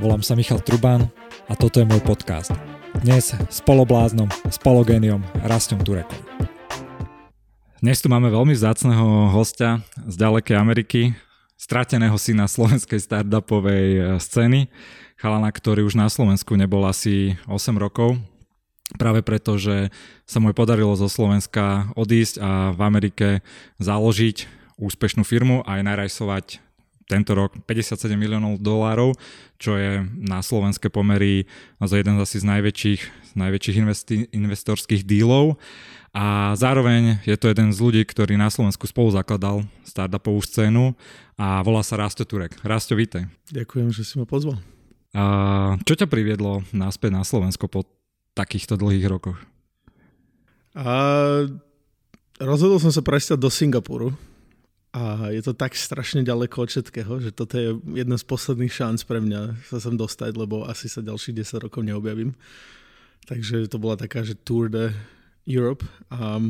volám sa Michal Trubán a toto je môj podcast. Dnes s polobláznom, s pologéniom Rastom Turekom. Dnes tu máme veľmi vzácného hostia z ďalekej Ameriky, strateného syna slovenskej startupovej e, scény, chalana, ktorý už na Slovensku nebol asi 8 rokov, práve preto, že sa mu podarilo zo Slovenska odísť a v Amerike založiť úspešnú firmu a aj narajsovať tento rok 57 miliónov dolárov, čo je na slovenské pomery za jeden z asi z najväčších, z najväčších investi- investorských dílov. A zároveň je to jeden z ľudí, ktorý na Slovensku spolu zakladal startupovú scénu a volá sa Rasto Turek. Rasto, vítaj. Ďakujem, že si ma pozval. A čo ťa priviedlo naspäť na Slovensko po takýchto dlhých rokoch? A rozhodol som sa presťať do Singapuru a je to tak strašne ďaleko od všetkého, že toto je jedna z posledných šanc pre mňa sa sem dostať, lebo asi sa ďalších 10 rokov neobjavím. Takže to bola taká, že Tour de Europe. A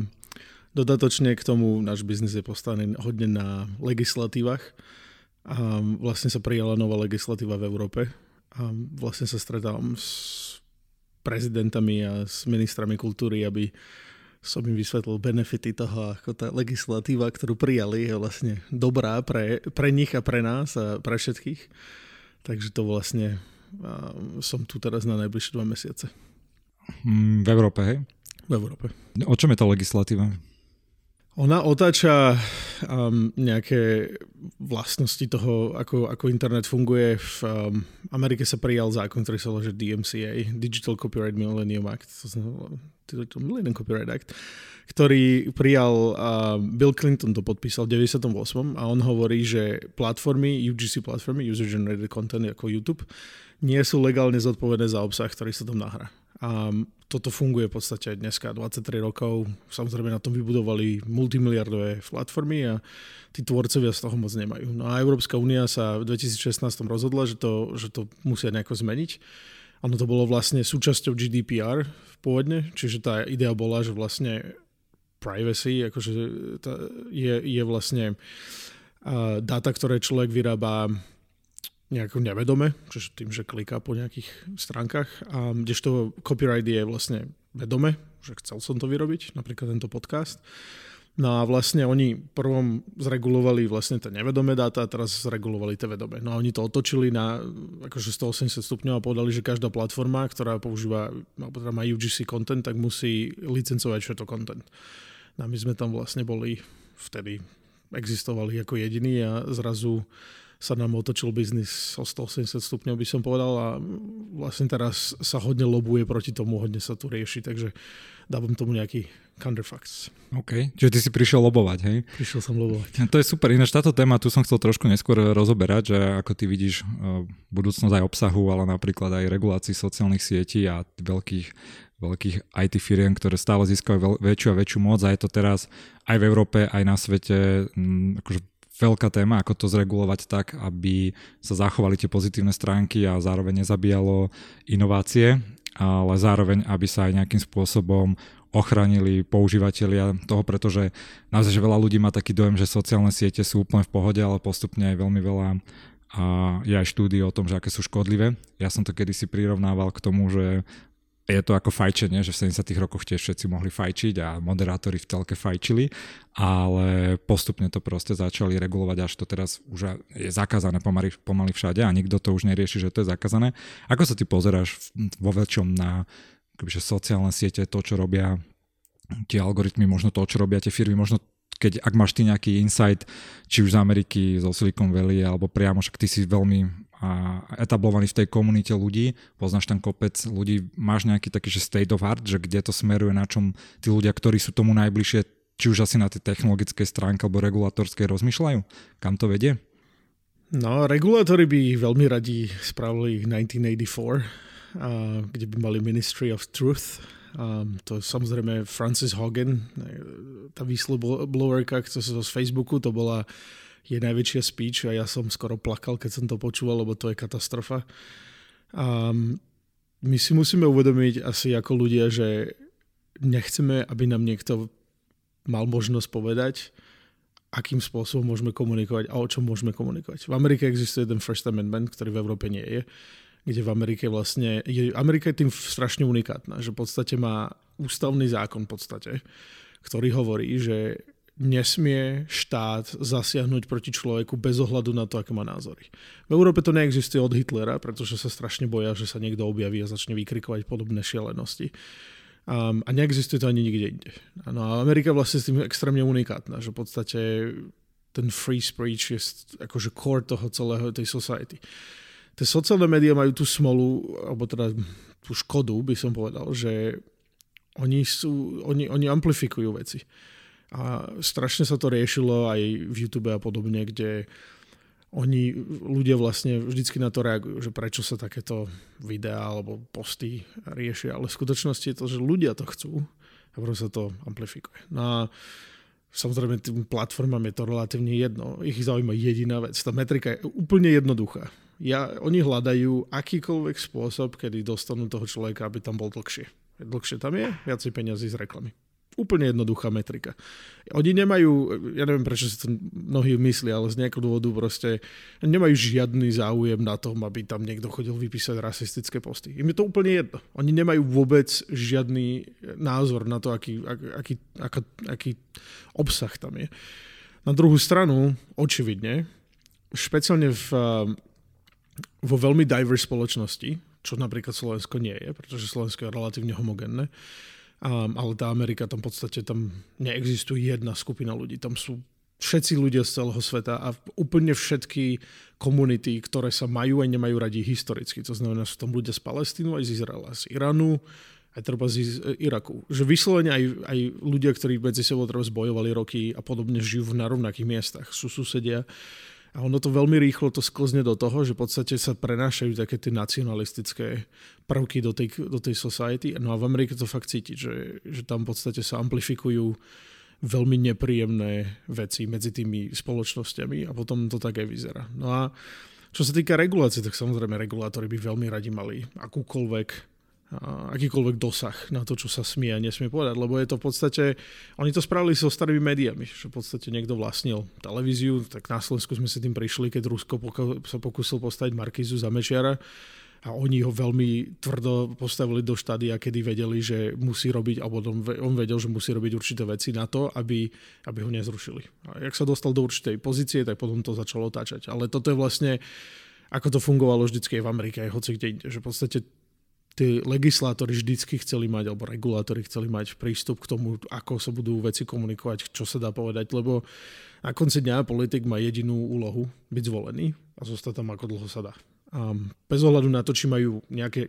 dodatočne k tomu náš biznis je postavený hodne na legislatívach. A vlastne sa prijala nová legislatíva v Európe. A vlastne sa stretávam s prezidentami a s ministrami kultúry, aby som im vysvetlil benefity toho, ako tá legislatíva, ktorú prijali, je vlastne dobrá pre, pre nich a pre nás a pre všetkých. Takže to vlastne som tu teraz na najbližšie dva mesiace. Mm, v Európe, hej? V Európe. O čom je tá legislatíva? Ona otáča um, nejaké vlastnosti toho, ako, ako internet funguje. V um, Amerike sa prijal zákon, ktorý sa volá DMCA, Digital Copyright Millennium Act, to znamená Millennium Copyright Act, ktorý prijal uh, Bill Clinton to podpísal v 98. a on hovorí, že platformy, UGC platformy, User Generated Content ako YouTube, nie sú legálne zodpovedné za obsah, ktorý sa tam nahrá. A toto funguje v podstate dneska 23 rokov. Samozrejme na tom vybudovali multimiliardové platformy a tí tvorcovia z toho moc nemajú. No a Európska únia sa v 2016 rozhodla, že to, že to musia nejako zmeniť. Ono to bolo vlastne súčasťou GDPR pôvodne, čiže tá idea bola, že vlastne privacy akože je, je vlastne uh, dáta, ktoré človek vyrába nejako nevedome, čiže tým, že kliká po nejakých stránkach, a kdežto copyright je vlastne vedome, že chcel som to vyrobiť, napríklad tento podcast. No a vlastne oni prvom zregulovali vlastne tie nevedomé dáta a teraz zregulovali tie vedomé. No a oni to otočili na akože 180 stupňov a povedali, že každá platforma, ktorá používa, alebo teda má UGC content, tak musí licencovať všetko content. No a my sme tam vlastne boli vtedy existovali ako jediní a zrazu sa nám otočil biznis o 180 stupňov, by som povedal a vlastne teraz sa hodne lobuje proti tomu, hodne sa tu rieši, takže dávam tomu nejaký counterfacts. OK, čiže ty si prišiel lobovať, hej? Prišiel som lobovať. To je super, ináč táto téma, tu som chcel trošku neskôr rozoberať, že ako ty vidíš uh, budúcnosť aj obsahu, ale napríklad aj regulácií sociálnych sietí a veľkých veľkých IT firiem, ktoré stále získajú väčšiu a väčšiu moc a je to teraz aj v Európe, aj na svete m, akože veľká téma, ako to zregulovať tak, aby sa zachovali tie pozitívne stránky a zároveň nezabíjalo inovácie, ale zároveň, aby sa aj nejakým spôsobom ochránili používateľia toho, pretože naozaj, že veľa ľudí má taký dojem, že sociálne siete sú úplne v pohode, ale postupne aj veľmi veľa a je aj štúdie o tom, že aké sú škodlivé. Ja som to kedysi prirovnával k tomu, že je to ako fajčenie, že v 70 rokoch tiež všetci mohli fajčiť a moderátori v telke fajčili, ale postupne to proste začali regulovať, až to teraz už je zakázané pomaly, pomaly všade a nikto to už nerieši, že to je zakázané. Ako sa ty pozeráš vo väčšom na akože sociálne siete, to, čo robia tie algoritmy, možno to, čo robia tie firmy, možno keď ak máš ty nejaký insight, či už z Ameriky, zo Silicon Valley, alebo priamo, však ty si veľmi a etablovaný v tej komunite ľudí, poznáš tam kopec ľudí, máš nejaký taký, že state of art, že kde to smeruje, na čom tí ľudia, ktorí sú tomu najbližšie, či už asi na tej technologickej stránke alebo regulatorskej rozmýšľajú? Kam to vedie? No, regulátori by veľmi radi spravili 1984, a, kde by mali Ministry of Truth. A, to je samozrejme Francis Hogan, tá whistleblowerka z Facebooku, to bola je najväčšia speech a ja som skoro plakal, keď som to počúval, lebo to je katastrofa. A my si musíme uvedomiť asi ako ľudia, že nechceme, aby nám niekto mal možnosť povedať, akým spôsobom môžeme komunikovať a o čom môžeme komunikovať. V Amerike existuje ten First Amendment, ktorý v Európe nie je. kde v Amerike vlastne, je, Amerika je tým strašne unikátna, že v podstate má ústavný zákon v podstate, ktorý hovorí, že nesmie štát zasiahnuť proti človeku bez ohľadu na to, aké má názory. V Európe to neexistuje od Hitlera, pretože sa strašne boja, že sa niekto objaví a začne vykrikovať podobné šialenosti. Um, a neexistuje to ani nikde inde. No a Amerika vlastne s tým extrémne unikátna, že v podstate ten free speech je akože core toho celého tej society. Tie sociálne médiá majú tú smolu, alebo teda tú škodu, by som povedal, že oni, sú, oni, oni amplifikujú veci. A strašne sa to riešilo aj v YouTube a podobne, kde oni, ľudia vlastne vždycky na to reagujú, že prečo sa takéto videá alebo posty riešia, ale v skutočnosti je to, že ľudia to chcú a proste sa to amplifikuje. No a samozrejme tým platformám je to relatívne jedno. Ich zaujíma jediná vec. Tá metrika je úplne jednoduchá. Ja, oni hľadajú akýkoľvek spôsob, kedy dostanú toho človeka, aby tam bol dlhšie. Dlhšie tam je, viacej peniazy z reklamy úplne jednoduchá metrika. Oni nemajú, ja neviem prečo si to mnohí myslí, ale z nejakého dôvodu proste nemajú žiadny záujem na tom, aby tam niekto chodil vypísať rasistické posty. Im je to úplne jedno. Oni nemajú vôbec žiadny názor na to, aký, aký, aký, aký obsah tam je. Na druhú stranu, očividne, špeciálne v, vo veľmi diverse spoločnosti, čo napríklad Slovensko nie je, pretože Slovensko je relatívne homogénne, Um, ale tá Amerika tam v podstate tam neexistuje jedna skupina ľudí. Tam sú všetci ľudia z celého sveta a úplne všetky komunity, ktoré sa majú aj nemajú radi historicky. To znamená, sú tam ľudia z Palestínu, aj z Izraela, z Iránu, aj treba z Iraku. Že vyslovene aj, aj ľudia, ktorí medzi sebou treba zbojovali roky a podobne žijú na rovnakých miestach, sú susedia a ono to veľmi rýchlo to sklzne do toho, že v podstate sa prenášajú také tie nacionalistické prvky do tej, do tej society. No a v Amerike to fakt cítiť, že, že tam v podstate sa amplifikujú veľmi nepríjemné veci medzi tými spoločnosťami a potom to tak aj vyzerá. No a čo sa týka regulácie, tak samozrejme regulátori by veľmi radi mali akúkoľvek akýkoľvek dosah na to, čo sa smie a nesmie povedať, lebo je to v podstate, oni to spravili so starými médiami, že v podstate niekto vlastnil televíziu, tak na Slovensku sme si tým prišli, keď Rusko sa pokúsil postaviť Markizu za Mečiara a oni ho veľmi tvrdo postavili do štádia, kedy vedeli, že musí robiť, alebo on vedel, že musí robiť určité veci na to, aby, aby ho nezrušili. A jak sa dostal do určitej pozície, tak potom to začalo otáčať. Ale toto je vlastne ako to fungovalo vždycky aj v Amerike, aj hoci kde že v podstate tí legislátori vždycky chceli mať, alebo regulátori chceli mať prístup k tomu, ako sa budú veci komunikovať, čo sa dá povedať, lebo na konci dňa politik má jedinú úlohu byť zvolený a zostať tam ako dlho sa dá. A bez ohľadu na to, či majú nejaké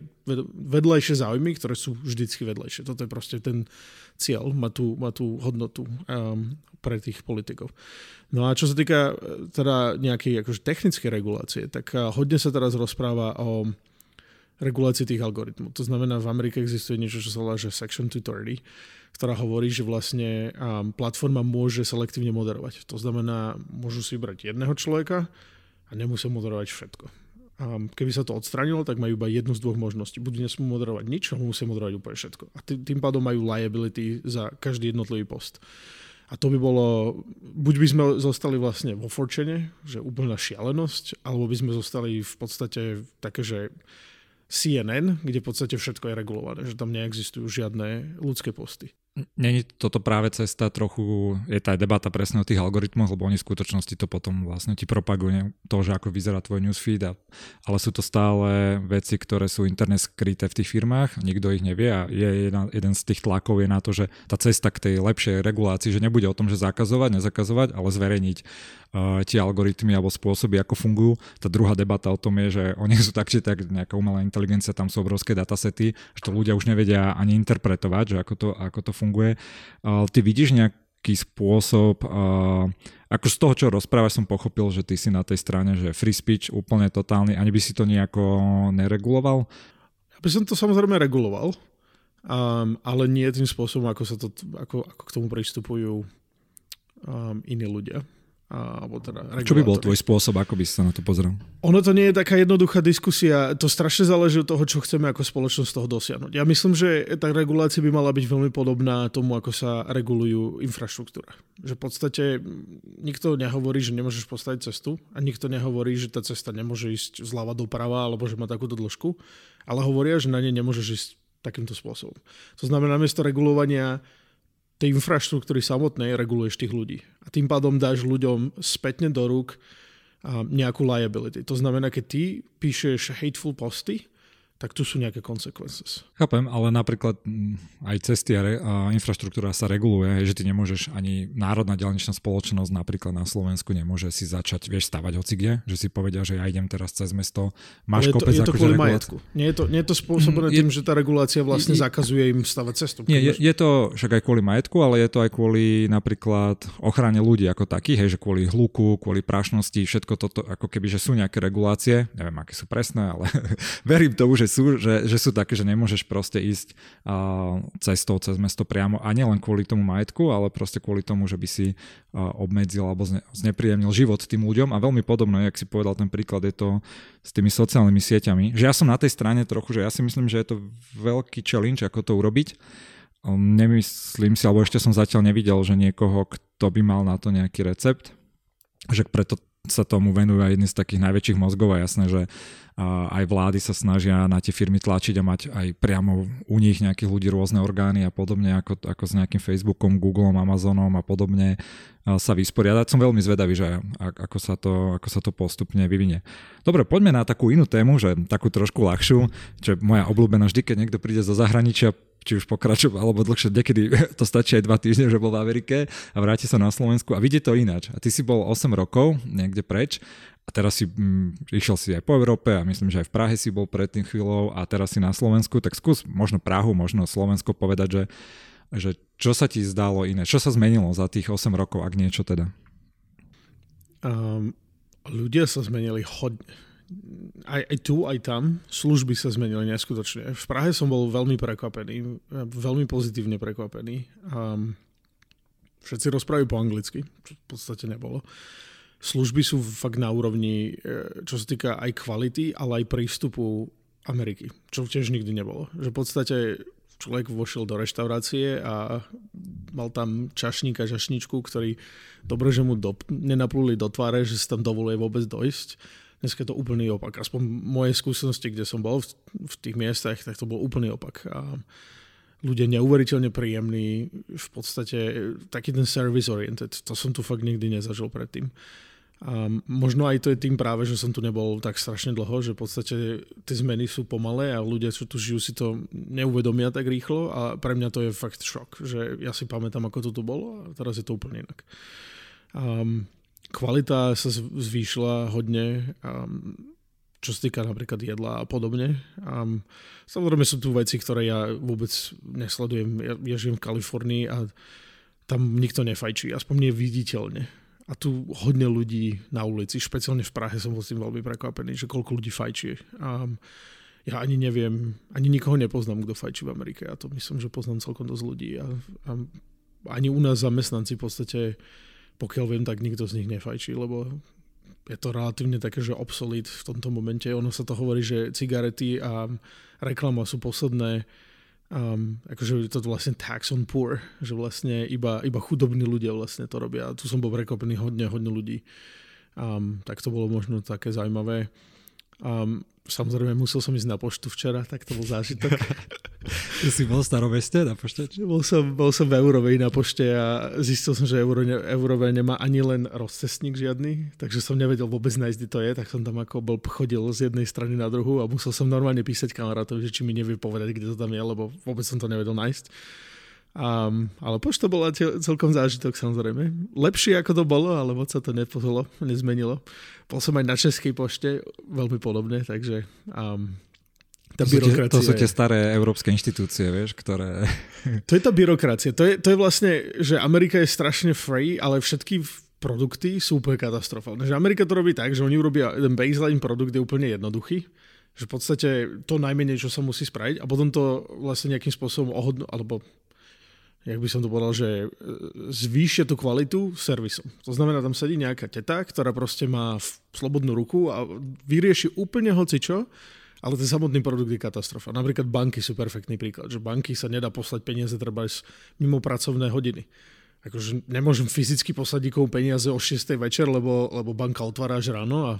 vedlejšie záujmy, ktoré sú vždycky vedlejšie. Toto je proste ten cieľ, má tú, má tú hodnotu um, pre tých politikov. No a čo sa týka e, teda nejakej akože technickej regulácie, tak uh, hodne sa teraz rozpráva o regulácii tých algoritmov. To znamená, v Amerike existuje niečo, čo sa volá, že Section 230, ktorá hovorí, že vlastne um, platforma môže selektívne moderovať. To znamená, môžu si vybrať jedného človeka a nemusia moderovať všetko. Um, keby sa to odstranilo, tak majú iba jednu z dvoch možností. Buď nesmú moderovať nič, alebo musia moderovať úplne všetko. A tým pádom majú liability za každý jednotlivý post. A to by bolo, buď by sme zostali vlastne vo forčene, že úplná šialenosť, alebo by sme zostali v podstate také, že CNN, kde v podstate všetko je regulované, že tam neexistujú žiadne ľudské posty. Není toto práve cesta trochu, je tá debata presne o tých algoritmoch, lebo oni v skutočnosti to potom vlastne ti propagujú to, že ako vyzerá tvoj newsfeed, a, ale sú to stále veci, ktoré sú interne skryté v tých firmách, nikto ich nevie a je jedna, jeden z tých tlakov je na to, že tá cesta k tej lepšej regulácii, že nebude o tom, že zakazovať, nezakazovať, ale zverejniť tie algoritmy alebo spôsoby, ako fungujú. Tá druhá debata o tom je, že oni sú tak, či tak nejaká umelá inteligencia, tam sú obrovské datasety, že to ľudia už nevedia ani interpretovať, že ako to, ako to funguje. Ty vidíš nejaký spôsob, ako z toho, čo rozprávaš, som pochopil, že ty si na tej strane, že free speech úplne totálny, ani by si to nejako nereguloval? Ja by som to samozrejme reguloval, um, ale nie tým spôsobom, ako, sa to, ako, ako k tomu pristupujú um, iní ľudia. Alebo teda Čo by bol tvoj spôsob, ako by si sa na to pozrel? Ono to nie je taká jednoduchá diskusia, to strašne záleží od toho, čo chceme ako spoločnosť toho dosiahnuť. Ja myslím, že tá regulácia by mala byť veľmi podobná tomu, ako sa regulujú infraštruktúra. Že v podstate nikto nehovorí, že nemôžeš postaviť cestu a nikto nehovorí, že tá cesta nemôže ísť zľava doprava alebo že má takúto dĺžku, ale hovoria, že na nej nemôžeš ísť takýmto spôsobom. To znamená, namiesto regulovania tej infraštruktúry samotnej reguluješ tých ľudí. A tým pádom dáš ľuďom spätne do rúk nejakú liability. To znamená, keď ty píšeš hateful posty, tak tu sú nejaké consequences. Chápem, ale napríklad mm, aj cesty a, re, a infraštruktúra sa reguluje, že ty nemôžeš ani národná ďalničná spoločnosť napríklad na Slovensku nemôže si začať, vieš, stavať hoci kde, že si povedia, že ja idem teraz cez mesto, máš je to, kopec je to kvôli majetku. Nie je to, nie je to spôsobené mm, tým, je, že tá regulácia vlastne je, zakazuje im stavať cestu. Nie, je, je to však aj kvôli majetku, ale je to aj kvôli napríklad ochrane ľudí ako takých, hej, že kvôli hluku, kvôli prašnosti, všetko toto, ako keby, že sú nejaké regulácie, neviem, aké sú presné, ale verím tomu, že sú, že, že sú také, že nemôžeš proste ísť uh, cestou cez mesto priamo a nielen kvôli tomu majetku, ale proste kvôli tomu, že by si uh, obmedzil alebo zne, znepríjemnil život tým ľuďom a veľmi podobné, jak si povedal ten príklad, je to s tými sociálnymi sieťami. Že ja som na tej strane trochu, že ja si myslím, že je to veľký challenge, ako to urobiť. Um, nemyslím si, alebo ešte som zatiaľ nevidel, že niekoho, kto by mal na to nejaký recept, že preto sa tomu venujú aj jedni z takých najväčších mozgov a jasné, že aj vlády sa snažia na tie firmy tlačiť a mať aj priamo u nich nejakých ľudí rôzne orgány a podobne ako, ako s nejakým Facebookom, Googleom, Amazonom a podobne sa vysporiadať. Som veľmi zvedavý, že ako sa, to, ako sa to postupne vyvinie. Dobre, poďme na takú inú tému, že takú trošku ľahšiu, čo je moja obľúbená vždy, keď niekto príde zo zahraničia, či už pokračoval, alebo dlhšie, niekedy to stačí aj dva týždne, že bol v Amerike a vráti sa na Slovensku a vidie to ináč. A ty si bol 8 rokov niekde preč a teraz si mm, išiel si aj po Európe a myslím, že aj v Prahe si bol pred tým chvíľou a teraz si na Slovensku, tak skús možno Prahu, možno Slovensko povedať, že, že čo sa ti zdalo iné, čo sa zmenilo za tých 8 rokov, ak niečo teda? Um, ľudia sa zmenili hodne. Aj, aj tu, aj tam. Služby sa zmenili neskutočne. V Prahe som bol veľmi prekvapený, veľmi pozitívne prekvapený. Um, všetci rozprávajú po anglicky, čo v podstate nebolo. Služby sú fakt na úrovni, e, čo sa týka aj kvality, ale aj prístupu Ameriky, čo tiež nikdy nebolo. Že v podstate človek vošiel do reštaurácie a mal tam čašníka, čašničku, ktorí dobre, že mu do, nenapluli do tváre, že sa tam dovoluje vôbec dojsť. Dneska je to úplný opak. Aspoň moje skúsenosti, kde som bol v, v tých miestach, tak to bol úplný opak. A ľudia neuveriteľne príjemní, v podstate taký ten service oriented. To som tu fakt nikdy nezažil predtým. A možno aj to je tým práve, že som tu nebol tak strašne dlho, že v podstate tie zmeny sú pomalé a ľudia, čo tu žijú, si to neuvedomia tak rýchlo a pre mňa to je fakt šok, že ja si pamätám, ako to tu bolo a teraz je to úplne inak. Um, kvalita sa zvýšila hodne, um, čo sa týka napríklad jedla a podobne. Um, samozrejme sú tu veci, ktoré ja vôbec nesledujem. Ja, ja žijem v Kalifornii a tam nikto nefajčí, aspoň nie viditeľne a tu hodne ľudí na ulici, špeciálne v Prahe som bol s tým veľmi prekvapený, že koľko ľudí fajčí. A ja ani neviem, ani nikoho nepoznám, kto fajčí v Amerike. Ja to myslím, že poznám celkom dosť ľudí. A, a ani u nás zamestnanci v podstate, pokiaľ viem, tak nikto z nich nefajčí, lebo je to relatívne také, že obsolít v tomto momente. Ono sa to hovorí, že cigarety a reklama sú posledné um, akože je to vlastne tax on poor, že vlastne iba, iba chudobní ľudia vlastne to robia. Tu som bol prekvapený hodne, hodne ľudí. Um, tak to bolo možno také zaujímavé. Um, samozrejme, musel som ísť na poštu včera, tak to bol zážitok. Ty si bol v staromeste na pošte? Bol som, bol som v Eurovej na pošte a zistil som, že Euro, Eurovej nemá ani len rozcestník žiadny, takže som nevedel vôbec nájsť, kde to je, tak som tam ako bol chodil z jednej strany na druhú a musel som normálne písať kamarátovi, že či mi nevie povedať, kde to tam je, lebo vôbec som to nevedel nájsť. Um, ale pošta bola celkom zážitok samozrejme. Lepšie ako to bolo, ale moc sa to nepohlo, nezmenilo. Bol som aj na Českej pošte, veľmi podobne, takže um, tá to, byrokracia sú tie, to sú tie staré európske inštitúcie, vieš, ktoré... To je tá byrokracia. To je, to je vlastne, že Amerika je strašne free, ale všetky produkty sú úplne katastrofálne. Že Amerika to robí tak, že oni urobia ten baseline produkt je úplne jednoduchý, že v podstate to najmenej, čo sa musí spraviť a potom to vlastne nejakým spôsobom ohodno, alebo jak by som to povedal, že e, zvýšia tú kvalitu servisom. To znamená, tam sedí nejaká teta, ktorá proste má slobodnú ruku a vyrieši úplne hocičo, ale ten samotný produkt je katastrofa. Napríklad banky sú perfektný príklad, že banky sa nedá poslať peniaze treba mimo pracovné hodiny. Akože nemôžem fyzicky poslať nikomu peniaze o 6. večer, lebo, lebo banka otvára až ráno a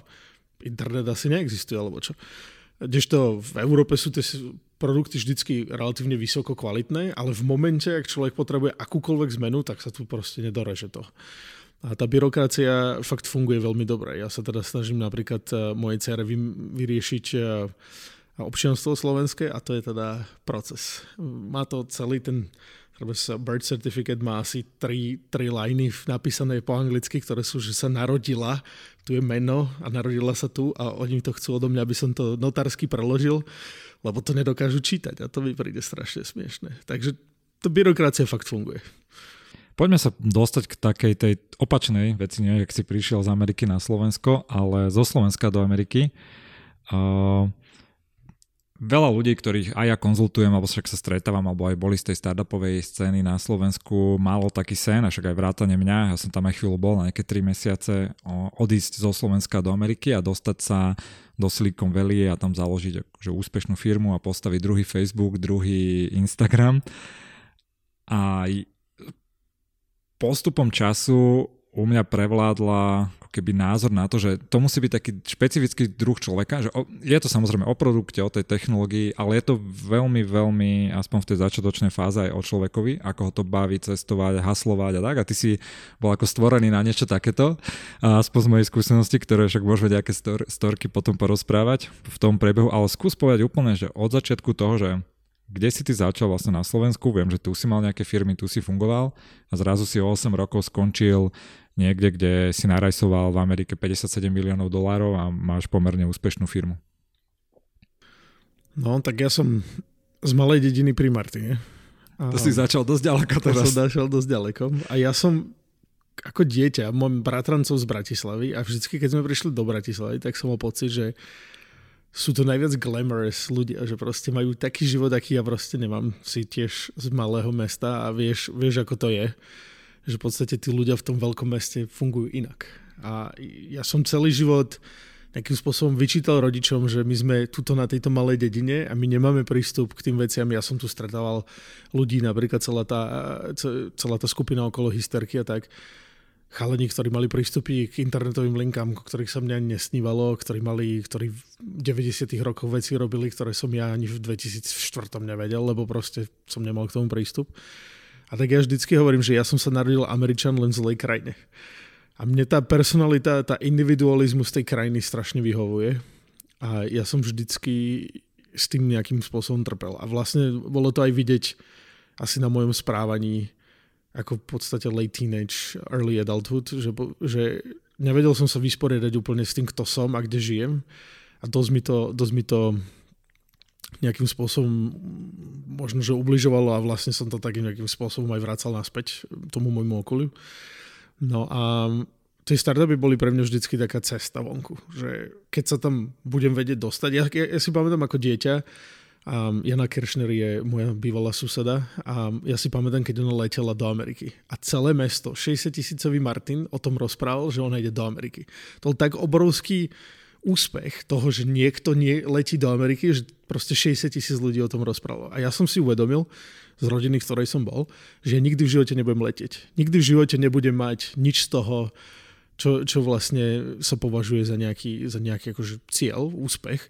internet asi neexistuje, alebo čo. Kdežto v Európe sú tie produkty vždycky relatívne vysoko kvalitné, ale v momente, ak človek potrebuje akúkoľvek zmenu, tak sa tu proste nedoreže to. A tá byrokracia fakt funguje veľmi dobre. Ja sa teda snažím napríklad eh, mojej cere vyriešiť eh, občianstvo slovenské a to je teda proces. Má to celý ten birth certificate má asi tri, tri liny napísané po anglicky, ktoré sú, že sa narodila, tu je meno a narodila sa tu a oni to chcú odo mňa, aby som to notársky preložil, lebo to nedokážu čítať a to mi príde strašne smiešne. Takže to byrokracia fakt funguje. Poďme sa dostať k takej tej opačnej veci, neviem, ak si prišiel z Ameriky na Slovensko, ale zo Slovenska do Ameriky. Uh, veľa ľudí, ktorých aj ja konzultujem, alebo však sa stretávam, alebo aj boli z tej startupovej scény na Slovensku, malo taký sen, a však aj vrátane mňa, ja som tam aj chvíľu bol na nejaké 3 mesiace, odísť zo Slovenska do Ameriky a dostať sa do Silicon Valley a tam založiť akože úspešnú firmu a postaviť druhý Facebook, druhý Instagram. A postupom času u mňa prevládla keby názor na to, že to musí byť taký špecifický druh človeka, že je to samozrejme o produkte, o tej technológii, ale je to veľmi, veľmi, aspoň v tej začiatočnej fáze aj o človekovi, ako ho to baví cestovať, haslovať a tak. A ty si bol ako stvorený na niečo takéto, a aspoň z mojej skúsenosti, ktoré však môžeme nejaké storky potom porozprávať v tom prebehu, ale skús povedať úplne, že od začiatku toho, že kde si ty začal vlastne na Slovensku? Viem, že tu si mal nejaké firmy, tu si fungoval a zrazu si o 8 rokov skončil niekde, kde si narajsoval v Amerike 57 miliónov dolárov a máš pomerne úspešnú firmu. No, tak ja som z malej dediny pri Martine. A to si začal dosť ďaleko teraz. To som začal dosť ďaleko. A ja som ako dieťa, môj bratrancov z Bratislavy a vždycky, keď sme prišli do Bratislavy, tak som mal pocit, že sú to najviac glamorous ľudia, že proste majú taký život, aký ja proste nemám. Si tiež z malého mesta a vieš, vieš ako to je. Že v podstate tí ľudia v tom veľkom meste fungujú inak. A ja som celý život nejakým spôsobom vyčítal rodičom, že my sme tuto na tejto malej dedine a my nemáme prístup k tým veciam. Ja som tu stretával ľudí, napríklad celá tá, celá tá skupina okolo hysterky a tak chalení, ktorí mali prístupy k internetovým linkám, o ktorých sa mňa nesnívalo, ktorí mali, ktorí v 90 rokoch veci robili, ktoré som ja ani v 2004 nevedel, lebo proste som nemal k tomu prístup. A tak ja vždycky hovorím, že ja som sa narodil Američan len v zlej krajine. A mne tá personalita, tá individualizmus tej krajiny strašne vyhovuje. A ja som vždycky s tým nejakým spôsobom trpel. A vlastne bolo to aj vidieť asi na mojom správaní, ako v podstate late teenage, early adulthood, že, že nevedel som sa vysporiadať úplne s tým, kto som a kde žijem. A dosť mi to, dosť mi to nejakým spôsobom možno, že ubližovalo a vlastne som to takým nejakým spôsobom aj vracal naspäť tomu môjmu okoliu. No a tie startupy boli pre mňa vždycky taká cesta vonku, že keď sa tam budem vedieť dostať, ja, ja, ja si pamätám ako dieťa, Um, Jana Kiršner je moja bývalá suseda a ja si pamätám, keď ona letela do Ameriky. A celé mesto, 60 tisícový Martin o tom rozprával, že ona ide do Ameriky. To bol tak obrovský úspech toho, že niekto nie letí do Ameriky, že proste 60 tisíc ľudí o tom rozprávalo. A ja som si uvedomil, z rodiny, v ktorej som bol, že nikdy v živote nebudem letieť. Nikdy v živote nebudem mať nič z toho, čo, čo vlastne sa považuje za nejaký, za nejaký akože cieľ, úspech.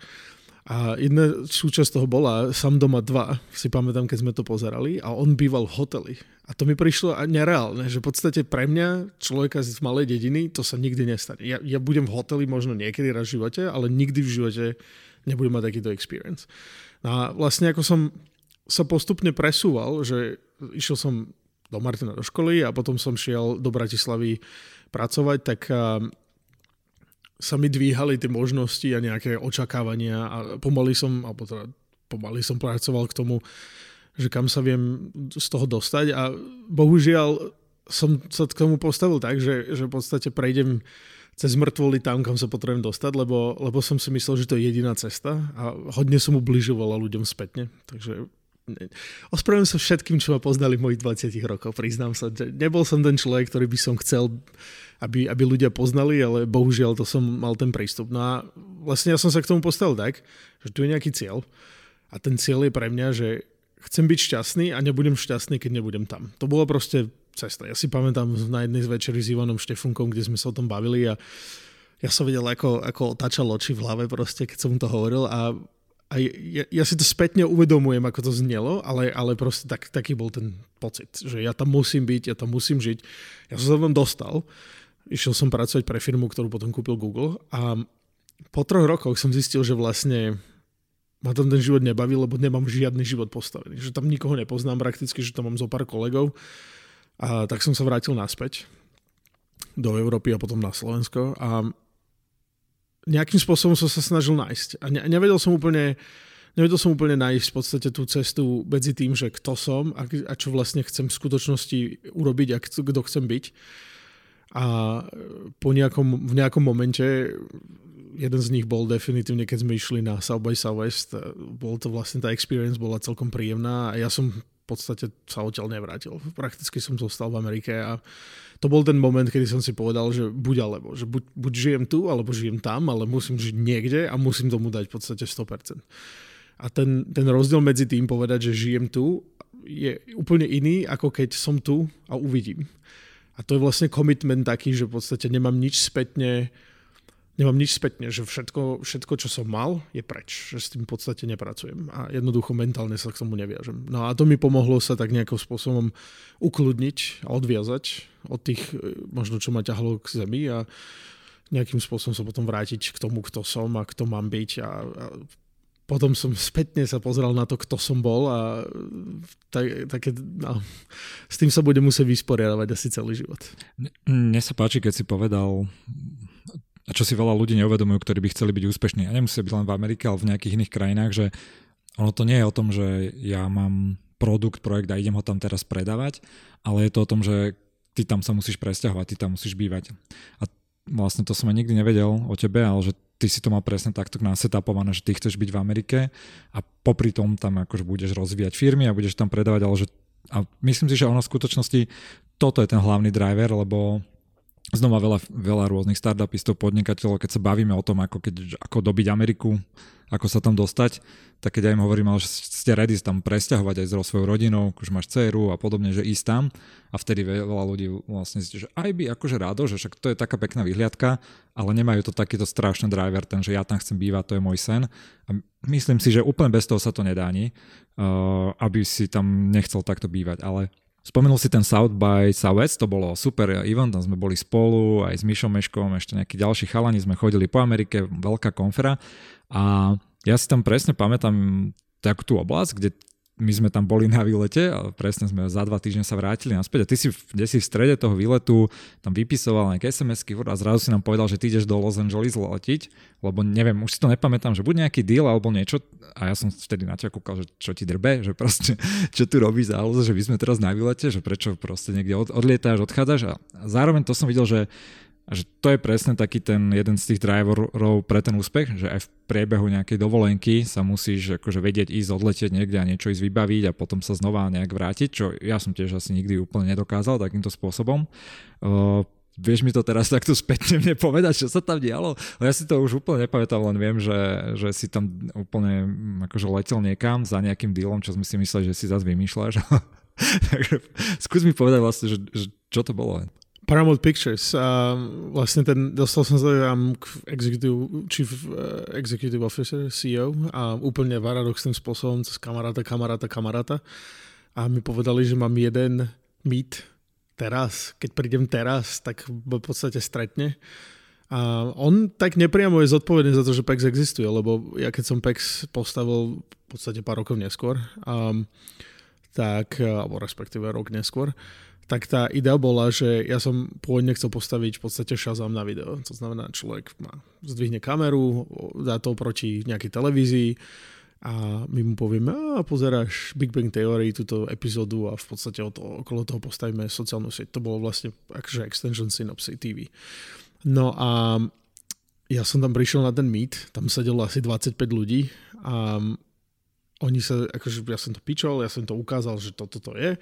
A jedna súčasť toho bola Sam doma 2, si pamätám, keď sme to pozerali, a on býval v hoteli. A to mi prišlo nereálne, že v podstate pre mňa, človeka z malej dediny, to sa nikdy nestane. Ja, ja budem v hoteli možno niekedy raz v živote, ale nikdy v živote nebudem mať takýto experience. No a vlastne ako som sa postupne presúval, že išiel som do Martina do školy a potom som šiel do Bratislavy pracovať, tak sa mi dvíhali tie možnosti a nejaké očakávania a pomaly som, alebo teda pomaly som pracoval k tomu, že kam sa viem z toho dostať a bohužiaľ som sa k tomu postavil tak, že, že v podstate prejdem cez mŕtvoly tam, kam sa potrebujem dostať, lebo, lebo som si myslel, že to je jediná cesta a hodne som ubližovala ľuďom spätne. Takže ospravedlňujem sa všetkým, čo ma poznali v mojich 20 rokoch, priznám sa. Nebol som ten človek, ktorý by som chcel, aby, aby ľudia poznali, ale bohužiaľ to som mal ten prístup. No a vlastne ja som sa k tomu postavil tak, že tu je nejaký cieľ a ten cieľ je pre mňa, že chcem byť šťastný a nebudem šťastný, keď nebudem tam. To bolo proste cesta. Ja si pamätám na jednej z večerí s Ivanom Štefunkom, kde sme sa o tom bavili a ja som vedel, ako, ako otáčal oči v hlave proste, keď som to hovoril a a ja, ja si to spätne uvedomujem, ako to znelo, ale, ale proste tak, taký bol ten pocit, že ja tam musím byť, ja tam musím žiť. Ja som sa tam dostal, išiel som pracovať pre firmu, ktorú potom kúpil Google a po troch rokoch som zistil, že vlastne ma tam ten život nebaví, lebo nemám žiadny život postavený. Že tam nikoho nepoznám prakticky, že tam mám zo pár kolegov. A tak som sa vrátil naspäť do Európy a potom na Slovensko a nejakým spôsobom som sa snažil nájsť. A ne, nevedel som úplne nevedel som úplne nájsť v podstate tú cestu medzi tým, že kto som a, a čo vlastne chcem v skutočnosti urobiť a kto chcem byť. A po nejakom, v nejakom momente jeden z nich bol definitívne, keď sme išli na South by Southwest, bol to vlastne tá experience, bola celkom príjemná a ja som v podstate sa odtiaľ nevrátil. Prakticky som zostal v Amerike a to bol ten moment, kedy som si povedal, že buď alebo, že buď, buď žijem tu, alebo žijem tam, ale musím žiť niekde a musím tomu dať v podstate 100%. A ten, ten rozdiel medzi tým povedať, že žijem tu, je úplne iný, ako keď som tu a uvidím. A to je vlastne commitment taký, že v podstate nemám nič spätne nemám nič spätne, že všetko, všetko, čo som mal, je preč, že s tým v podstate nepracujem a jednoducho mentálne sa k tomu neviažem. No a to mi pomohlo sa tak nejakým spôsobom ukludniť a odviazať od tých, e, možno čo ma ťahlo k zemi a nejakým spôsobom sa potom vrátiť k tomu, kto som a kto mám byť a, a potom som spätne sa pozrel na to, kto som bol a tak, také, no, s tým sa bude musieť vysporiadavať asi celý život. Mne sa páči, keď si povedal a čo si veľa ľudí neuvedomujú, ktorí by chceli byť úspešní. A nemusí byť len v Amerike, ale v nejakých iných krajinách, že ono to nie je o tom, že ja mám produkt, projekt a idem ho tam teraz predávať, ale je to o tom, že ty tam sa musíš presťahovať, ty tam musíš bývať. A vlastne to som aj nikdy nevedel o tebe, ale že ty si to mal presne takto nasetapované, že ty chceš byť v Amerike a popri tom tam akože budeš rozvíjať firmy a budeš tam predávať, ale že a myslím si, že ono v skutočnosti toto je ten hlavný driver, lebo znova veľa, veľa rôznych startupistov, podnikateľov, keď sa bavíme o tom, ako, keď, ako dobiť Ameriku, ako sa tam dostať, tak keď ja im hovorím, že ste ready tam presťahovať aj so svojou rodinou, už máš dceru a podobne, že ísť tam a vtedy veľa ľudí vlastne zistí, že aj by akože rádo, že však to je taká pekná vyhliadka, ale nemajú to takýto strašný driver, ten, že ja tam chcem bývať, to je môj sen. A myslím si, že úplne bez toho sa to nedá ani, uh, aby si tam nechcel takto bývať, ale Spomenul si ten South by Southwest, to bolo super event, tam sme boli spolu, aj s Mišom Meškom, ešte nejakí ďalší chalani, sme chodili po Amerike, veľká konfera. A ja si tam presne pamätám takú tú oblasť, kde my sme tam boli na výlete a presne sme za dva týždne sa vrátili naspäť a ty si, kde si v strede toho výletu tam vypisoval nejaké SMS-ky a zrazu si nám povedal, že ty ideš do Los Angeles letiť, lebo neviem, už si to nepamätám, že buď nejaký deal alebo niečo a ja som vtedy na ťa kúkal, že čo ti drbe, že proste čo tu robíš za že my sme teraz na výlete, že prečo proste niekde odlietáš, odchádzaš a zároveň to som videl, že a že to je presne taký ten jeden z tých driverov pre ten úspech, že aj v priebehu nejakej dovolenky sa musíš akože vedieť ísť odletieť niekde a niečo ísť vybaviť a potom sa znova nejak vrátiť, čo ja som tiež asi nikdy úplne nedokázal takýmto spôsobom. Uh, vieš mi to teraz takto spätne mne povedať, čo sa tam dialo? No ja si to už úplne nepamätám, len viem, že, že si tam úplne mm, akože letel niekam za nejakým dealom, čo sme si mysleli, že si zase vymýšľaš. Takže skús mi povedať vlastne, že, že čo to bolo. Paramount Pictures. A vlastne ten, dostal som sa tam k executive, chief uh, executive officer, CEO a úplne paradoxným spôsobom cez kamaráta, kamaráta, kamaráta. A mi povedali, že mám jeden meet teraz. Keď prídem teraz, tak v podstate stretne. A on tak nepriamo je zodpovedný za to, že PEX existuje, lebo ja keď som PEX postavil v podstate pár rokov neskôr, um, tak, alebo respektíve rok neskôr, tak tá idea bola, že ja som pôvodne chcel postaviť v podstate Shazam na video. To znamená, človek má, zdvihne kameru, dá to proti nejakej televízii a my mu povieme, a pozeráš Big Bang Theory, túto epizódu a v podstate to, okolo toho postavíme sociálnu sieť. To bolo vlastne akože extension Synopsy TV. No a ja som tam prišiel na ten meet, tam sedelo asi 25 ľudí a oni sa, akože ja som to pičol, ja som to ukázal, že toto to je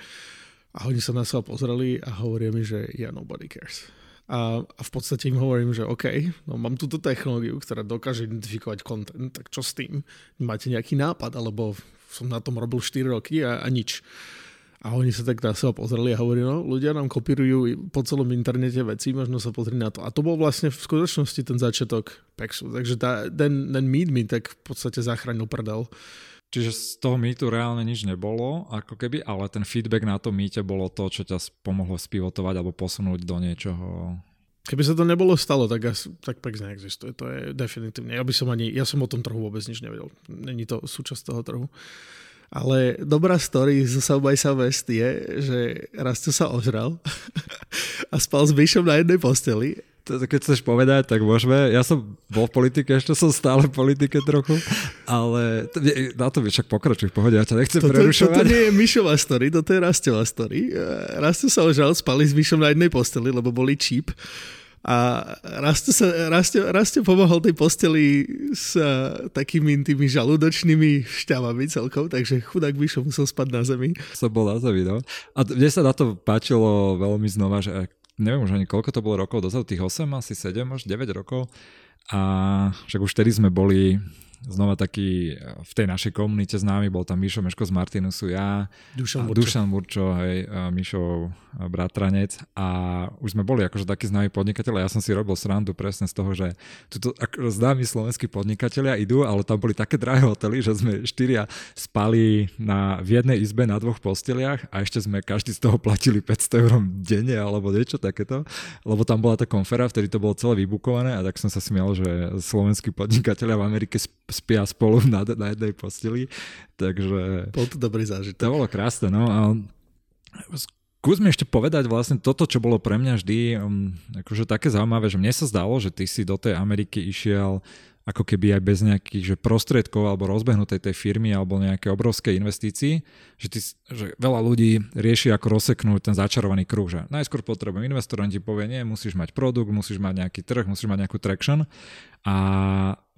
a oni sa na seba pozreli a hovoria mi, že yeah, nobody cares. A, a v podstate im hovorím, že OK, no mám túto technológiu, ktorá dokáže identifikovať content, tak čo s tým? Máte nejaký nápad? Alebo som na tom robil 4 roky a, a nič. A oni sa tak na seba pozreli a hovorili, no ľudia nám kopírujú po celom internete veci, možno sa pozrieť na to. A to bol vlastne v skutočnosti ten začiatok Pexu. Takže tá, ten, ten Meet mi tak v podstate zachránil prdel. Čiže z toho mýtu reálne nič nebolo, ako keby, ale ten feedback na tom mýte bolo to, čo ťa pomohlo spivotovať alebo posunúť do niečoho Keby sa to nebolo stalo, tak, tak PEX neexistuje. To je definitívne. Ja by som ani, ja som o tom trhu vôbec nič nevedel. Není to súčasť toho trhu. Ale dobrá story z South by Southwest je, že raz sa ožral a spal s Bishom na jednej posteli keď chceš povedať, tak môžeme. Ja som bol v politike, ešte som stále v politike trochu, ale na to však pokračuj v pohode, ja ťa nechcem toto, prerušovať. Toto nie je Mišová story, toto je Rastová story. Rasto sa ožal, spali s Mišom na jednej posteli, lebo boli cheap. A Rasto, sa, Rasto, Rasto pomohol tej posteli s uh, takými tými žalúdočnými šťavami celkom, takže chudák Mišo musel spať na zemi. Som bol na zemi, no. A mne sa na to páčilo veľmi znova, že neviem už ani koľko to bolo rokov dozadu, tých 8, asi 7, až 9 rokov. A však už vtedy sme boli znova taký v tej našej komunite známy, bol tam Mišo Meško z Martinusu, ja, Dušan Murčo, Dušan Murčo hej, Mišov bratranec a už sme boli akože takí známi podnikatelia. Ja som si robil srandu presne z toho, že tuto ako známi slovenskí podnikatelia idú, ale tam boli také drahé hotely, že sme štyria spali na, v jednej izbe na dvoch posteliach a ešte sme každý z toho platili 500 eur denne alebo niečo takéto, lebo tam bola tá konfera, vtedy to bolo celé vybukované a tak som sa smial, že slovenskí podnikatelia v Amerike spia spolu na, na jednej posteli. Takže... Bol to dobrý zážitok. To bolo krásne, no. A Skús mi ešte povedať vlastne toto, čo bolo pre mňa vždy um, akože také zaujímavé, že mne sa zdalo, že ty si do tej Ameriky išiel ako keby aj bez nejakých že prostriedkov alebo rozbehnutej tej firmy alebo nejaké obrovské investícií, že, ty, že veľa ľudí rieši ako rozseknúť ten začarovaný kruh, že najskôr potrebujem investor, on ti povie, nie, musíš mať produkt, musíš mať nejaký trh, musíš mať nejakú traction a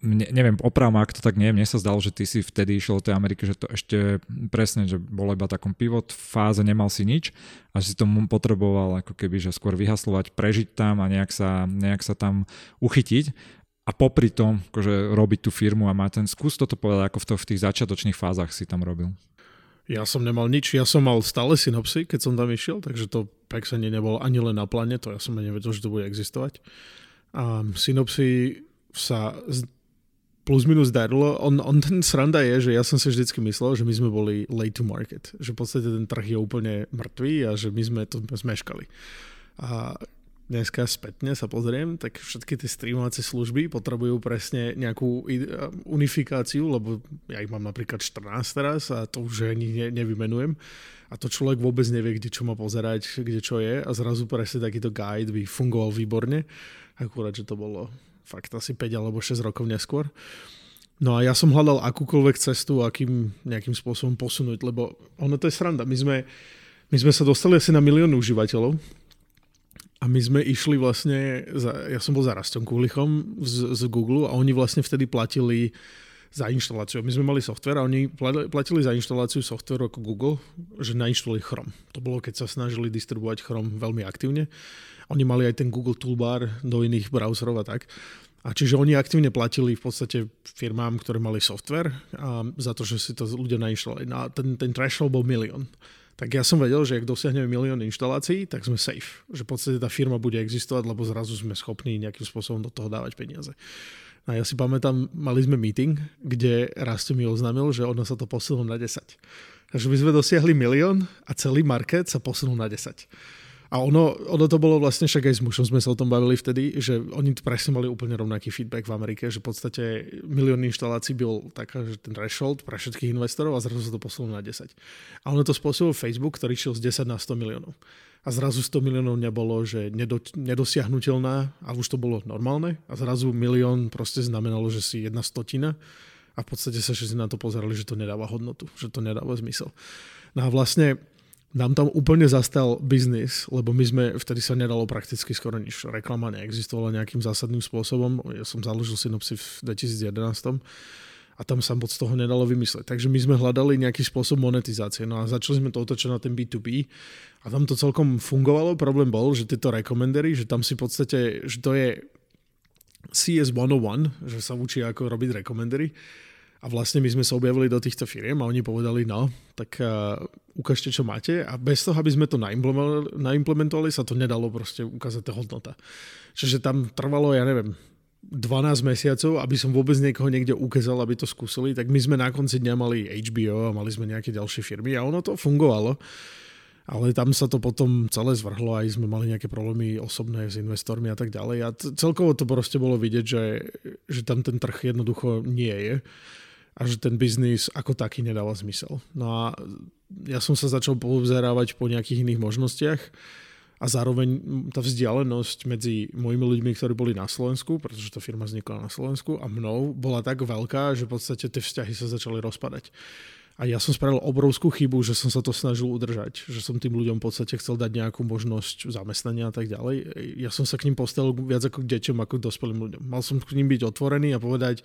mne, neviem, opravom, ak to tak nie, mne sa zdalo, že ty si vtedy išiel do tej Ameriky, že to ešte presne, že bolo iba takom pivot fáze, nemal si nič a si tomu potreboval ako keby, že skôr vyhaslovať, prežiť tam a nejak sa, nejak sa tam uchytiť a popri tom akože robiť tú firmu a mať ten skús toto povedať, ako v, to, v tých začiatočných fázach si tam robil. Ja som nemal nič, ja som mal stále synopsy, keď som tam išiel, takže to Pexenie nebolo ani len na pláne, to ja som nevedel, že to bude existovať. A synopsy sa plus minus darilo. On, on ten sranda je, že ja som si vždycky myslel, že my sme boli late to market. Že v podstate ten trh je úplne mŕtvý a že my sme to zmeškali. A dneska spätne sa pozriem, tak všetky tie streamovacie služby potrebujú presne nejakú unifikáciu, lebo ja ich mám napríklad 14 teraz a to už ani ne, nevymenujem. A to človek vôbec nevie, kde čo má pozerať, kde čo je a zrazu presne takýto guide by fungoval výborne. Akurát, že to bolo fakt asi 5 alebo 6 rokov neskôr. No a ja som hľadal akúkoľvek cestu, akým nejakým spôsobom posunúť, lebo ono to je sranda. My sme, my sme sa dostali asi na milión užívateľov a my sme išli vlastne, za, ja som bol za Rastom Kulichom z, z Google a oni vlastne vtedy platili za inštaláciu. My sme mali software a oni platili za inštaláciu software ako Google, že nainštalovali Chrome. To bolo, keď sa snažili distribuovať Chrome veľmi aktívne. Oni mali aj ten Google Toolbar do iných browserov a tak. A čiže oni aktívne platili v podstate firmám, ktoré mali software a za to, že si to ľudia nainštalovali. No ten, ten threshold bol milión. Tak ja som vedel, že ak dosiahneme milión inštalácií, tak sme safe. Že v podstate tá firma bude existovať, lebo zrazu sme schopní nejakým spôsobom do toho dávať peniaze. A ja si pamätám, mali sme meeting, kde Rasto mi oznámil, že ono sa to posunulo na 10. Takže my sme dosiahli milión a celý market sa posunul na 10. A ono, ono to bolo vlastne, však aj s mužom sme sa o tom bavili vtedy, že oni presne mali úplne rovnaký feedback v Amerike, že v podstate milión inštalácií bol taká, že ten threshold pre všetkých investorov a zrazu sa to posunulo na 10. A ono to spôsobil Facebook, ktorý šiel z 10 na 100 miliónov. A zrazu 100 miliónov nebolo, že nedo, nedosiahnutelná a už to bolo normálne. A zrazu milión proste znamenalo, že si jedna stotina a v podstate sa všetci na to pozerali, že to nedáva hodnotu, že to nedáva zmysel. No a vlastne nám tam úplne zastal biznis, lebo my sme, vtedy sa nedalo prakticky skoro nič. Reklama neexistovala nejakým zásadným spôsobom. Ja som založil Synopsy v 2011. a tam sa moc toho nedalo vymysleť. Takže my sme hľadali nejaký spôsob monetizácie. No a začali sme to otočiť na ten B2B a tam to celkom fungovalo. Problém bol, že tieto rekomendery, že tam si v podstate, že to je CS 101, že sa učí ako robiť rekomendery. A vlastne my sme sa objavili do týchto firiem a oni povedali, no, tak uh, ukážte, čo máte. A bez toho, aby sme to naimplementovali, naimplementovali sa to nedalo proste ukázať tá hodnota. Čiže tam trvalo, ja neviem, 12 mesiacov, aby som vôbec niekoho niekde ukázal, aby to skúsili, tak my sme na konci dňa mali HBO a mali sme nejaké ďalšie firmy a ono to fungovalo. Ale tam sa to potom celé zvrhlo, aj sme mali nejaké problémy osobné s investormi a tak ďalej. A celkovo to proste bolo vidieť, že, že tam ten trh jednoducho nie je a že ten biznis ako taký nedáva zmysel. No a ja som sa začal povzerávať po nejakých iných možnostiach a zároveň tá vzdialenosť medzi mojimi ľuďmi, ktorí boli na Slovensku, pretože tá firma vznikla na Slovensku a mnou, bola tak veľká, že v podstate tie vzťahy sa začali rozpadať. A ja som spravil obrovskú chybu, že som sa to snažil udržať, že som tým ľuďom v podstate chcel dať nejakú možnosť zamestnania a tak ďalej. Ja som sa k ním postavil viac ako k deťom, ako k dospelým ľuďom. Mal som k ním byť otvorený a povedať,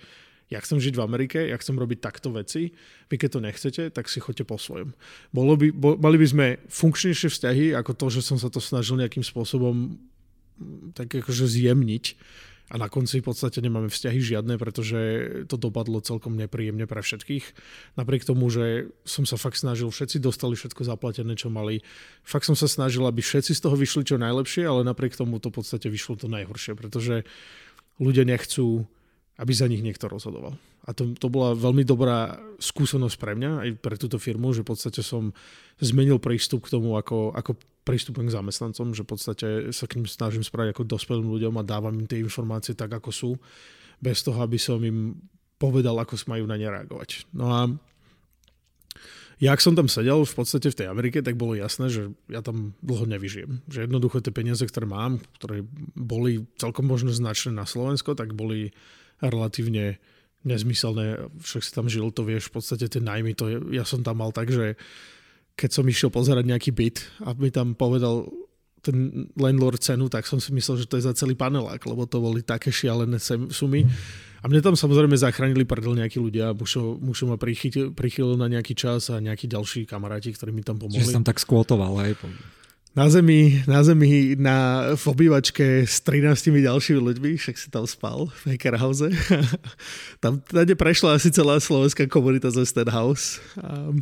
ja chcem žiť v Amerike, ja chcem robiť takto veci, vy keď to nechcete, tak si choďte po svojom. Bolo by, bo, mali by sme funkčnejšie vzťahy, ako to, že som sa to snažil nejakým spôsobom mm, tak akože zjemniť a na konci v podstate nemáme vzťahy žiadne, pretože to dopadlo celkom nepríjemne pre všetkých. Napriek tomu, že som sa fakt snažil, všetci dostali všetko zaplatené, čo mali. Fakt som sa snažil, aby všetci z toho vyšli čo najlepšie, ale napriek tomu to v podstate vyšlo to najhoršie, pretože ľudia nechcú aby za nich niekto rozhodoval. A to, to bola veľmi dobrá skúsenosť pre mňa, aj pre túto firmu, že v podstate som zmenil prístup k tomu, ako, ako prístupom k zamestnancom, že v podstate sa k ním snažím spraviť ako dospelým ľuďom a dávam im tie informácie tak, ako sú, bez toho, aby som im povedal, ako sa majú na ne reagovať. No a ja ak som tam sedel v podstate v tej Amerike, tak bolo jasné, že ja tam dlho nevyžijem. Že jednoducho tie peniaze, ktoré mám, ktoré boli celkom možno značné na Slovensko, tak boli relatívne nezmyselné, však si tam žil, to vieš, v podstate tie najmy, to je, ja som tam mal tak, že keď som išiel pozerať nejaký byt a mi tam povedal ten landlord cenu, tak som si myslel, že to je za celý panelák, lebo to boli také šialené sumy. A mne tam samozrejme zachránili prdel nejakí ľudia, Mušo, Mušo ma prichýlil na nejaký čas a nejakí ďalší kamaráti, ktorí mi tam pomohli. Čiže som tak skvotoval aj na zemi, na zemi na, v obývačke s 13 ďalšími ľuďmi, však si tam spal v Hackerhouse. tam tady prešla asi celá slovenská komunita z House. A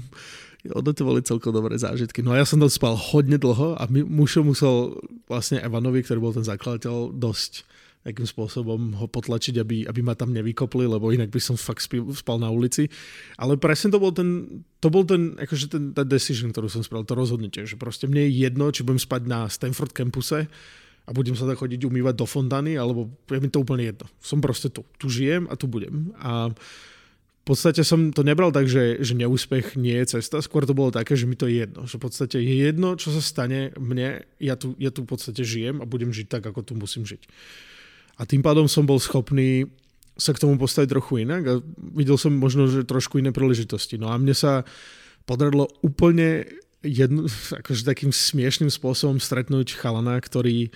ono to boli celkom dobré zážitky. No a ja som tam spal hodne dlho a my, mušo musel vlastne Evanovi, ktorý bol ten zakladateľ, dosť akým spôsobom ho potlačiť, aby, aby ma tam nevykopli, lebo inak by som fakt spil, spal na ulici. Ale presne to bol ten, to bol ten, akože ten, ten decision, ktorú som spravil, to rozhodnutie, že proste mne je jedno, či budem spať na Stanford campuse a budem sa tak chodiť umývať do fontány, alebo je mi to úplne jedno. Som proste tu. Tu žijem a tu budem. A v podstate som to nebral tak, že, že neúspech nie je cesta, skôr to bolo také, že mi to je jedno. Že v podstate je jedno, čo sa stane mne, ja tu, ja tu v podstate žijem a budem žiť tak, ako tu musím žiť. A tým pádom som bol schopný sa k tomu postaviť trochu inak a videl som možno, že trošku iné príležitosti. No a mne sa podarilo úplne jednu, akože takým smiešným spôsobom stretnúť chalana, ktorý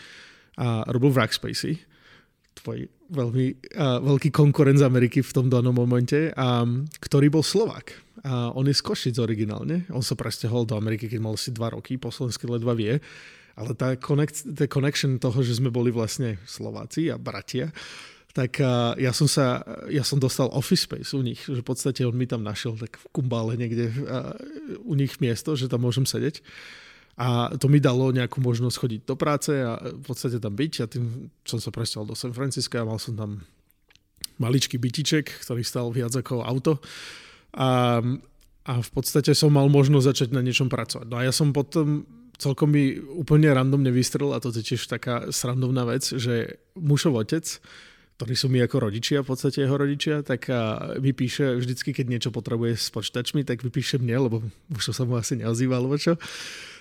a, robil v Rackspace, tvoj veľmi a, veľký konkurent z Ameriky v tom danom momente, a, ktorý bol Slovak. A on je z Košic originálne. On sa presťahol do Ameriky, keď mal asi dva roky, po slovensky ledva vie ale tá, connect, tá connection toho, že sme boli vlastne Slováci a bratia, tak ja som sa, ja som dostal office space u nich, že v podstate on mi tam našiel tak v kumbále niekde u nich miesto, že tam môžem sedieť. A to mi dalo nejakú možnosť chodiť do práce a v podstate tam byť. A tým som sa presťal do San Francisca a mal som tam maličký bytiček, ktorý stal viac ako auto. A, a v podstate som mal možnosť začať na niečom pracovať. No a ja som potom celkom mi úplne randomne vystrel a to je tiež taká srandovná vec, že mušov otec, ktorí sú mi ako rodičia, v podstate jeho rodičia, tak mi píše vždycky, keď niečo potrebuje s počítačmi, tak vypíše mne, lebo už sa mu asi neozýva, alebo čo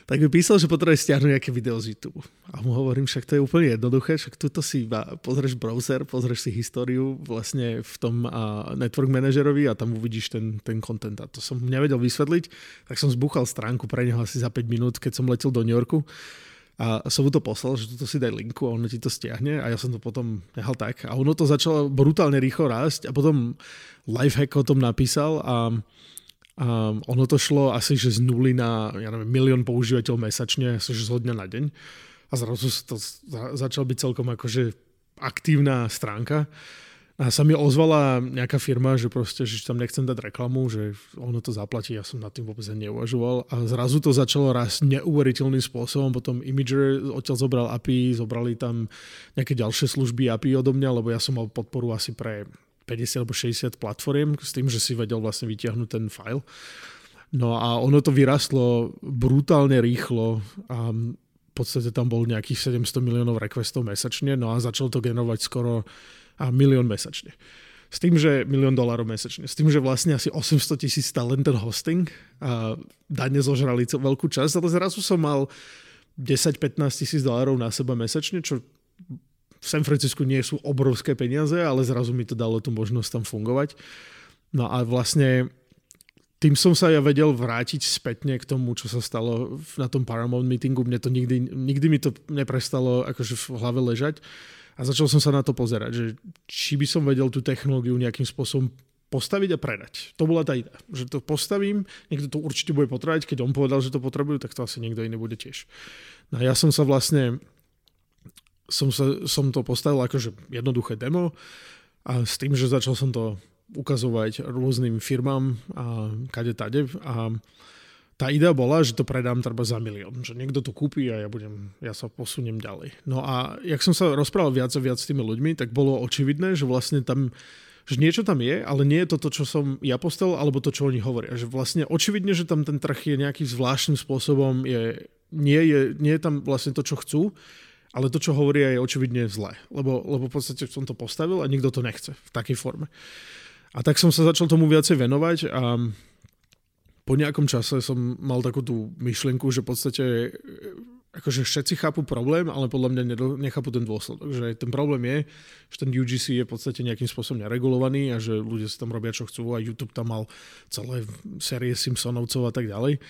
tak mi písal, že potrebuje stiahnuť nejaké video z YouTube. A mu hovorím, však to je úplne jednoduché, však tuto si iba pozrieš browser, pozrieš si históriu vlastne v tom network manažerovi a tam uvidíš ten, ten content. A to som nevedel vysvetliť, tak som zbuchal stránku pre neho asi za 5 minút, keď som letel do New Yorku. A som mu to poslal, že tu si daj linku a ono ti to stiahne a ja som to potom nehal tak. A ono to začalo brutálne rýchlo rásť a potom Lifehack o tom napísal a, a ono to šlo asi že z nuly na ja neviem, milión používateľov mesačne, asi že z dňa na deň. A zrazu to začal byť celkom akože aktívna stránka. A sa mi ozvala nejaká firma, že proste, že tam nechcem dať reklamu, že ono to zaplatí, ja som nad tým vôbec neuvažoval. A zrazu to začalo raz neuveriteľným spôsobom, potom Imager odtiaľ zobral API, zobrali tam nejaké ďalšie služby API odo mňa, lebo ja som mal podporu asi pre 50 alebo 60 platform s tým, že si vedel vlastne vytiahnuť ten file. No a ono to vyrastlo brutálne rýchlo a v podstate tam bol nejakých 700 miliónov requestov mesačne, no a začal to generovať skoro a milión mesačne. S tým, že milión dolárov mesačne. S tým, že vlastne asi 800 tisíc stál len ten hosting a dane zožrali veľkú časť, ale zrazu som mal 10-15 tisíc dolárov na seba mesačne, čo v San Francisku nie sú obrovské peniaze, ale zrazu mi to dalo tú možnosť tam fungovať. No a vlastne tým som sa ja vedel vrátiť spätne k tomu, čo sa stalo na tom Paramount meetingu. Mne to nikdy, nikdy mi to neprestalo akože v hlave ležať. A začal som sa na to pozerať, že či by som vedel tú technológiu nejakým spôsobom postaviť a predať. To bola tá idea, že to postavím, niekto to určite bude potrebovať, keď on povedal, že to potrebujú, tak to asi niekto iný bude tiež. No a ja som sa vlastne, som, sa, som to postavil akože jednoduché demo a s tým, že začal som to ukazovať rôznym firmám a kade tade a tá idea bola, že to predám treba za milión, že niekto to kúpi a ja, budem, ja sa posuniem ďalej. No a jak som sa rozprával viac a viac s tými ľuďmi, tak bolo očividné, že vlastne tam že niečo tam je, ale nie je to to, čo som ja postavil, alebo to, čo oni hovoria. Že vlastne očividne, že tam ten trh je nejakým zvláštnym spôsobom, je, nie, je, nie je tam vlastne to, čo chcú, ale to, čo hovoria, je očividne zlé. Lebo, lebo v podstate som to postavil a nikto to nechce v takej forme. A tak som sa začal tomu viacej venovať a po nejakom čase som mal takú tú myšlienku, že v podstate akože všetci chápu problém, ale podľa mňa nechápu ten dôsledok. Že ten problém je, že ten UGC je v podstate nejakým spôsobom neregulovaný a že ľudia si tam robia, čo chcú a YouTube tam mal celé série Simpsonovcov a tak ďalej.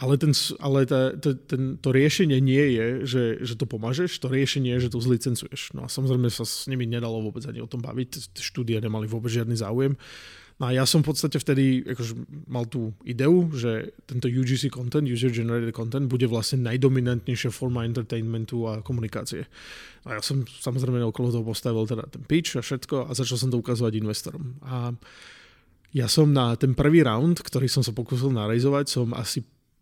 Ale, ten, ale tá, to, ten, to riešenie nie je, že, že to pomažeš, to riešenie je, že to zlicencuješ. No a samozrejme sa s nimi nedalo vôbec ani o tom baviť, štúdie nemali vôbec žiadny záujem. No a ja som v podstate vtedy akože mal tú ideu, že tento UGC content, User Generated Content, bude vlastne najdominantnejšia forma entertainmentu a komunikácie. A ja som samozrejme okolo toho postavil teda ten pitch a všetko a začal som to ukazovať investorom. A ja som na ten prvý round, ktorý som sa pokúsil narejzovať, som asi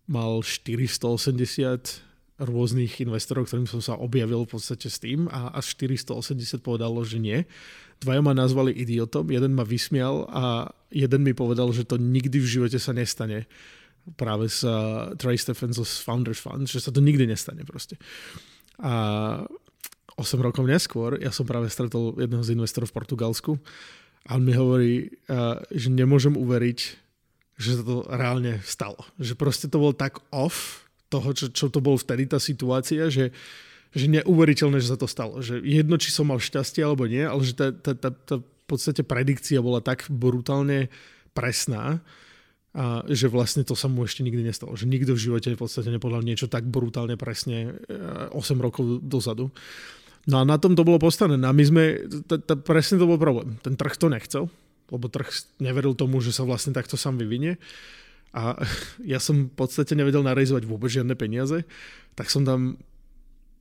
mal 480 rôznych investorov, ktorým som sa objavil v podstate s tým a až 480 povedalo, že nie. Dvaja ma nazvali idiotom, jeden ma vysmial a jeden mi povedal, že to nikdy v živote sa nestane práve s uh, Trey Stephens z Founders Fund, že sa to nikdy nestane proste. A 8 rokov neskôr ja som práve stretol jedného z investorov v Portugalsku a on mi hovorí, uh, že nemôžem uveriť, že sa to reálne stalo. Že proste to bol tak off, toho, čo, čo to bol vtedy tá situácia, že, že neuveriteľné, že sa to stalo. Že jedno, či som mal šťastie alebo nie, ale že tá, tá, tá, tá v podstate predikcia bola tak brutálne presná, a že vlastne to sa mu ešte nikdy nestalo. Že nikto v živote v podstate nepovedal niečo tak brutálne presne 8 e, rokov dozadu. No a na tom to bolo postavené. A my sme, t- t- presne to bol problém. Ten trh to nechcel, lebo trh neveril tomu, že sa vlastne takto sám vyvinie. A ja som v podstate nevedel narejzovať vôbec žiadne peniaze, tak som tam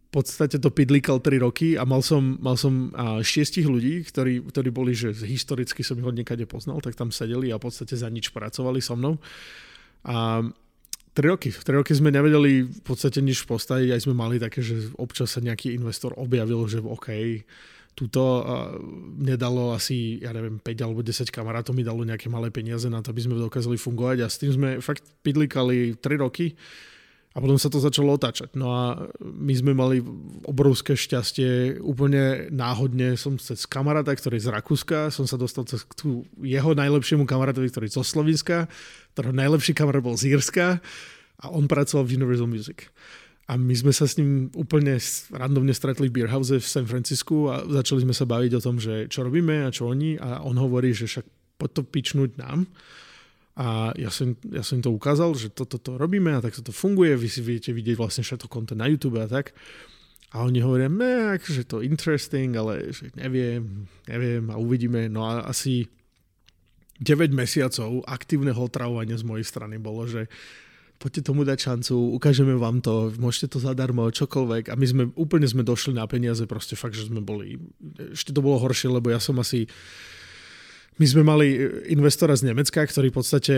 v podstate to pidlíkal 3 roky a mal som, mal som šiestich ľudí, ktorí, ktorí boli, že historicky som ich od niekade poznal, tak tam sedeli a v podstate za nič pracovali so mnou. A 3 roky. 3 roky sme nevedeli v podstate nič postaviť, aj sme mali také, že občas sa nejaký investor objavil, že OK, Tuto mne dalo asi, ja neviem, 5 alebo 10 kamarátov mi dalo nejaké malé peniaze na to, aby sme dokázali fungovať a s tým sme fakt pidlikali 3 roky a potom sa to začalo otáčať. No a my sme mali obrovské šťastie, úplne náhodne som cez kamaráta, ktorý je z Rakúska, som sa dostal cez tú jeho najlepšiemu kamarátovi, ktorý je zo Slovenska, ktorého najlepší kamarát bol z Írska a on pracoval v Universal Music. A my sme sa s ním úplne randomne stretli v Beerhouse v San Francisku a začali sme sa baviť o tom, že čo robíme a čo oni a on hovorí, že však poď to pičnúť nám. A ja som, ja som im to ukázal, že toto to, to robíme a tak to funguje, vy si viete vidieť vlastne všetko konto na YouTube a tak. A oni hovoria, ne, akože to interesting, ale že neviem, neviem a uvidíme. No a asi 9 mesiacov aktívneho otravovania z mojej strany bolo, že poďte tomu dať šancu, ukážeme vám to, môžete to zadarmo, čokoľvek. A my sme úplne sme došli na peniaze, proste fakt, že sme boli, ešte to bolo horšie, lebo ja som asi my sme mali investora z Nemecka, ktorý v podstate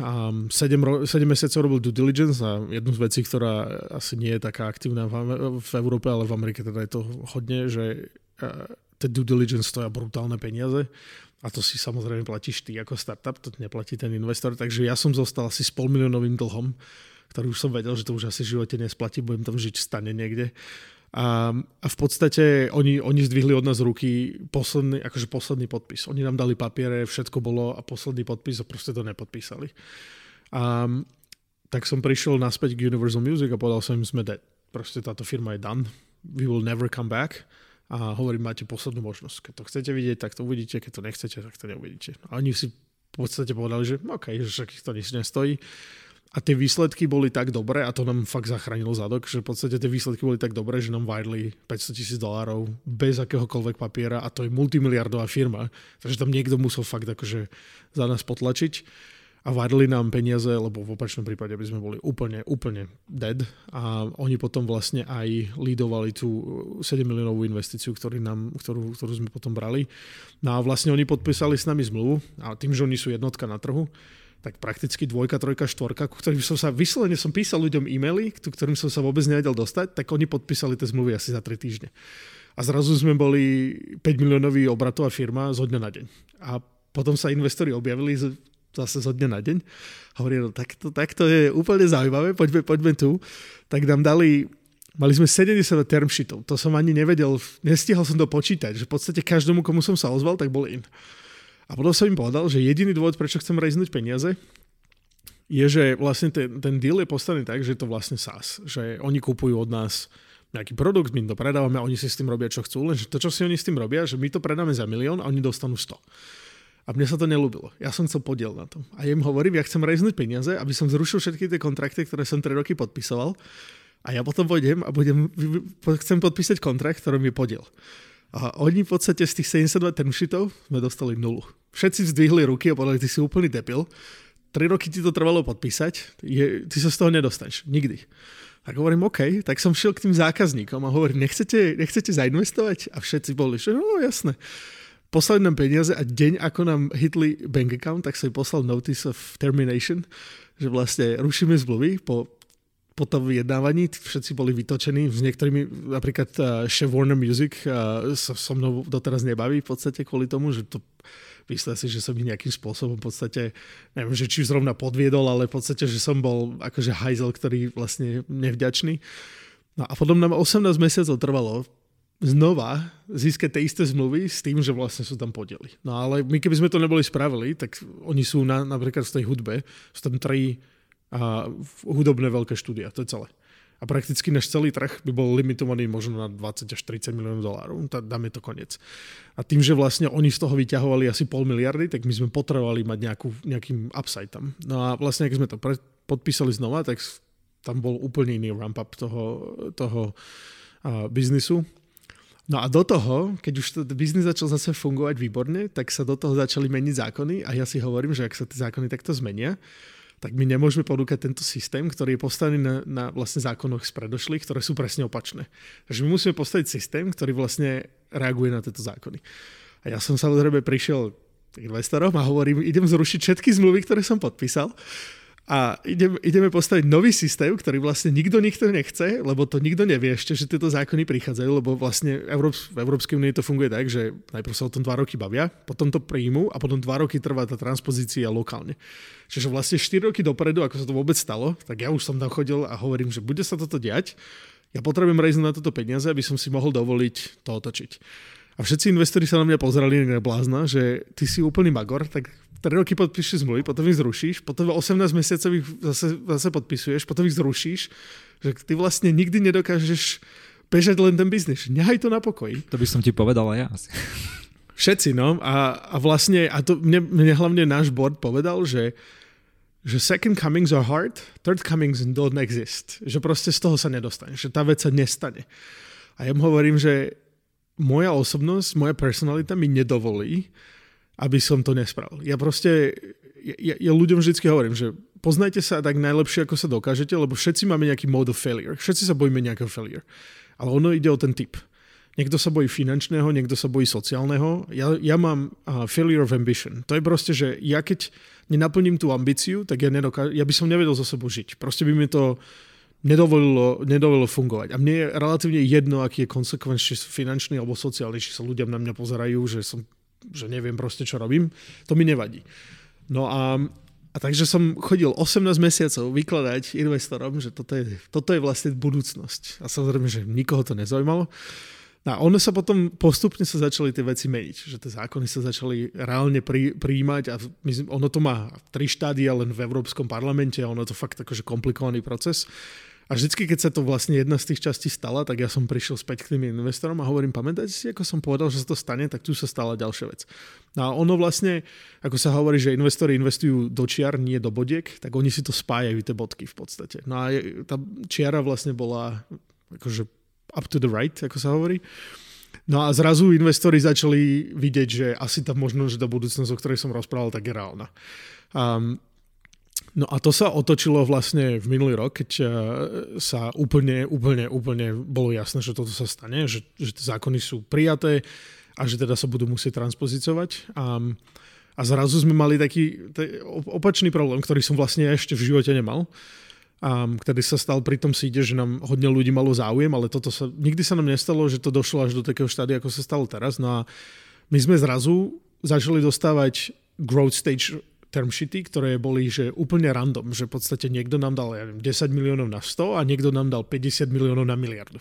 um, 7, ro- 7 mesiacov robil due diligence a jednu z vecí, ktorá asi nie je taká aktívna v, v Európe, ale v Amerike teda je to hodne, že uh, tie due diligence stoja brutálne peniaze a to si samozrejme platíš ty ako startup, to neplatí ten investor, takže ja som zostal asi s polmiliónovým dlhom, ktorý už som vedel, že to už asi v živote nesplatí, budem tam žiť stane niekde. A, a v podstate oni, oni zdvihli od nás ruky posledný, akože posledný podpis. Oni nám dali papiere, všetko bolo a posledný podpis a proste to nepodpísali. A tak som prišiel naspäť k Universal Music a povedal som im, sme dead. Proste táto firma je done. We will never come back. A hovorím, máte poslednú možnosť. Keď to chcete vidieť, tak to uvidíte, keď to nechcete, tak to neuvidíte. A oni si v podstate povedali, že OK, že však to nič nestojí a tie výsledky boli tak dobré, a to nám fakt zachránilo zadok, že v podstate tie výsledky boli tak dobré, že nám vajrli 500 tisíc dolárov bez akéhokoľvek papiera a to je multimiliardová firma, takže tam niekto musel fakt akože za nás potlačiť a vajrli nám peniaze, lebo v opačnom prípade by sme boli úplne, úplne dead a oni potom vlastne aj lídovali tú 7 miliónovú investíciu, ktorý nám, ktorú, ktorú sme potom brali. No a vlastne oni podpísali s nami zmluvu a tým, že oni sú jednotka na trhu, tak prakticky dvojka, trojka, štvorka, ku ktorým som sa vyslovene som písal ľuďom e-maily, ku ktorým som sa vôbec nevedel dostať, tak oni podpísali tie zmluvy asi za 3 týždne. A zrazu sme boli 5 miliónový obratová firma zo dňa na deň. A potom sa investori objavili zase zo dňa na deň. Hovorili, no tak to, tak to je úplne zaujímavé, poďme, poďme tu. Tak nám dali Mali sme 70 term sheetov, to som ani nevedel, nestihol som to počítať, že v podstate každému, komu som sa ozval, tak bol in. A potom som im povedal, že jediný dôvod, prečo chcem reznúť peniaze, je, že vlastne ten, ten deal je postavený tak, že je to vlastne SaaS. Že oni kúpujú od nás nejaký produkt, my to predávame oni si s tým robia, čo chcú. Lenže to, čo si oni s tým robia, že my to predáme za milión a oni dostanú 100. A mne sa to nelúbilo. Ja som chcel podiel na tom. A im hovorím, ja chcem reznúť peniaze, aby som zrušil všetky tie kontrakty, ktoré som 3 roky podpisoval. A ja potom pôjdem a budem, chcem podpísať kontrakt, ktorom je podiel. A oni v podstate z tých 72 term sme dostali nulu. Všetci zdvihli ruky a povedali, ty si úplný depil. Tri roky ti to trvalo podpísať, je, ty sa z toho nedostaneš. Nikdy. Tak hovorím, OK, tak som šiel k tým zákazníkom a hovorím, nechcete, nechcete zainvestovať? A všetci boli, že no jasné. Poslali nám peniaze a deň, ako nám hitli bank account, tak som poslal notice of termination, že vlastne rušíme zmluvy po po tom vyjednávaní všetci boli vytočení, s niektorými, napríklad uh, Warner Music uh, so, so mnou doteraz nebaví v podstate kvôli tomu, že to myslel si, že som ich nejakým spôsobom v podstate, neviem, že či zrovna podviedol, ale v podstate, že som bol akože hajzel, ktorý vlastne nevďačný. No a potom nám 18 mesiacov trvalo znova získať tie isté zmluvy s tým, že vlastne sú tam podeli. No ale my keby sme to neboli spravili, tak oni sú na, napríklad v tej hudbe, sú tam tri a hudobné veľké štúdia, to je celé. A prakticky náš celý trh by bol limitovaný možno na 20 až 30 miliónov dolárov. Tá, dáme to koniec. A tým, že vlastne oni z toho vyťahovali asi pol miliardy, tak my sme potrebovali mať nejakú, nejakým upside tam. No a vlastne, keď sme to pre, podpísali znova, tak tam bol úplne iný ramp-up toho, toho uh, biznisu. No a do toho, keď už biznis začal zase fungovať výborne, tak sa do toho začali meniť zákony a ja si hovorím, že ak sa tie zákony takto zmenia, tak my nemôžeme ponúkať tento systém, ktorý je postavený na, na vlastne zákonoch z predošlých, ktoré sú presne opačné. Takže my musíme postaviť systém, ktorý vlastne reaguje na tieto zákony. A ja som samozrejme prišiel k investorom a hovorím, idem zrušiť všetky zmluvy, ktoré som podpísal a idem, ideme postaviť nový systém, ktorý vlastne nikto nikto nechce, lebo to nikto nevie ešte, že tieto zákony prichádzajú, lebo vlastne Európs- v Európskej únii to funguje tak, že najprv sa o tom dva roky bavia, potom to príjmu a potom dva roky trvá tá transpozícia lokálne. Čiže vlastne 4 roky dopredu, ako sa to vôbec stalo, tak ja už som tam chodil a hovorím, že bude sa toto diať, ja potrebujem rejsť na toto peniaze, aby som si mohol dovoliť to otočiť. A všetci investori sa na mňa pozerali na blázna, že ty si úplný magor, tak 3 roky podpíšeš zmluvy, potom ich zrušíš, potom 18 mesiacov ich zase, zase podpisuješ, potom ich zrušíš, že ty vlastne nikdy nedokážeš bežať len ten biznis. Nehaj to na pokoji. To by som ti povedal aj ja asi. Všetci, no. A, a vlastne, a to mne, mne hlavne náš board povedal, že že second comings are hard, third comings don't exist. Že proste z toho sa nedostane, že tá vec sa nestane. A ja mu hovorím, že moja osobnosť, moja personalita mi nedovolí, aby som to nespravil. Ja proste, ja, ja ľuďom vždy hovorím, že poznajte sa tak najlepšie, ako sa dokážete, lebo všetci máme nejaký mode of failure. Všetci sa bojíme nejakého failure. Ale ono ide o ten typ. Niekto sa bojí finančného, niekto sa bojí sociálneho. Ja, ja mám uh, failure of ambition. To je proste, že ja keď nenaplním tú ambíciu, tak ja, nedoká- ja by som nevedel so sebou žiť. Proste by mi to nedovolilo, nedovolilo fungovať. A mne je relatívne jedno, aký je konsekvenč, či finančný alebo sociálny, či sa ľudia na mňa pozerajú, že, som, že neviem proste, čo robím. To mi nevadí. No a, a takže som chodil 18 mesiacov vykladať investorom, že toto je, toto je vlastne budúcnosť. A samozrejme, že nikoho to nezaujímalo. No a ono sa potom postupne sa začali tie veci meniť, že tie zákony sa začali reálne pri, prijímať a myslím, ono to má tri štádia len v Európskom parlamente a ono to fakt akože komplikovaný proces. A vždycky, keď sa to vlastne jedna z tých častí stala, tak ja som prišiel späť k tým investorom a hovorím, pamätajte si, ako som povedal, že sa to stane, tak tu sa stala ďalšia vec. No a ono vlastne, ako sa hovorí, že investori investujú do čiar, nie do bodiek, tak oni si to spájajú, tie bodky v podstate. No a tá čiara vlastne bola akože up to the right, ako sa hovorí. No a zrazu investori začali vidieť, že asi tá možnosť do budúcnosť, o ktorej som rozprával, tak je reálna. Um, no a to sa otočilo vlastne v minulý rok, keď uh, sa úplne, úplne, úplne bolo jasné, že toto sa stane, že, že tie zákony sú prijaté a že teda sa budú musieť transpozicovať. Um, a zrazu sme mali taký opačný problém, ktorý som vlastne ešte v živote nemal um, ktorý sa stal pri tom síde, že nám hodne ľudí malo záujem, ale toto sa, nikdy sa nám nestalo, že to došlo až do takého štádia, ako sa stalo teraz. No a my sme zrazu začali dostávať growth stage term sheety, ktoré boli že úplne random, že v podstate niekto nám dal ja neviem, 10 miliónov na 100 a niekto nám dal 50 miliónov na miliardu.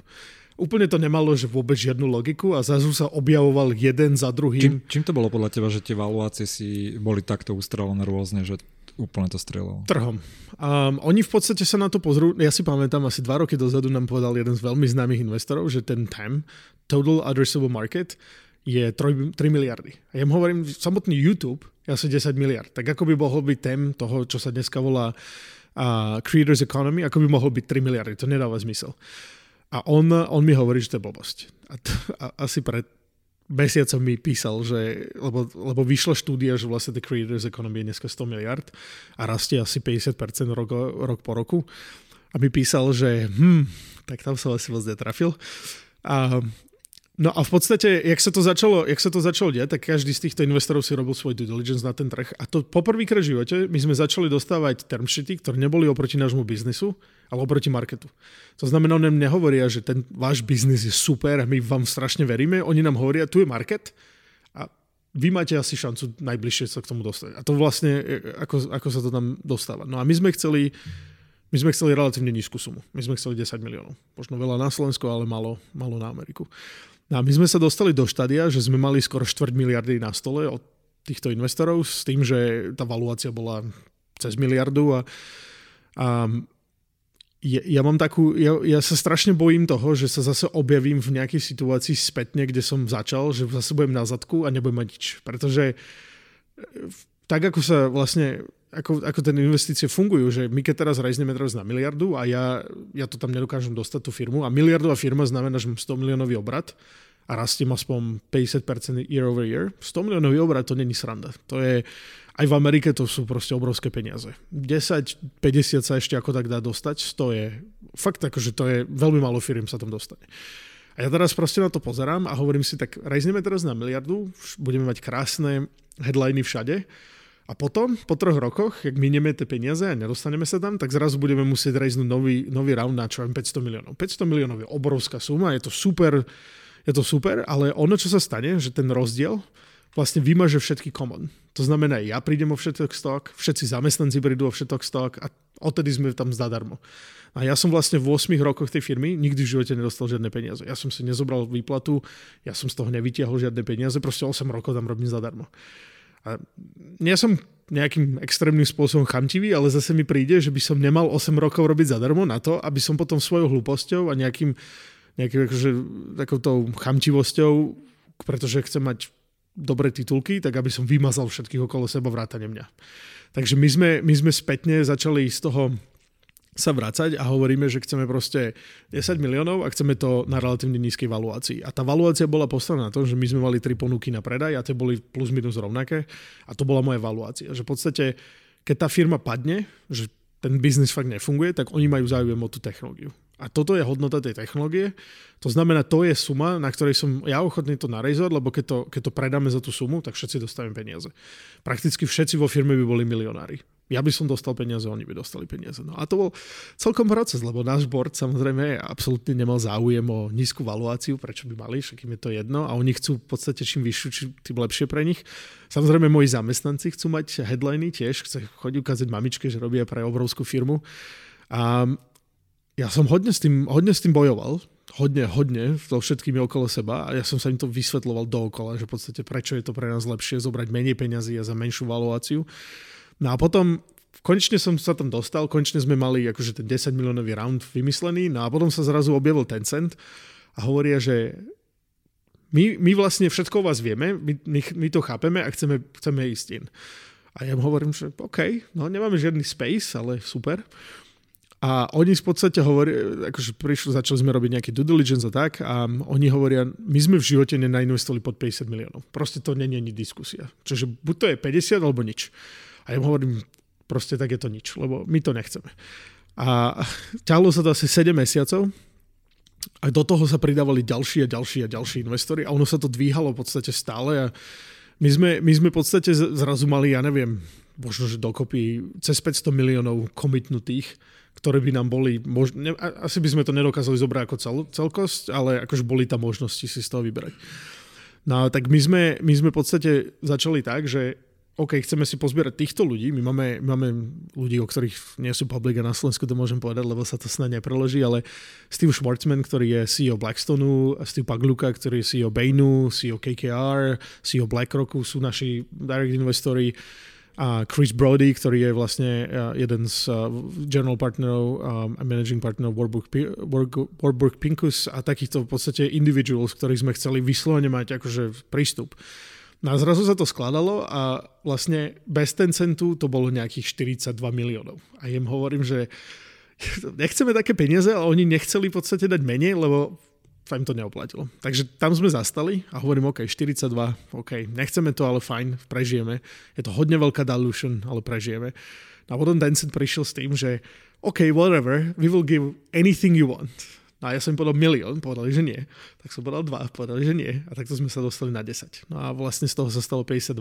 Úplne to nemalo, že vôbec žiadnu logiku a zrazu sa objavoval jeden za druhým. Čím, čím to bolo podľa teba, že tie valuácie si boli takto ustrelené rôzne, že úplne to strieľalo. Trhom. Um, oni v podstate sa na to pozrú, ja si pamätám, asi dva roky dozadu nám povedal jeden z veľmi známych investorov, že ten TAM, Total Addressable Market, je 3, 3 miliardy. A ja mu hovorím, samotný YouTube asi 10 miliard. Tak ako by mohol byť tém toho, čo sa dneska volá uh, Creators Economy, ako by mohol byť 3 miliardy. To nedáva zmysel. A on, on mi hovorí, že to je blbosť. A, to, a asi pred mesiacom mi písal, že, lebo, lebo vyšla štúdia, že vlastne The Creators Economy je dneska 100 miliard a rastie asi 50% rok, rok po roku. A mi písal, že hm, tak tam som asi moc netrafil. A No a v podstate, jak sa to začalo, jak sa to začalo diať, tak každý z týchto investorov si robil svoj due diligence na ten trh. A to poprvýkrát v živote my sme začali dostávať term sheety, ktoré neboli oproti nášmu biznisu, ale oproti marketu. To znamená, oni nám nehovoria, že ten váš biznis je super my vám strašne veríme. Oni nám hovoria, tu je market a vy máte asi šancu najbližšie sa k tomu dostať. A to vlastne, e, ako, ako sa to tam dostáva. No a my sme chceli my sme chceli relatívne nízku sumu. My sme chceli 10 miliónov. Možno veľa na Slovensko, ale malo, malo na Ameriku. No a my sme sa dostali do štádia, že sme mali skoro 4 miliardy na stole od týchto investorov s tým, že tá valuácia bola cez miliardu a, a ja, ja mám takú, ja, ja sa strašne bojím toho, že sa zase objavím v nejakej situácii spätne, kde som začal, že zase budem na zadku a nebudem mať nič. Pretože e, tak ako sa vlastne ako, ako ten investície fungujú, že my keď teraz rajzneme teraz na miliardu a ja, ja to tam nedokážem dostať tú firmu a miliardová firma znamená, že mám 100 miliónový obrad a rastiem aspoň 50% year over year. 100 miliónový obrad to není sranda. To je, aj v Amerike to sú proste obrovské peniaze. 10, 50 sa ešte ako tak dá dostať, to je fakt ako, že to je veľmi málo firm sa tam dostane. A ja teraz proste na to pozerám a hovorím si, tak rajzneme teraz na miliardu, budeme mať krásne headliny všade, a potom, po troch rokoch, ak minieme tie peniaze a nedostaneme sa tam, tak zrazu budeme musieť rejsť nový, nový round na čo 500 miliónov. 500 miliónov je obrovská suma, je to super, je to super, ale ono, čo sa stane, že ten rozdiel vlastne vymaže všetky common. To znamená, ja prídem o všetok stok, všetci zamestnanci prídu o všetok stok a odtedy sme tam zadarmo. A ja som vlastne v 8 rokoch tej firmy nikdy v živote nedostal žiadne peniaze. Ja som si nezobral výplatu, ja som z toho nevytiahol žiadne peniaze, proste 8 rokov tam robím zadarmo. A ja som nejakým extrémnym spôsobom chamtivý, ale zase mi príde, že by som nemal 8 rokov robiť zadarmo na to, aby som potom svojou hlúposťou a nejakým, nejakým akože, takouto chamtivosťou, pretože chcem mať dobré titulky, tak aby som vymazal všetkých okolo seba vrátane mňa. Takže my sme, my sme spätne začali z toho sa vracať a hovoríme, že chceme proste 10 miliónov a chceme to na relatívne nízkej valuácii. A tá valuácia bola postavená na to, že my sme mali tri ponuky na predaj a tie boli plus minus rovnaké a to bola moja valuácia. Že v podstate, keď tá firma padne, že ten biznis fakt nefunguje, tak oni majú záujem o tú technológiu. A toto je hodnota tej technológie. To znamená, to je suma, na ktorej som ja ochotný to narezovať, lebo keď to, keď to predáme za tú sumu, tak všetci dostaneme peniaze. Prakticky všetci vo firme by boli milionári ja by som dostal peniaze, oni by dostali peniaze. No a to bol celkom proces, lebo náš board samozrejme absolútne nemal záujem o nízku valuáciu, prečo by mali, však im je to jedno a oni chcú v podstate čím vyššiu, tým lepšie pre nich. Samozrejme moji zamestnanci chcú mať headliny tiež, chce chodiť ukázať mamičke, že robia pre obrovskú firmu. A ja som hodne s tým, hodne s tým bojoval, hodne, hodne so všetkými okolo seba a ja som sa im to vysvetloval dookola, že v podstate prečo je to pre nás lepšie zobrať menej peňazí a za menšiu valuáciu. No a potom konečne som sa tam dostal, konečne sme mali akože ten 10 miliónový round vymyslený, no a potom sa zrazu objavil ten cent a hovoria, že my, my vlastne všetko o vás vieme, my, my, to chápeme a chceme, chceme ísť in. A ja im hovorím, že OK, no nemáme žiadny space, ale super. A oni v podstate hovoria, akože prišli, začali sme robiť nejaký due diligence a tak a oni hovoria, my sme v živote nenainvestovali pod 50 miliónov. Proste to není ani diskusia. Čiže buď to je 50 alebo nič. A ja mu hovorím, proste tak je to nič, lebo my to nechceme. A ťahlo sa to asi 7 mesiacov a do toho sa pridávali ďalší a ďalší a ďalší investori a ono sa to dvíhalo v podstate stále a my sme, my sme v podstate zrazu mali, ja neviem, možno, že dokopy cez 500 miliónov komitnutých, ktoré by nám boli, mož... ne, asi by sme to nedokázali zobrať ako cel, celkosť, ale akože boli tam možnosti si z toho vyberať. No tak my sme, my sme v podstate začali tak, že OK, chceme si pozbierať týchto ľudí, my máme, máme ľudí, o ktorých nie sú public a na Slovensku to môžem povedať, lebo sa to snad nepreloží, ale Steve Schwartzman, ktorý je CEO Blackstoneu, Steve Pagluka, ktorý je CEO Bainu, CEO KKR, CEO BlackRocku sú naši direct investori a Chris Brody, ktorý je vlastne jeden z general partnerov a managing partnerov Warburg, Warburg a takýchto v podstate individuals, ktorých sme chceli vyslovene mať akože prístup. No zrazu sa to skladalo a vlastne bez Tencentu to bolo nejakých 42 miliónov. A jem hovorím, že nechceme také peniaze, ale oni nechceli v podstate dať menej, lebo sa im to neoplatilo. Takže tam sme zastali a hovorím, OK, 42, OK, nechceme to, ale fajn, prežijeme. Je to hodne veľká dilution, ale prežijeme. A potom Tencent prišiel s tým, že OK, whatever, we will give anything you want. No a ja som im povedal milión, povedali, že nie. Tak som povedal dva, povedali, že nie. A takto sme sa dostali na 10. No a vlastne z toho sa stalo 52.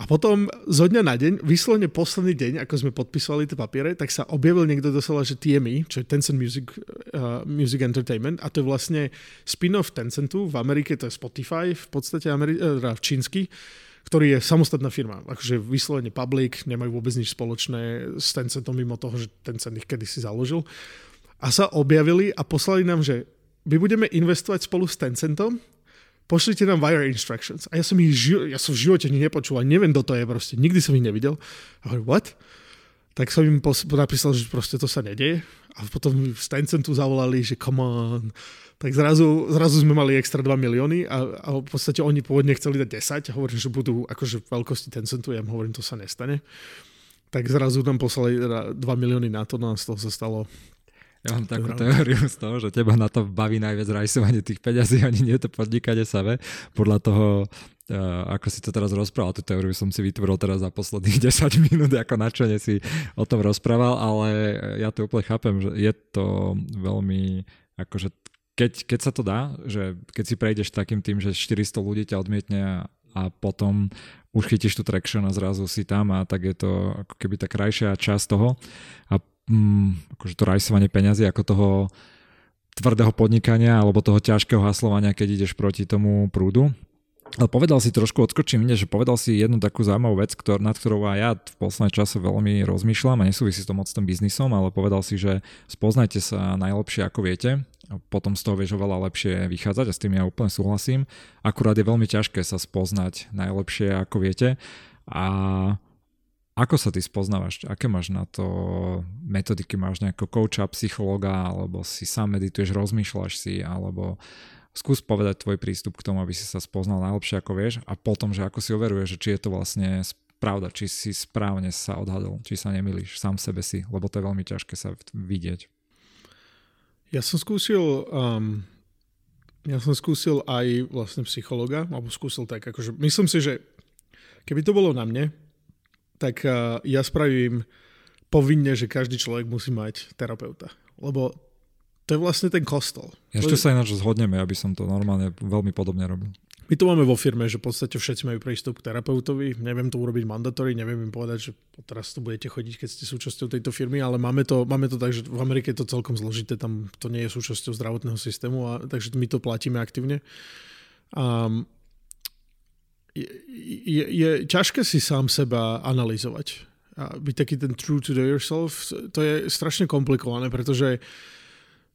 A potom zo dňa na deň, vyslovene posledný deň, ako sme podpisovali tie papiere, tak sa objavil niekto doslova, že TME, čo je Tencent Music, uh, Music Entertainment, a to je vlastne spin-off Tencentu, v Amerike to je Spotify, v podstate Ameri- uh, čínsky, ktorý je samostatná firma. Akože vyslovene public, nemajú vôbec nič spoločné s Tencentom, mimo toho, že Tencent ich kedysi založil a sa objavili a poslali nám, že my budeme investovať spolu s Tencentom, pošlite nám wire instructions. A ja som ich ja som v živote nepočul, a neviem, kto to je proste, nikdy som ich nevidel. A hovorím, what? Tak som im pos- napísal, že proste to sa nedeje. A potom z Tencentu zavolali, že come on. Tak zrazu, zrazu sme mali extra 2 milióny a, a v podstate oni pôvodne chceli dať 10 a hovorím, že budú akože veľkosti Tencentu, ja im hovorím, to sa nestane. Tak zrazu tam poslali 2 teda milióny na to, no a z toho sa stalo ja mám takú teóriu z toho, že teba na to baví najviac rajsovanie tých peňazí, ani nie to podnikanie same. Podľa toho, uh, ako si to teraz rozprával, tú teóriu som si vytvoril teraz za posledných 10 minút, ako načene si o tom rozprával, ale ja to úplne chápem, že je to veľmi, akože keď, keď sa to dá, že keď si prejdeš takým tým, že 400 ľudí ťa odmietne a potom už chytíš tú traction a zrazu si tam a tak je to ako keby tá krajšia časť toho. A mm, akože to rajsovanie peňazí ako toho tvrdého podnikania alebo toho ťažkého haslovania, keď ideš proti tomu prúdu. Ale povedal si trošku, odskočím že povedal si jednu takú zaujímavú vec, ktor, nad ktorou aj ja v poslednej čase veľmi rozmýšľam a nesúvisí to moc s tým biznisom, ale povedal si, že spoznajte sa najlepšie ako viete a potom z toho vieš oveľa lepšie vychádzať a s tým ja úplne súhlasím. Akurát je veľmi ťažké sa spoznať najlepšie ako viete a ako sa ty spoznávaš? Aké máš na to metodiky? Máš nejakého kouča, psychologa, alebo si sám medituješ, rozmýšľaš si, alebo skús povedať tvoj prístup k tomu, aby si sa spoznal najlepšie ako vieš a potom, že ako si overuješ, že či je to vlastne pravda, či si správne sa odhadol, či sa nemilíš sám sebe si, lebo to je veľmi ťažké sa vidieť. Ja som skúsil um, ja som skúsil aj vlastne psychologa, alebo skúsil tak, akože myslím si, že keby to bolo na mne, tak uh, ja spravím povinne, že každý človek musí mať terapeuta. Lebo to je vlastne ten kostol. Ešte sa ináč zhodneme, aby som to normálne veľmi podobne robil. My to máme vo firme, že v podstate všetci majú prístup k terapeutovi. Neviem to urobiť mandatory, neviem im povedať, že teraz tu budete chodiť, keď ste súčasťou tejto firmy, ale máme to, máme to tak, že v Amerike je to celkom zložité, tam to nie je súčasťou zdravotného systému, a, takže my to platíme aktívne. Um, je, je, ťažké si sám seba analyzovať. A byť taký ten true to yourself, to je strašne komplikované, pretože uh,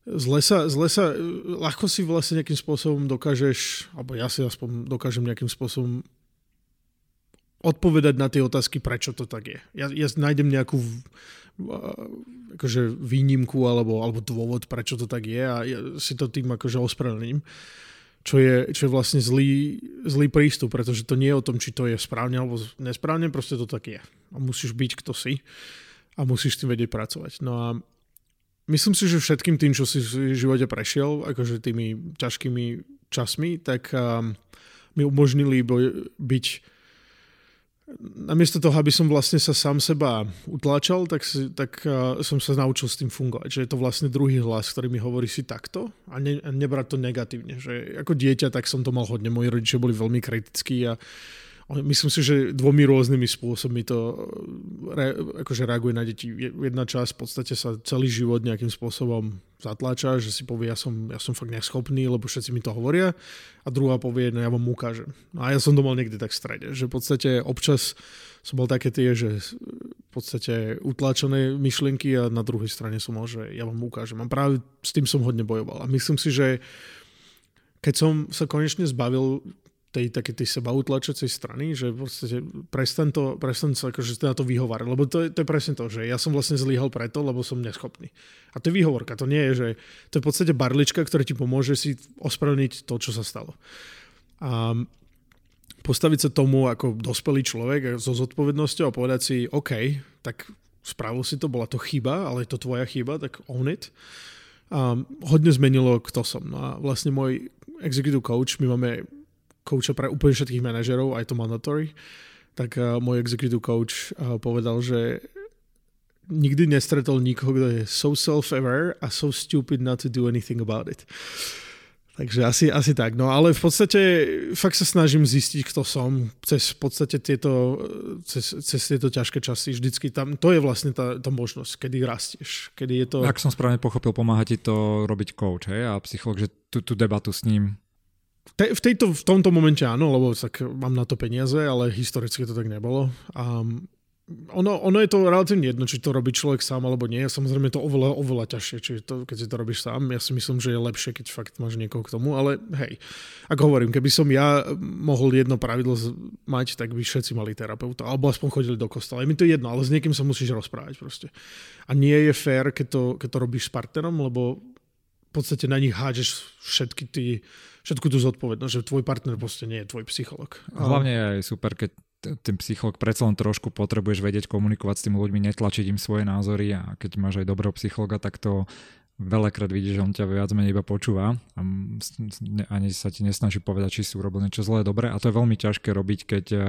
zle sa, zle sa, ľahko si vlastne nejakým spôsobom dokážeš, alebo ja si aspoň dokážem nejakým spôsobom odpovedať na tie otázky, prečo to tak je. Ja, ja nájdem nejakú akože výnimku alebo, alebo dôvod, prečo to tak je a ja si to tým akože ospravedlním. Čo je, čo je vlastne zlý, zlý prístup, pretože to nie je o tom, či to je správne alebo nesprávne, proste to tak je. A musíš byť kto si a musíš s tým vedieť pracovať. No a myslím si, že všetkým tým, čo si v živote prešiel, akože tými ťažkými časmi, tak um, mi umožnili byť namiesto toho, aby som vlastne sa sám seba utláčal, tak, si, tak uh, som sa naučil s tým fungovať. Že je to vlastne druhý hlas, ktorý mi hovorí si takto a, ne, a nebrať to negatívne. Že ako dieťa, tak som to mal hodne. Moji rodičia boli veľmi kritickí a Myslím si, že dvomi rôznymi spôsobmi to re, akože reaguje na deti. Jedna časť v podstate sa celý život nejakým spôsobom zatláča, že si povie, ja som, ja som fakt neschopný, lebo všetci mi to hovoria. A druhá povie, no ja vám ukážem. No a ja som to mal niekde tak v strede, že v podstate občas som bol také tie, že v podstate utláčané myšlienky a na druhej strane som mal, že ja vám ukážem. A práve s tým som hodne bojoval. A myslím si, že keď som sa konečne zbavil tej také tej seba utlačacej strany, že proste prestan, to, prestan sa akože na to vyhovárať, lebo to je, to je presne to, že ja som vlastne zlyhal preto, lebo som neschopný. A to je výhovorka, to nie je, že to je v podstate barlička, ktorá ti pomôže si ospravedlniť to, čo sa stalo. A postaviť sa tomu ako dospelý človek so zodpovednosťou a povedať si, OK, tak spravil si to, bola to chyba, ale je to tvoja chyba, tak own it. A hodne zmenilo, kto som. No a vlastne môj executive coach, my máme kouča pre úplne všetkých manažerov, aj to mandatory, tak uh, môj executive coach uh, povedal, že nikdy nestretol nikoho, kto je so self-aware a so stupid not to do anything about it. Takže asi, asi tak. No ale v podstate fakt sa snažím zistiť, kto som cez v podstate tieto, cez, cez tieto ťažké časy. Vždycky tam, to je vlastne tá, tá možnosť, kedy rastieš. Kedy je to... Ak som správne pochopil, pomáha ti to robiť coach hej? a psycholog, že tú, tú debatu s ním te, v, tejto, v tomto momente áno, lebo tak mám na to peniaze, ale historicky to tak nebolo. A ono, ono je to relatívne jedno, či to robí človek sám alebo nie. Samozrejme je to oveľa, oveľa ťažšie, či to, keď si to robíš sám. Ja si myslím, že je lepšie, keď fakt máš niekoho k tomu, ale hej, ako hovorím, keby som ja mohol jedno pravidlo mať, tak by všetci mali terapeuta, alebo aspoň chodili do kostola. Je mi to jedno, ale s niekým sa musíš rozprávať proste. A nie je fér, keď to, keď to robíš s partnerom, lebo podstate na nich hádžeš všetky tie všetku tú zodpovednosť, že tvoj partner proste nie je tvoj psycholog. Hlavne je aj super, keď ten psycholog predsa len trošku potrebuješ vedieť komunikovať s tými ľuďmi, netlačiť im svoje názory a keď máš aj dobrého psychologa, tak to veľakrát vidíš, že on ťa viac menej iba počúva a ani sa ti nesnaží povedať, či si urobil niečo zlé, dobre. A to je veľmi ťažké robiť, keď, eh,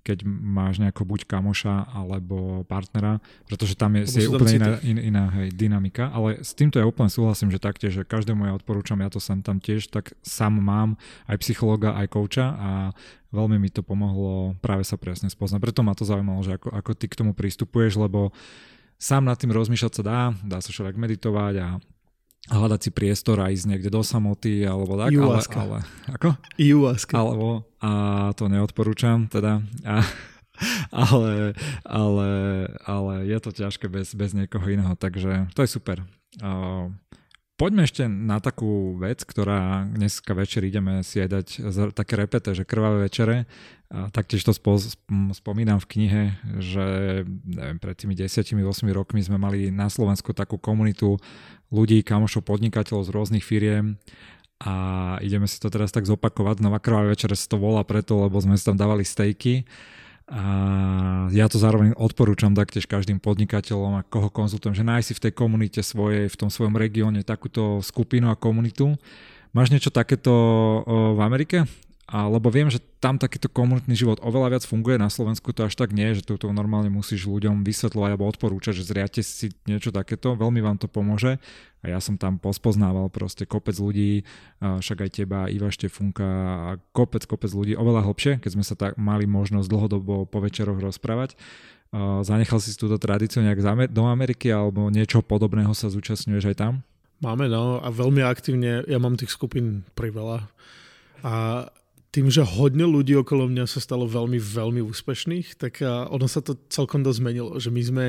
keď máš nejako buď kamoša alebo partnera, pretože tam je, je úplne iná, in, iná hej, dynamika. Ale s týmto ja úplne súhlasím, že taktiež, že každému ja odporúčam, ja to sem tam tiež, tak sám mám aj psychologa, aj kouča a veľmi mi to pomohlo práve sa presne spoznať. Preto ma to zaujímalo, že ako, ako ty k tomu pristupuješ, lebo sám nad tým rozmýšľať sa dá, dá sa človek meditovať a hľadať si priestor a ísť niekde do samoty alebo tak, ale, ale ako? Iuaska. Alebo, a to neodporúčam teda, a, ale, ale, ale je to ťažké bez, bez niekoho iného, takže to je super. Uh, Poďme ešte na takú vec, ktorá dneska večer ideme si aj dať také repete, že krvavé večere. A taktiež to spo, spomínam v knihe, že neviem, pred tými 10-8 rokmi sme mali na Slovensku takú komunitu ľudí, kamošov, podnikateľov z rôznych firiem a ideme si to teraz tak zopakovať. Znova krvavé večere sa to volá preto, lebo sme si tam dávali stejky A ja to zároveň odporúčam taktiež každým podnikateľom a koho konzultujem, že nájsť si v tej komunite svojej, v tom svojom regióne takúto skupinu a komunitu. Máš niečo takéto v Amerike? A lebo viem, že tam takýto komunitný život oveľa viac funguje, na Slovensku to až tak nie, že tu normálne musíš ľuďom vysvetľovať alebo odporúčať, že zriate si niečo takéto, veľmi vám to pomôže. A ja som tam pospoznával proste kopec ľudí, však aj teba, Iva Štefunka a kopec, kopec ľudí, oveľa hlbšie, keď sme sa tak mali možnosť dlhodobo po večeroch rozprávať. Zanechal si túto tradíciu nejak do Ameriky alebo niečo podobného sa zúčastňuješ aj tam? Máme, no a veľmi aktívne, ja mám tých skupín priveľa. A tým, že hodne ľudí okolo mňa sa stalo veľmi, veľmi úspešných, tak ono sa to celkom dosť zmenilo, že my sme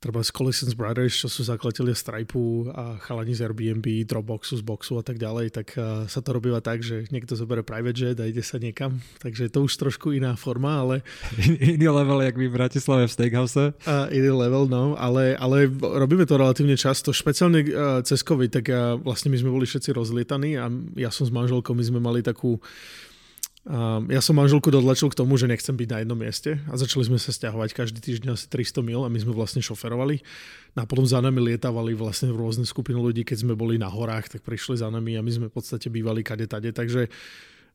treba z Collisons Brothers, čo sú zakladatelia Stripe a chalani z Airbnb, Dropboxu, z Boxu a tak ďalej, tak sa to robíva tak, že niekto zoberie private jet a ide sa niekam. Takže to už trošku iná forma, ale... Iný level, jak by v Bratislave v Steakhouse. A iný level, no, ale, ale robíme to relatívne často, špeciálne cez COVID, tak vlastne my sme boli všetci rozlietaní a ja som s manželkou, my sme mali takú Um, ja som manželku dodlačil k tomu, že nechcem byť na jednom mieste a začali sme sa stiahovať každý týždeň asi 300 mil a my sme vlastne šoferovali. No a potom za nami lietavali vlastne v rôzne skupiny ľudí, keď sme boli na horách, tak prišli za nami a my sme v podstate bývali kade tade. Takže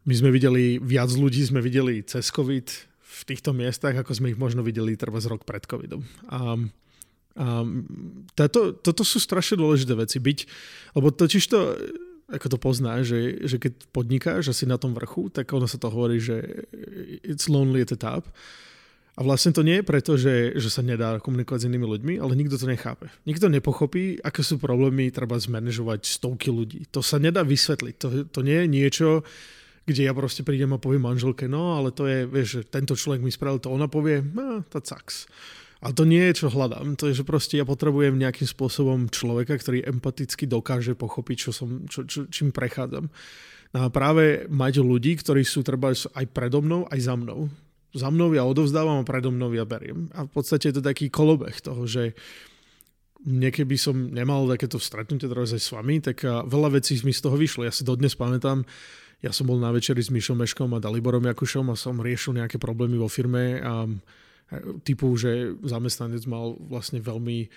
my sme videli, viac ľudí sme videli cez COVID v týchto miestach, ako sme ich možno videli treba z rok pred COVIDom. A a táto, toto sú strašne dôležité veci byť, lebo totiž to ako to pozná, že, že keď podnikáš a si na tom vrchu, tak ono sa to hovorí, že it's lonely at the top. A vlastne to nie je preto, že, že sa nedá komunikovať s inými ľuďmi, ale nikto to nechápe. Nikto nepochopí, aké sú problémy treba zmanéžovať stovky ľudí. To sa nedá vysvetliť. To, to nie je niečo, kde ja proste prídem a poviem manželke, no ale to je, vieš, že tento človek mi spravil to, ona povie, no, to sucks. Ale to nie je, čo hľadám. To je, že proste ja potrebujem nejakým spôsobom človeka, ktorý empaticky dokáže pochopiť, čo som, čo, čo, čím prechádzam. No a práve mať ľudí, ktorí sú treba aj predo mnou, aj za mnou. Za mnou ja odovzdávam a predo mnou ja beriem. A v podstate je to taký kolobeh toho, že niekedy som nemal takéto stretnutie teraz aj s vami, tak veľa vecí mi z toho vyšlo. Ja si dodnes pamätám, ja som bol na večeri s Mišom Meškom a Daliborom Jakušom a som riešil nejaké problémy vo firme a typu, že zamestnanec mal vlastne veľmi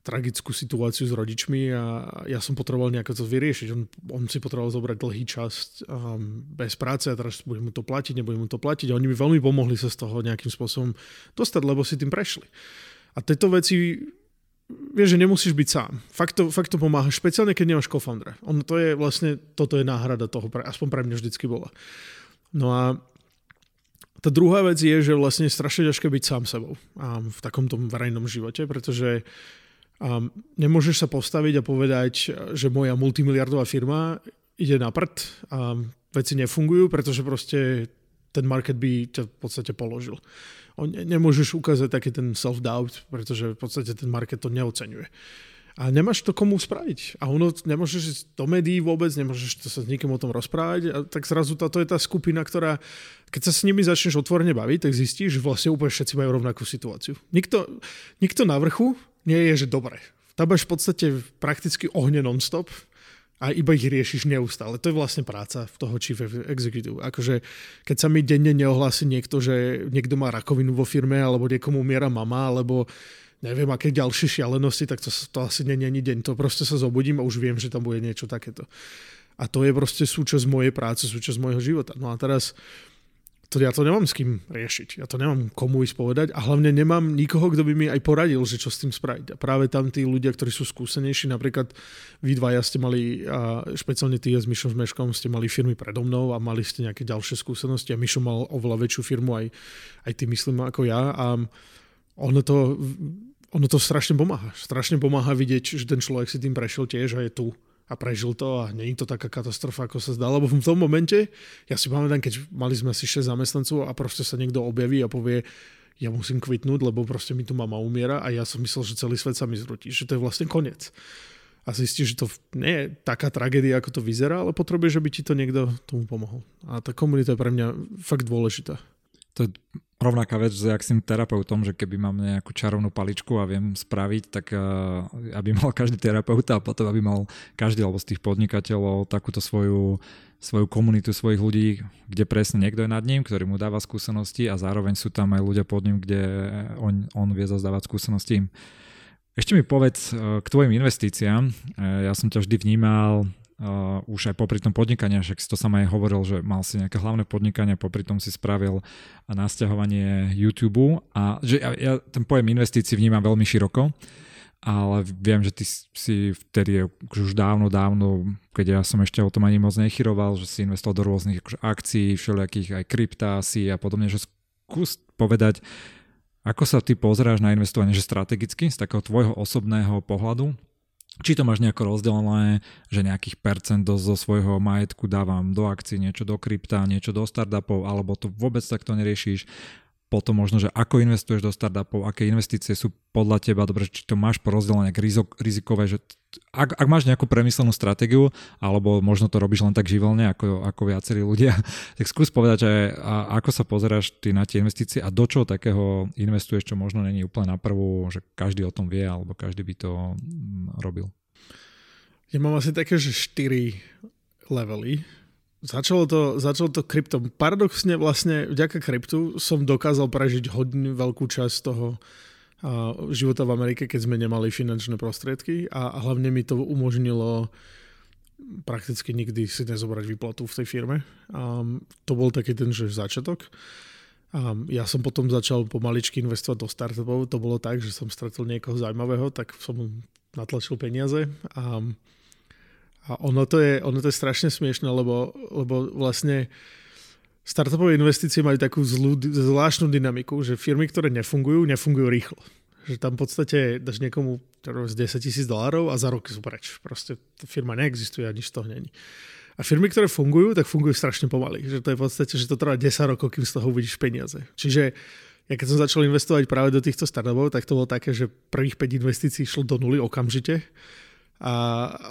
tragickú situáciu s rodičmi a ja som potreboval nejako to vyriešiť. On, on si potreboval zobrať dlhý čas um, bez práce a teraz budem mu to platiť, nebudem mu to platiť. A oni mi veľmi pomohli sa z toho nejakým spôsobom dostať, lebo si tým prešli. A tieto veci vieš, že nemusíš byť sám. Fakt to, fakt to pomáha, špeciálne keď nemáš co-foundera. On to je vlastne, toto je náhrada toho, aspoň pre mňa vždycky bola. No a tá druhá vec je, že vlastne je strašne ťažké byť sám sebou um, v takomto verejnom živote, pretože um, nemôžeš sa postaviť a povedať, že moja multimiliardová firma ide na prd a veci nefungujú, pretože proste ten market by ťa v podstate položil. Nemôžeš ukázať taký ten self-doubt, pretože v podstate ten market to neocenuje a nemáš to komu spraviť. A ono, nemôžeš ísť do médií vôbec, nemôžeš to sa s nikým o tom rozprávať. A tak zrazu táto je tá skupina, ktorá, keď sa s nimi začneš otvorene baviť, tak zistíš, že vlastne úplne všetci majú rovnakú situáciu. Nikto, nikto na vrchu nie je, že dobre. Tam v podstate prakticky ohne non-stop a iba ich riešiš neustále. To je vlastne práca v toho chief executive. Akože, keď sa mi denne neohlási niekto, že niekto má rakovinu vo firme, alebo niekomu umiera mama, alebo neviem, aké ďalšie šialenosti, tak to, to asi je ani deň. To proste sa zobudím a už viem, že tam bude niečo takéto. A to je proste súčasť mojej práce, súčasť môjho života. No a teraz to, ja to nemám s kým riešiť. Ja to nemám komu ísť povedať a hlavne nemám nikoho, kto by mi aj poradil, že čo s tým spraviť. A práve tam tí ľudia, ktorí sú skúsenejší, napríklad vy dvaja ste mali, a špeciálne ty s Mišom Meškom, ste mali firmy predo mnou a mali ste nejaké ďalšie skúsenosti a Mišo mal oveľa väčšiu firmu, aj, aj ty myslím ako ja. A ono to ono to strašne pomáha. Strašne pomáha vidieť, že ten človek si tým prešiel tiež a je tu a prežil to a je to taká katastrofa, ako sa zdá. Lebo v tom momente, ja si pamätám, keď mali sme asi 6 zamestnancov a proste sa niekto objaví a povie, ja musím kvitnúť, lebo proste mi tu mama umiera a ja som myslel, že celý svet sa mi zrutí, že to je vlastne koniec. A zistíš, že to nie je taká tragédia, ako to vyzerá, ale potrebuješ, aby ti to niekto tomu pomohol. A tá komunita je pre mňa fakt dôležitá. To je rovnaká vec, že ak som terapeutom, že keby mám nejakú čarovnú paličku a viem spraviť, tak uh, aby mal každý terapeuta a potom aby mal každý alebo z tých podnikateľov takúto svoju svoju komunitu svojich ľudí, kde presne niekto je nad ním, ktorý mu dáva skúsenosti a zároveň sú tam aj ľudia pod ním, kde on, on vie zazdávať skúsenosti. Ešte mi povedz e, k tvojim investíciám. E, ja som ťa vždy vnímal uh, už aj popri tom podnikaní, však si to sama aj hovoril, že mal si nejaké hlavné podnikanie, popri tom si spravil nasťahovanie YouTube a že ja, ja ten pojem investícií vnímam veľmi široko ale viem, že ty si vtedy už dávno, dávno, keď ja som ešte o tom ani moc nechyroval, že si investoval do rôznych akože, akcií, všelijakých aj kryptásí a podobne, že skús povedať, ako sa ty pozráš na investovanie, že strategicky, z takého tvojho osobného pohľadu, či to máš nejako rozdelené, že nejakých percent zo svojho majetku dávam do akcií, niečo do krypta, niečo do startupov, alebo to vôbec takto neriešiš potom možno, že ako investuješ do startupov, aké investície sú podľa teba, dobre, či to máš porozdelené rizikové, že ak, ak máš nejakú premyslenú stratégiu, alebo možno to robíš len tak živelne ako, ako viacerí ľudia, tak skús povedať, že ako sa pozeráš ty na tie investície a do čoho takého investuješ, čo možno není úplne na prvú, že každý o tom vie, alebo každý by to mm, robil. Ja mám asi také, že 4 levely Začalo to, začalo to kryptom. Paradoxne vlastne vďaka kryptu som dokázal prežiť hodne veľkú časť toho a, života v Amerike, keď sme nemali finančné prostriedky a, a hlavne mi to umožnilo prakticky nikdy si nezobrať výplatu v tej firme. A, to bol taký ten, že začiatok. A ja som potom začal pomaličky investovať do startupov. To bolo tak, že som stretol niekoho zaujímavého, tak som natlačil peniaze a a ono to je, ono to je strašne smiešne, lebo, lebo vlastne startupové investície majú takú zlú, zvláštnu dynamiku, že firmy, ktoré nefungujú, nefungujú rýchlo. Že tam v podstate dáš niekomu z 10 tisíc dolárov a za roky sú preč. Proste firma neexistuje a nič z toho není. A firmy, ktoré fungujú, tak fungujú strašne pomaly. Že to je v podstate, že to trvá 10 rokov, kým z toho uvidíš peniaze. Čiže ja keď som začal investovať práve do týchto startupov, tak to bolo také, že prvých 5 investícií šlo do nuly okamžite a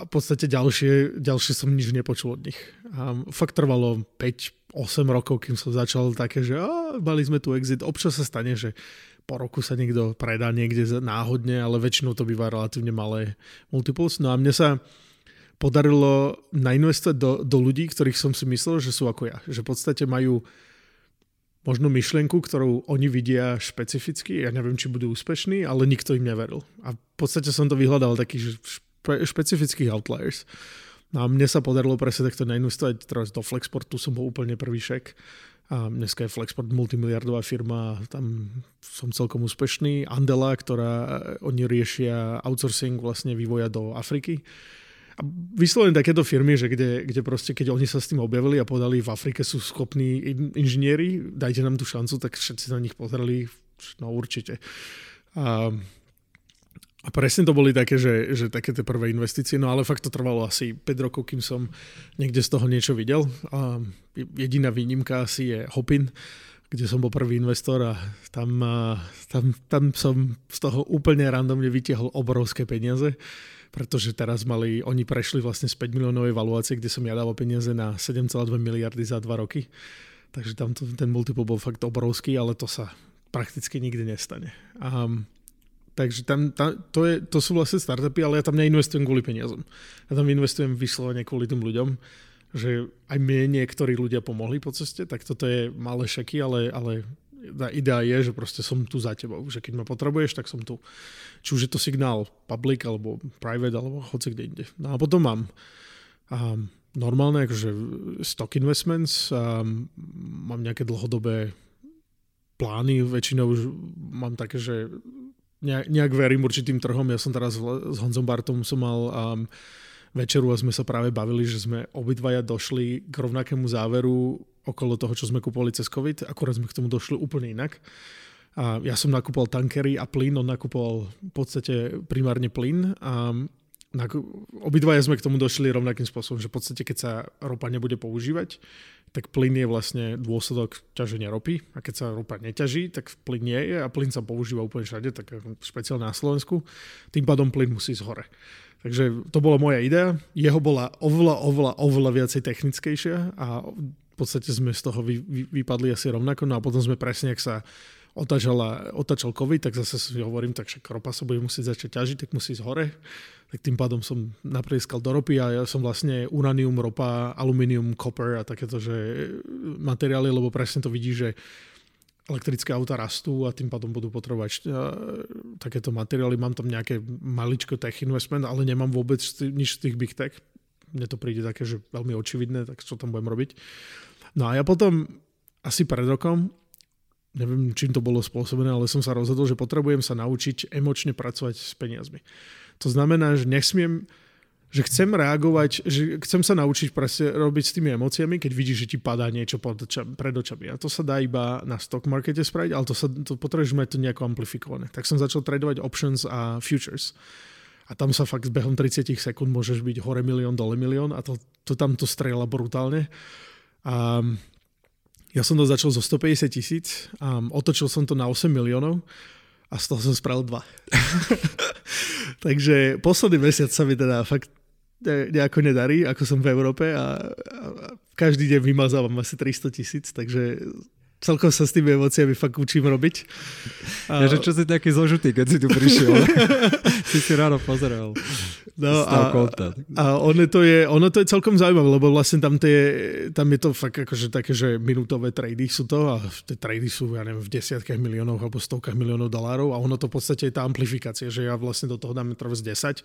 v podstate ďalšie, ďalšie som nič nepočul od nich. A fakt trvalo 5-8 rokov, kým som začal také, že á, mali sme tu exit. Občas sa stane, že po roku sa niekto predá niekde náhodne, ale väčšinou to býva relatívne malé multiples. No a mne sa podarilo nainvestovať do, do ľudí, ktorých som si myslel, že sú ako ja. Že v podstate majú možno myšlienku, ktorú oni vidia špecificky. Ja neviem, či budú úspešní, ale nikto im neveril. A v podstate som to vyhľadal taký, že špecifických outliers. No a mne sa podarilo presne takto nainvestovať teraz do Flexportu, som bol úplne prvý šek. A dneska je Flexport multimiliardová firma, tam som celkom úspešný. Andela, ktorá oni riešia outsourcing vlastne vývoja do Afriky. A vyslovene takéto firmy, že kde, kde proste, keď oni sa s tým objavili a podali v Afrike sú schopní in, inžinieri, dajte nám tú šancu, tak všetci na nich pozreli, no určite. A a presne to boli také, že, že také tie prvé investície, no ale fakt to trvalo asi 5 rokov, kým som niekde z toho niečo videl. A jediná výnimka asi je Hopin, kde som bol prvý investor a tam, tam, tam som z toho úplne randomne vytiahol obrovské peniaze, pretože teraz mali, oni prešli vlastne z 5 miliónovej valuácie, kde som ja dával peniaze na 7,2 miliardy za 2 roky. Takže tam to, ten multiple bol fakt obrovský, ale to sa prakticky nikdy nestane. A Takže tam, tam to, je, to sú vlastne startupy, ale ja tam neinvestujem kvôli peniazom. Ja tam investujem vyslovene kvôli tým ľuďom, že aj mne niektorí ľudia pomohli po ceste, tak toto je malé šaky, ale, ale tá idea je, že proste som tu za tebou, že keď ma potrebuješ, tak som tu. Či už je to signál public, alebo private, alebo hoci kde inde. No a potom mám um, normálne akože stock investments, um, mám nejaké dlhodobé plány, väčšinou už mám také, že nejak, nejak verím určitým trhom. Ja som teraz s Honzom Bartom som mal um, večeru a sme sa práve bavili, že sme obidvaja došli k rovnakému záveru okolo toho, čo sme kupovali cez COVID, akurát sme k tomu došli úplne inak. A ja som nakupoval tankery a plyn, on nakupoval v podstate primárne plyn a obidvaja sme k tomu došli rovnakým spôsobom, že v podstate keď sa ropa nebude používať, tak plyn je vlastne dôsledok ťaženia ropy a keď sa ropa neťaží, tak plyn nie je a plyn sa používa úplne všade, tak špeciálne na Slovensku. Tým pádom plyn musí ísť hore. Takže to bola moja idea. Jeho bola oveľa, oveľa, oveľa viacej technickejšia a v podstate sme z toho vy, vy, vypadli asi rovnako. No a potom sme presne, ak sa otáčala, otáčal COVID, tak zase si hovorím, tak však ropa sa bude musieť začať ťažiť, tak musí ísť hore. Tak tým pádom som naprieskal do ropy a ja som vlastne uranium, ropa, aluminium, copper a takéto že materiály, lebo presne to vidí, že elektrické auta rastú a tým pádom budú potrebovať takéto materiály. Mám tam nejaké maličko tech investment, ale nemám vôbec nič z tých big tech. Mne to príde také, že veľmi očividné, tak čo tam budem robiť. No a ja potom asi pred rokom neviem, čím to bolo spôsobené, ale som sa rozhodol, že potrebujem sa naučiť emočne pracovať s peniazmi. To znamená, že nesmiem, že chcem reagovať, že chcem sa naučiť presne robiť s tými emóciami, keď vidíš, že ti padá niečo pod očami, pred očami. A to sa dá iba na stock markete spraviť, ale to, sa, to potrebuješ mať to nejako amplifikované. Tak som začal tradovať options a futures. A tam sa fakt behom 30 sekúnd môžeš byť hore milión, dole milión a to, to tam to strela brutálne. A ja som to začal zo 150 tisíc a otočil som to na 8 miliónov a z toho som spravil dva. Takže posledný mesiac sa mi teda fakt nejako nedarí, ako som v Európe a, a každý deň vymazávam asi 300 tisíc, takže celkom sa s tými emóciami fakt učím robiť. Ja, že čo si taký zložitý, keď si tu prišiel? si si ráno pozeral. No a, a ono, to je, ono to je celkom zaujímavé, lebo vlastne tam, tie, tam je to fakt akože také, že minútové trady sú to a tie trady sú, ja neviem, v desiatkách miliónov alebo stovkách miliónov dolárov a ono to v podstate je tá amplifikácia, že ja vlastne do toho dáme trvz 10,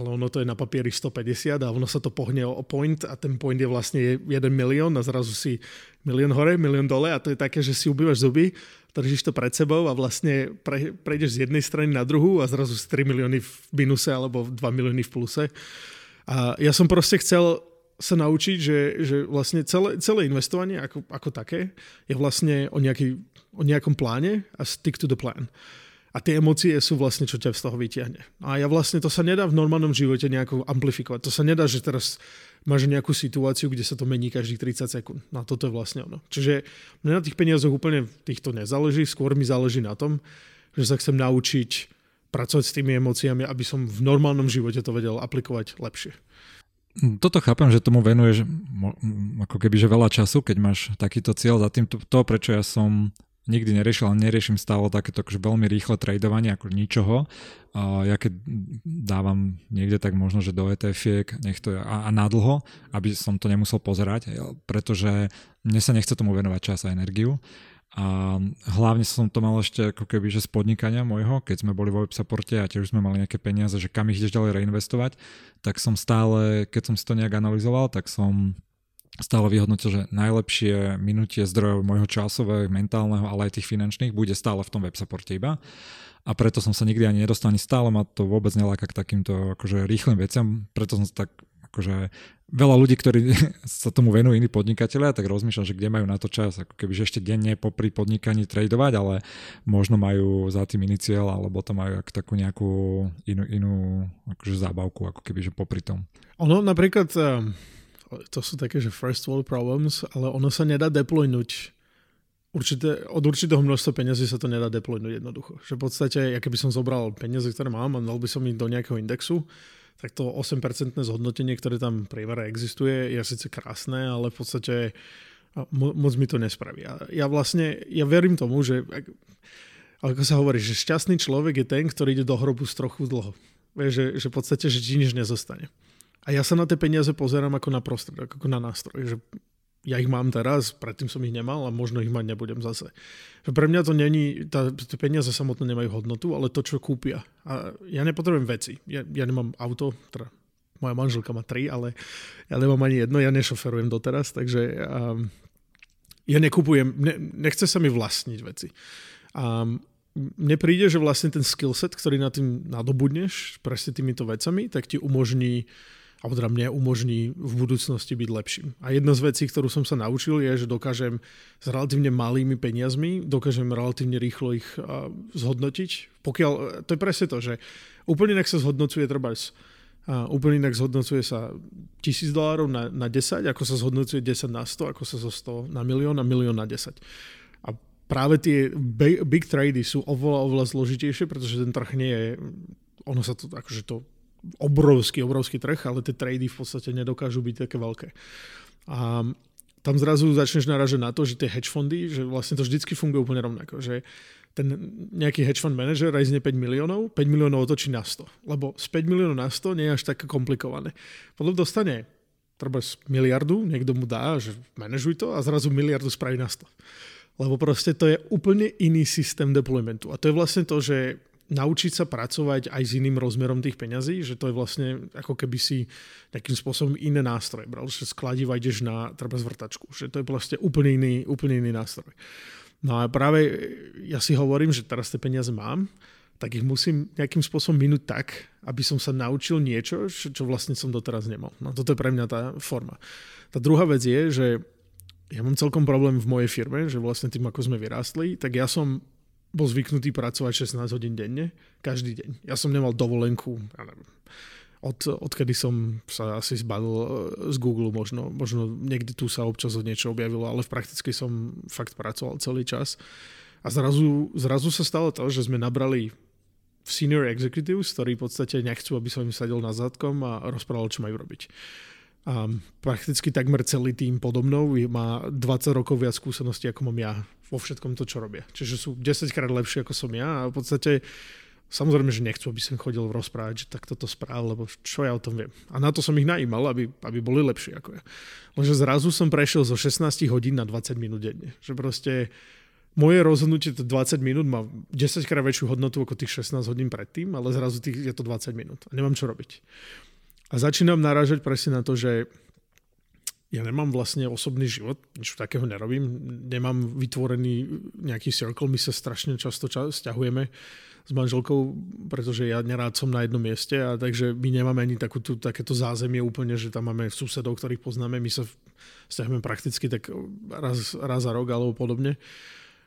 ale ono to je na papieri 150 a ono sa to pohne o point a ten point je vlastne 1 milión a zrazu si milión hore, milión dole a to je také, že si ubývaš zuby držíš to pred sebou a vlastne pre, prejdeš z jednej strany na druhú a zrazu si 3 milióny v minuse alebo 2 milióny v pluse. A ja som proste chcel sa naučiť, že, že vlastne celé, celé investovanie ako, ako také je vlastne o, nejaký, o nejakom pláne a stick to the plan. A tie emócie sú vlastne, čo ťa z toho vyťahne. A ja vlastne, to sa nedá v normálnom živote nejako amplifikovať. To sa nedá, že teraz máš nejakú situáciu, kde sa to mení každých 30 sekúnd. No a toto je vlastne ono. Čiže mne na tých peniazoch úplne týchto nezáleží, skôr mi záleží na tom, že sa chcem naučiť pracovať s tými emóciami, aby som v normálnom živote to vedel aplikovať lepšie. Toto chápem, že tomu venuješ ako keby že veľa času, keď máš takýto cieľ. Za tým to prečo ja som nikdy neriešil, ale neriešim stále takéto akože veľmi rýchle tradovanie ako ničoho. A ja keď dávam niekde tak možno, že do etf nech to je, a, a nadlho, aby som to nemusel pozerať, pretože mne sa nechce tomu venovať čas a energiu. A hlavne som to mal ešte ako keby, že z podnikania môjho, keď sme boli vo websupporte a tiež sme mali nejaké peniaze, že kam ich ideš ďalej reinvestovať, tak som stále, keď som si to nejak analyzoval, tak som stále vyhodnotil, že najlepšie minutie zdrojov môjho časového, mentálneho, ale aj tých finančných bude stále v tom web supporte iba. A preto som sa nikdy ani nedostal, ani stále ma to vôbec neláka k takýmto akože rýchlym veciam, preto som sa tak akože veľa ľudí, ktorí sa tomu venujú iní podnikatelia, tak rozmýšľam, že kde majú na to čas, ako keby že ešte denne popri podnikaní tradovať, ale možno majú za tým iniciál, alebo to majú ako takú nejakú inú, inú akože zábavku, ako keby že popri tom. Ono napríklad ehm, to sú také, že first world problems, ale ono sa nedá deploynúť určité, od určitého množstva peniazy sa to nedá deploynúť jednoducho. Že v podstate, ja keby som zobral peniaze, ktoré mám a dal by som ich do nejakého indexu, tak to 8% zhodnotenie, ktoré tam prievere existuje, je síce krásne, ale v podstate mo- moc mi to nespraví. Ja, ja vlastne, ja verím tomu, že ako sa hovorí, že šťastný človek je ten, ktorý ide do hrobu z trochu dlho. Vieš, že, že v podstate, že ti nič nezostane. A ja sa na tie peniaze pozerám ako na prostriedok, ako na nástroj. Že ja ich mám teraz, predtým som ich nemal a možno ich mať nebudem zase. Pre mňa to není, tá, tie peniaze samotné nemajú hodnotu, ale to, čo kúpia. A ja nepotrebujem veci. Ja, ja nemám auto, teda moja manželka má tri, ale ja nemám ani jedno, ja nešoferujem doteraz, takže um, ja nekupujem, ne, nechce sa mi vlastniť veci. Um, mne príde, že vlastne ten skillset, ktorý na tým nadobudneš, presne týmito vecami, tak ti umožní alebo teda mne umožní v budúcnosti byť lepším. A jedna z vecí, ktorú som sa naučil, je, že dokážem s relatívne malými peniazmi, dokážem relatívne rýchlo ich zhodnotiť. Pokiaľ, to je presne to, že úplne inak sa zhodnocuje trebárs a úplne inak zhodnocuje sa 1000 dolárov na, na 10, ako sa zhodnocuje 10 na 100, ako sa zo 100 na milión a milión na 10. A práve tie big, big trady sú oveľa, oveľa zložitejšie, pretože ten trh nie je, ono sa to, akože to obrovský, obrovský trh, ale tie trady v podstate nedokážu byť také veľké. A tam zrazu začneš naražať na to, že tie hedge fondy, že vlastne to vždycky funguje úplne rovnako, že ten nejaký hedge fund manager rajzne 5 miliónov, 5 miliónov otočí na 100. Lebo z 5 miliónov na 100 nie je až tak komplikované. Potom dostane treba miliardu, niekto mu dá, že manažuj to a zrazu miliardu spraví na 100. Lebo proste to je úplne iný systém deploymentu. A to je vlastne to, že naučiť sa pracovať aj s iným rozmerom tých peňazí, že to je vlastne ako keby si nejakým spôsobom iné nástroje bral, že skladiva ideš na treba zvrtačku, že to je vlastne úplne iný, úplne iný nástroj. No a práve ja si hovorím, že teraz tie peniaze mám, tak ich musím nejakým spôsobom minúť tak, aby som sa naučil niečo, čo vlastne som doteraz nemal. No toto je pre mňa tá forma. Tá druhá vec je, že ja mám celkom problém v mojej firme, že vlastne tým, ako sme vyrástli, tak ja som bol zvyknutý pracovať 16 hodín denne, každý deň. Ja som nemal dovolenku, ja neviem, od, odkedy som sa asi zbavil e, z Google, možno, možno niekde tu sa občas od niečo objavilo, ale v prakticky som fakt pracoval celý čas. A zrazu, zrazu sa stalo to, že sme nabrali senior executives, ktorí v podstate nechcú, aby som im sadil na zadkom a rozprával, čo majú robiť. A prakticky takmer celý tým podobnou má 20 rokov viac skúseností, ako mám ja vo všetkom to, čo robia. Čiže sú 10 krát lepšie, ako som ja a v podstate Samozrejme, že nechcú, aby som chodil rozprávať, že takto to správ, lebo čo ja o tom viem. A na to som ich najímal, aby, aby boli lepší ako ja. Lenže zrazu som prešiel zo 16 hodín na 20 minút denne. Že proste moje rozhodnutie to 20 minút má 10 krát väčšiu hodnotu ako tých 16 hodín predtým, ale zrazu tých, je to 20 minút a nemám čo robiť. A začínam narážať presne na to, že ja nemám vlastne osobný život, nič takého nerobím, nemám vytvorený nejaký circle, my sa strašne často ča- stiahujeme s manželkou, pretože ja nerád som na jednom mieste a takže my nemáme ani takú, tú, takéto zázemie úplne, že tam máme susedov, ktorých poznáme, my sa stiahujeme prakticky tak raz, raz za rok alebo podobne.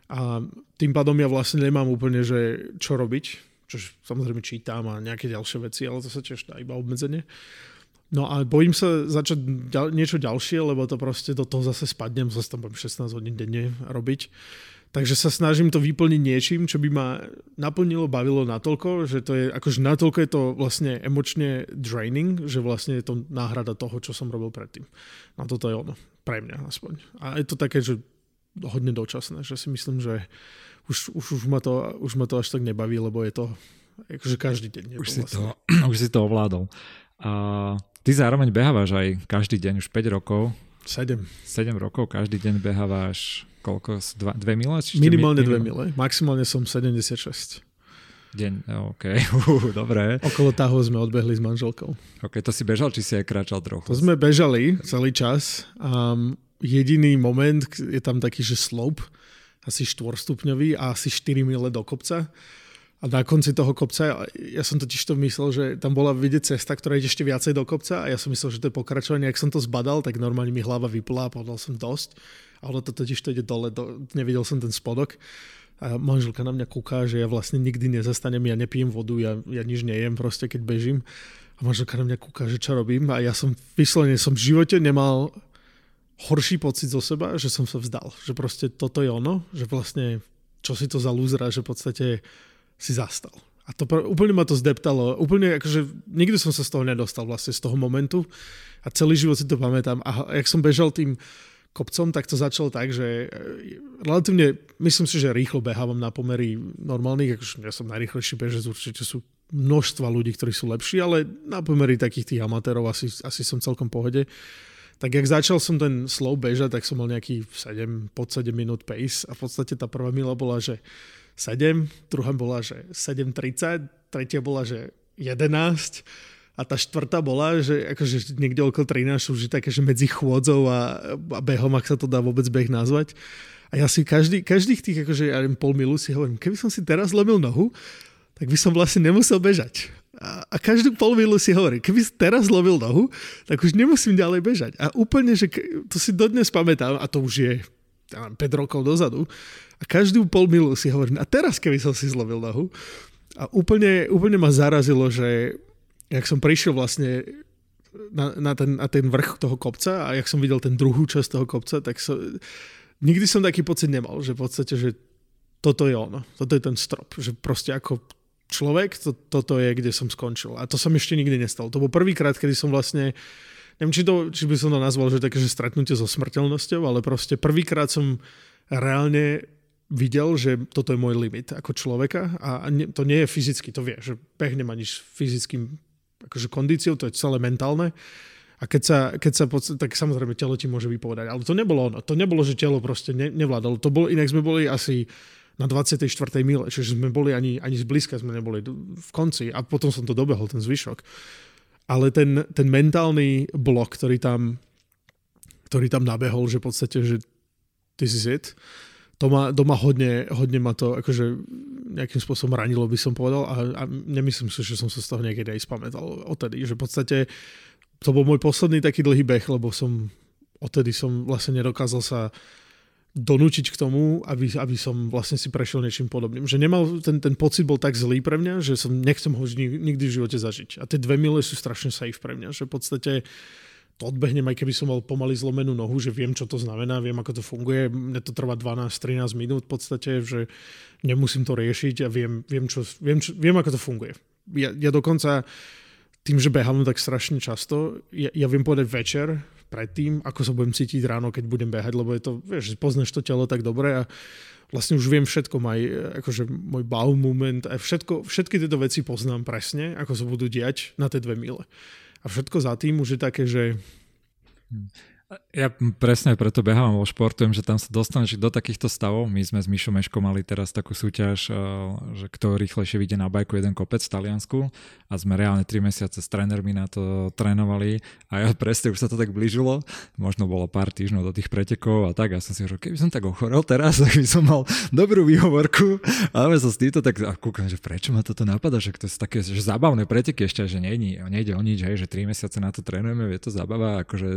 A tým pádom ja vlastne nemám úplne, že čo robiť, čo samozrejme čítam a nejaké ďalšie veci, ale to sa tiež dá iba obmedzenie. No a bojím sa začať ďal, niečo ďalšie, lebo to proste do toho zase spadnem, zase tam budem 16 hodín denne robiť. Takže sa snažím to vyplniť niečím, čo by ma naplnilo, bavilo natoľko, že to je, akože natoľko je to vlastne emočne draining, že vlastne je to náhrada toho, čo som robil predtým. No toto je ono, pre mňa aspoň. A je to také, že hodne dočasné, že si myslím, že už, už, už, ma, to, už ma to až tak nebaví, lebo je to akože každý deň. Už, to si vlastne. to, už si to ovládol. A ty zároveň behávaš aj každý deň, už 5 rokov. 7. 7 rokov, každý deň behávaš koľko? Dva, dve mile? Čiže Minimálne mi, dve mile. Maximálne som 76. Deň, OK, uh, dobre. Okolo toho sme odbehli s manželkou. OK, to si bežal, či si aj kráčal trochu? To sme bežali celý čas. Um, jediný moment, je tam taký, že slope, asi štvorstupňový a asi 4 mile do kopca. A na konci toho kopca, ja som totiž to myslel, že tam bola vidieť cesta, ktorá ide ešte viacej do kopca a ja som myslel, že to je pokračovanie. Ak som to zbadal, tak normálne mi hlava vypla a povedal som dosť ale to totiž to ide dole, do, nevidel som ten spodok. A manželka na mňa kúka, že ja vlastne nikdy nezastanem, ja nepijem vodu, ja, ja nič nejem proste, keď bežím. A manželka na mňa kúka, že čo robím. A ja som vyslovene, som v živote nemal horší pocit zo seba, že som sa vzdal. Že proste toto je ono, že vlastne čo si to za lúzra, že v podstate si zastal. A to úplne ma to zdeptalo. Úplne akože nikdy som sa z toho nedostal vlastne z toho momentu a celý život si to pamätám. A jak som bežal tým kopcom, tak to začalo tak, že e, relatívne, myslím si, že rýchlo behávam na pomery normálnych, akože ja som najrýchlejší bežec, určite sú množstva ľudí, ktorí sú lepší, ale na pomery takých tých amatérov asi, asi som celkom pohode. Tak jak začal som ten slow bežať, tak som mal nejaký 7, pod 7 minút pace a v podstate tá prvá mila bola, že 7, druhá bola, že 7.30, tretia bola, že 11 a tá štvrtá bola, že akože niekde okolo 13 už je také, že medzi chôdzou a, a behom, ak sa to dá vôbec beh nazvať. A ja si každý, každých tých, akože ja neviem, pol milu si hovorím, keby som si teraz lomil nohu, tak by som vlastne nemusel bežať. A, a každú pol milu si hovorím, keby si teraz lovil nohu, tak už nemusím ďalej bežať. A úplne, že to si dodnes pamätám, a to už je 5 rokov dozadu, a každú pol milu si hovorím, a teraz keby som si zlovil nohu, a úplne, úplne ma zarazilo, že jak som prišiel vlastne na, na, ten, na ten vrch toho kopca a jak som videl ten druhú časť toho kopca, tak so, nikdy som taký pocit nemal, že v podstate, že toto je ono, toto je ten strop, že proste ako človek, to, toto je, kde som skončil. A to som ešte nikdy nestal. To bol prvýkrát, kedy som vlastne, neviem, či, to, či by som to nazval, že také, že stretnutie so smrteľnosťou, ale proste prvýkrát som reálne videl, že toto je môj limit ako človeka a to nie je fyzicky, to vie, že beh nemá nič fyzickým akože kondíciou, to je celé mentálne. A keď sa, keď sa tak samozrejme telo ti môže vypovedať. Ale to nebolo ono. To nebolo, že telo proste ne, nevládalo. To bolo, inak sme boli asi na 24. mile, čiže sme boli ani, ani zblízka sme neboli v konci a potom som to dobehol, ten zvyšok. Ale ten, ten mentálny blok, ktorý tam, ktorý tam nabehol, že v podstate, že this is it, to ma, to hodne, hodne ma to akože nejakým spôsobom ranilo, by som povedal. A, a nemyslím si, že som sa z toho niekedy aj spamätal odtedy, že v podstate to bol môj posledný taký dlhý beh, lebo som odtedy som vlastne nedokázal sa donúčiť k tomu, aby, aby som vlastne si prešiel niečím podobným. Že nemal, ten, ten pocit bol tak zlý pre mňa, že som nechcem ho nikdy v živote zažiť. A tie dve mile sú strašne safe pre mňa, že v podstate to odbehnem, aj keby som mal pomaly zlomenú nohu, že viem, čo to znamená, viem, ako to funguje. Mne to trvá 12-13 minút v podstate, že nemusím to riešiť a viem, viem, čo, viem, čo, viem ako to funguje. Ja, ja dokonca tým, že behám tak strašne často, ja, ja viem povedať večer predtým, ako sa budem cítiť ráno, keď budem behať, lebo je to, vieš, poznáš to telo tak dobre a vlastne už viem všetko, aj akože môj bow moment, a všetko, všetky tieto veci poznám presne, ako sa budú diať na tie dve mile. A všetko za tým už je také, že hm. Ja presne preto behám vo športujem, že tam sa dostaneš do takýchto stavov. My sme s Mišom Meškom mali teraz takú súťaž, eh, že kto rýchlejšie vyjde na bajku jeden kopec v Taliansku a sme reálne 3 mesiace s trénermi na to trénovali a ja presne už sa to tak blížilo. Možno bolo pár týždňov do tých pretekov a tak a som si hovoril, keby som tak ochorel teraz, tak by som mal dobrú výhovorku. Ale sa s týmto tak a kúkam, že prečo ma toto napadá, že to sú také že zábavné preteky ešte, že nejde, nejde o nič, hej, že 3 mesiace na to trénujeme, je to zábava, akože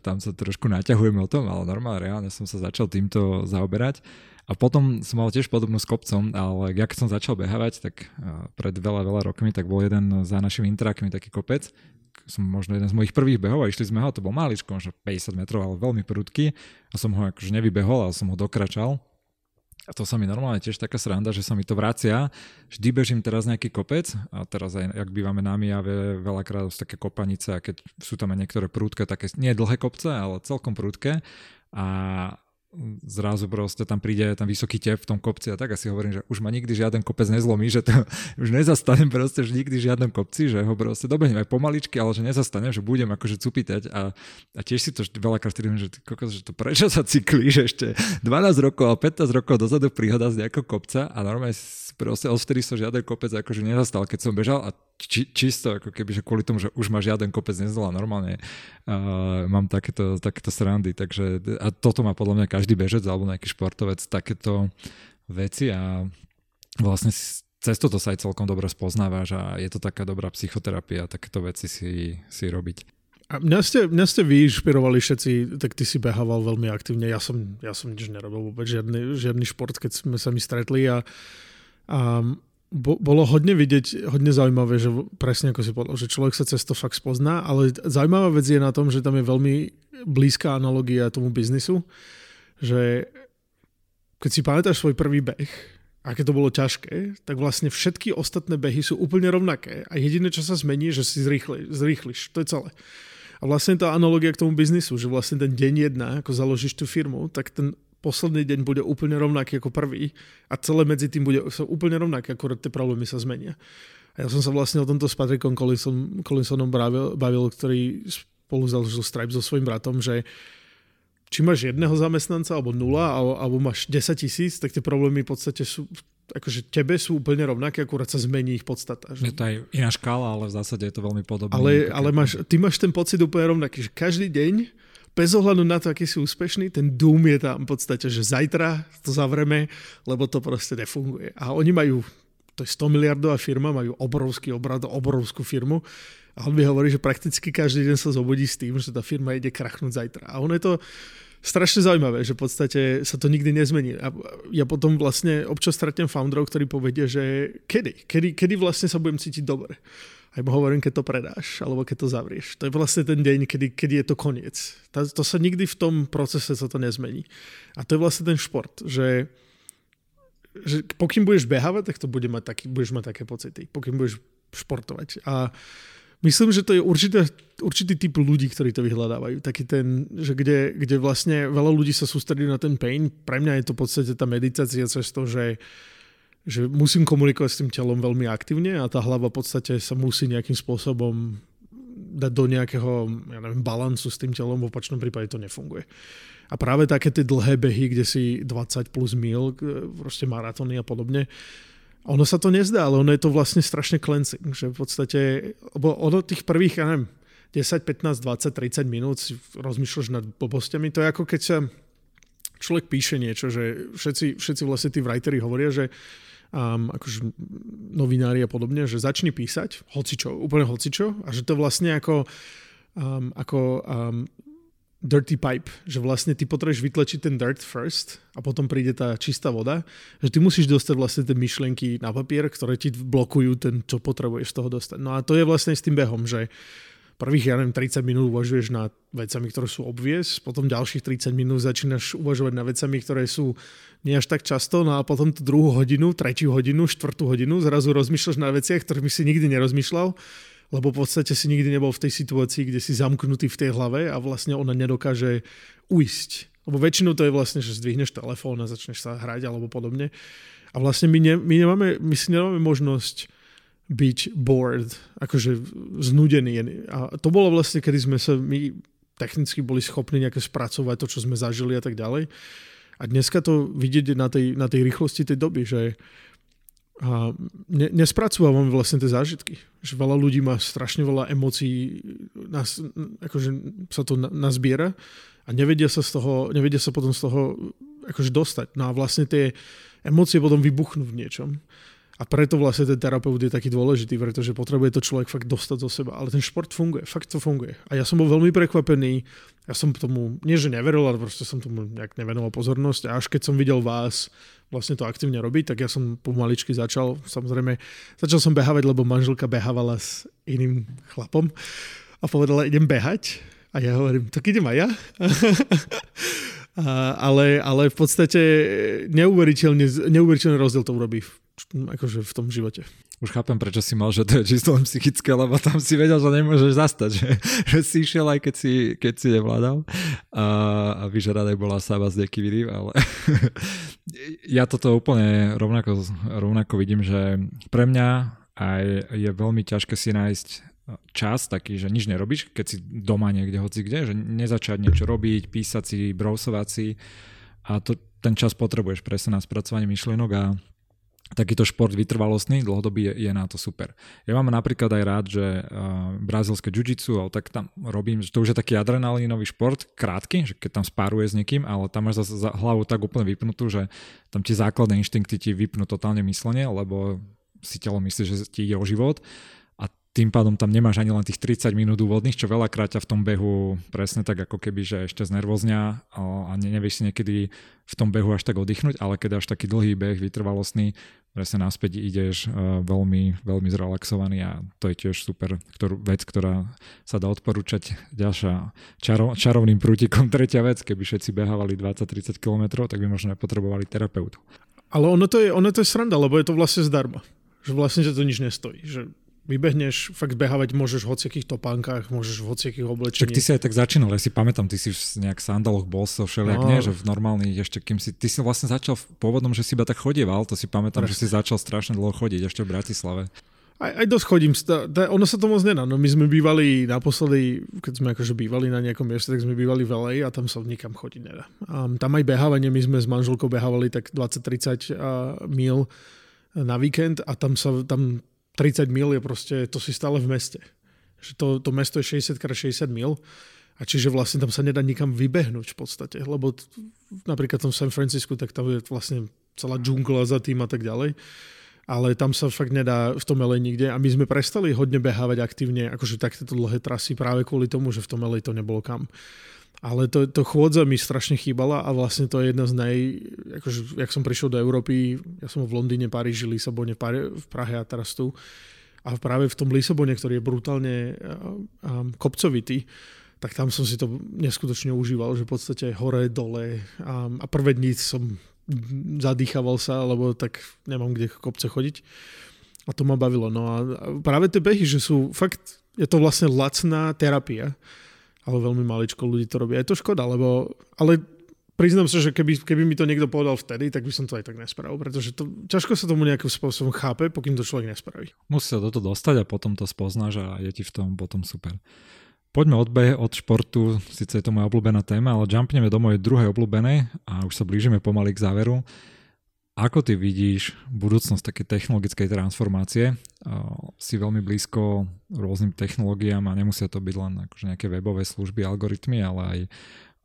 tam sa trošku naťahujeme o tom, ale normálne reálne som sa začal týmto zaoberať. A potom som mal tiež podobnú s kopcom, ale ja keď som začal behávať, tak eh, pred veľa, veľa rokmi, tak bol jeden za našimi intrákmi taký kopec, som možno jeden z mojich prvých behov a išli sme ho, to bol maličko, možno 50 metrov, ale veľmi prudký. A som ho akože nevybehol, ale som ho dokračal a to sa mi normálne tiež taká sranda, že sa mi to vracia. Vždy bežím teraz nejaký kopec a teraz aj, ak bývame na Mijave, veľakrát sú také kopanice a keď sú tam aj niektoré prúdke, také nie dlhé kopce, ale celkom prúdke a zrazu proste tam príde ten vysoký tep v tom kopci a tak asi hovorím, že už ma nikdy žiaden kopec nezlomí, že to už nezastanem proste už nikdy žiadnom kopci, že ho proste dobehnem aj pomaličky, ale že nezastanem, že budem akože cupitať a, a tiež si to veľakrát vtedy že, že to prečo sa že ešte 12 rokov a 15 rokov dozadu príhoda z nejakého kopca a normálne proste odvtedy som žiaden kopec akože nezastal, keď som bežal a či, čisto ako keby, že kvôli tomu, že už ma žiaden kopec nezdala normálne uh, mám takéto, takéto srandy, takže a toto má podľa mňa každý bežec alebo nejaký športovec takéto veci a vlastne cez toto sa aj celkom dobre spoznávaš a je to taká dobrá psychoterapia takéto veci si, si robiť. A mňa ste, mňa ste vy inšpirovali všetci, tak ty si behával veľmi aktívne, ja som, ja som nič nerobil vôbec, žiadny, žiadny šport, keď sme sa mi stretli a, a bo, bolo hodne vidieť, hodne zaujímavé, že presne ako si povedal, že človek sa cez to fakt spozná, ale zaujímavá vec je na tom, že tam je veľmi blízka analogia tomu biznisu, že keď si pamätáš svoj prvý beh, aké to bolo ťažké, tak vlastne všetky ostatné behy sú úplne rovnaké a jediné, čo sa zmení, že si zrýchli, zrýchliš. To je celé. A vlastne tá analogia k tomu biznisu, že vlastne ten deň jedna, ako založíš tú firmu, tak ten posledný deň bude úplne rovnaký ako prvý a celé medzi tým bude úplne rovnaké, akorát tie problémy sa zmenia. A ja som sa vlastne o tomto s Patrickom Collinson, Collinsonom bavil, bavil, ktorý spolu založil Stripe so svojím bratom, že či máš jedného zamestnanca alebo nula, alebo, alebo máš 10 tisíc, tak tie problémy v podstate sú akože tebe sú úplne rovnaké, akurát sa zmení ich podstata. Že? Je to aj iná škála, ale v zásade je to veľmi podobné. Ale, ale máš, ty máš ten pocit úplne rovnaký, že každý deň bez ohľadu na to, aký si úspešný, ten dům je tam v podstate, že zajtra to zavreme, lebo to proste nefunguje. A oni majú, to je 100 miliardová firma, majú obrovský obrad, obrovskú firmu a on mi hovorí, že prakticky každý deň sa zobudí s tým, že tá firma ide krachnúť zajtra. A ono je to strašne zaujímavé, že v podstate sa to nikdy nezmení. A ja potom vlastne občas stretnem founderov, ktorí povedia, že kedy, kedy, kedy vlastne sa budem cítiť dobre aj mu hovorím, keď to predáš, alebo keď to zavrieš. To je vlastne ten deň, kedy, kedy je to koniec. To, to sa nikdy v tom procese sa to nezmení. A to je vlastne ten šport, že, že pokým budeš behávať, tak to bude mať taký, budeš mať také pocity. Pokým budeš športovať. A Myslím, že to je určité, určitý typ ľudí, ktorí to vyhľadávajú. Taký ten, že kde, kde vlastne veľa ľudí sa sústredí na ten pain. Pre mňa je to v podstate tá meditácia cez to, že, že musím komunikovať s tým telom veľmi aktívne a tá hlava v podstate sa musí nejakým spôsobom dať do nejakého ja neviem, balancu s tým telom, v opačnom prípade to nefunguje. A práve také tie dlhé behy, kde si 20 plus mil, proste maratóny a podobne, ono sa to nezdá, ale ono je to vlastne strašne cleansing, že v podstate, lebo ono tých prvých, ja neviem, 10, 15, 20, 30 minút rozmýšľaš nad blbostiami, to je ako keď sa človek píše niečo, že všetci, všetci vlastne tí writeri hovoria, že um, akože novinári a podobne, že začni písať hocičo, úplne hocičo a že to vlastne ako, um, ako um, dirty pipe, že vlastne ty potrebuješ vytlačiť ten dirt first a potom príde tá čistá voda, že ty musíš dostať vlastne tie myšlienky na papier, ktoré ti blokujú ten, čo potrebuješ z toho dostať. No a to je vlastne s tým behom, že prvých, ja neviem, 30 minút uvažuješ nad vecami, ktoré sú obvies, potom ďalších 30 minút začínaš uvažovať nad vecami, ktoré sú nie až tak často, no a potom tú druhú hodinu, tretiu hodinu, štvrtú hodinu zrazu rozmýšľaš na veciach, ktorými si nikdy nerozmýšľal lebo v podstate si nikdy nebol v tej situácii, kde si zamknutý v tej hlave a vlastne ona nedokáže uísť. Lebo väčšinou to je vlastne, že zdvihneš telefón a začneš sa hrať alebo podobne. A vlastne my, ne, my, nemáme, my si nemáme možnosť byť bored, akože znudený. A to bolo vlastne, kedy sme sa my technicky boli schopní nejaké spracovať to, čo sme zažili a tak ďalej. A dneska to vidieť na tej, na tej rýchlosti tej doby, že a ne, nespracovávame vlastne tie zážitky. Že veľa ľudí má strašne veľa emócií, nás, akože sa to nazbiera a nevedia sa, z toho, nevedia sa potom z toho akože dostať. No a vlastne tie emócie potom vybuchnú v niečom. A preto vlastne ten terapeut je taký dôležitý, pretože potrebuje to človek fakt dostať zo seba. Ale ten šport funguje, fakt to funguje. A ja som bol veľmi prekvapený. Ja som tomu, nie že neveril, ale proste som tomu nejak nevenoval pozornosť. A až keď som videl vás vlastne to aktívne robiť, tak ja som pomaličky začal. Samozrejme, začal som behávať, lebo manželka behávala s iným chlapom a povedala, idem behať. A ja hovorím, tak idem aj ja. a, ale, ale v podstate neuveriteľne, neuveriteľný rozdiel to urobí akože v tom živote. Už chápem, prečo si mal, že to je čisto len psychické, lebo tam si vedel, že nemôžeš zastať, že, že si išiel aj keď si, keď si nevládal a, a vyžeradaj bola sába z deky ale ja toto úplne rovnako, rovnako vidím, že pre mňa aj je veľmi ťažké si nájsť čas taký, že nič nerobíš, keď si doma niekde, hoci kde, že nezačať niečo robiť, písať si, brousovať si a to, ten čas potrebuješ presne na spracovanie myšlienok a takýto šport vytrvalostný, dlhodobý je, je na to super. Ja mám napríklad aj rád, že uh, brazilské jiu-jitsu, ale tak tam robím, že to už je taký adrenalínový šport, krátky, že keď tam spáruje s niekým, ale tam máš zase za hlavu tak úplne vypnutú, že tam ti základné inštinkty ti vypnú totálne myslenie, lebo si telo myslí, že ti ide o život tým pádom tam nemáš ani len tých 30 minút úvodných, čo veľakrát ťa v tom behu presne tak ako keby, že ešte znervozňa a nevieš si niekedy v tom behu až tak oddychnúť, ale keď až taký dlhý beh, vytrvalostný, presne naspäť ideš uh, veľmi, veľmi zrelaxovaný a to je tiež super ktorú, vec, ktorá sa dá odporúčať. Ďalšia čaro, čarovným prútikom tretia vec, keby všetci behávali 20-30 km, tak by možno nepotrebovali terapeutu. Ale ono to, je, ono to je sranda, lebo je to vlastne zdarma. Že vlastne to nič nestojí. Že vybehneš, fakt behávať môžeš v hociakých topánkach, môžeš v hociakých oblečeniach. Tak ty si aj tak začínal, ja si pamätám, ty si v nejak sandaloch bol so všelijak, no. nie, že v normálnych ešte kým si, ty si vlastne začal v pôvodnom, že si iba tak chodieval, to si pamätám, Presne. že si začal strašne dlho chodiť ešte v Bratislave. Aj, aj dosť chodím, ono sa to moc nedá, no my sme bývali naposledy, keď sme akože bývali na nejakom mieste, tak sme bývali v LA a tam sa nikam chodiť nedá. A tam aj behávanie, my sme s manželkou behávali tak 20-30 mil na víkend a tam sa, tam 30 mil je proste, to si stále v meste. Že to, to mesto je 60 x 60 mil a čiže vlastne tam sa nedá nikam vybehnúť v podstate, lebo t- napríklad v San Francisku, tak tam je vlastne celá džungla za tým a tak ďalej. Ale tam sa fakt nedá v tom LA nikde a my sme prestali hodne behávať aktívne, akože takéto dlhé trasy práve kvôli tomu, že v tom LA to nebolo kam. Ale to, to chôdza mi strašne chýbala a vlastne to je jedna z naj... Akože, jak som prišiel do Európy, ja som v Londýne, Paríži, Lisabone, v Prahe a teraz tu. A práve v tom Lisabone, ktorý je brutálne um, kopcovitý, tak tam som si to neskutočne užíval, že v podstate hore, dole a, a prvé dní som zadýchaval sa, lebo tak nemám kde kopce chodiť. A to ma bavilo. No a práve tie behy, že sú fakt je to vlastne lacná terapia, ale veľmi maličko ľudí to robí. Je to škoda, lebo, ale priznám sa, že keby, keby mi to niekto povedal vtedy, tak by som to aj tak nespravil, pretože to, ťažko sa tomu nejakým spôsobom chápe, pokým to človek nespraví. Musí sa toto dostať a potom to spoznáš a je ti v tom potom super. Poďme od B, od športu, síce je to moja obľúbená téma, ale jumpneme do mojej druhej obľúbenej a už sa blížime pomaly k záveru. Ako ty vidíš budúcnosť také technologickej transformácie? Si veľmi blízko rôznym technológiám a nemusia to byť len akože nejaké webové služby, algoritmy, ale aj,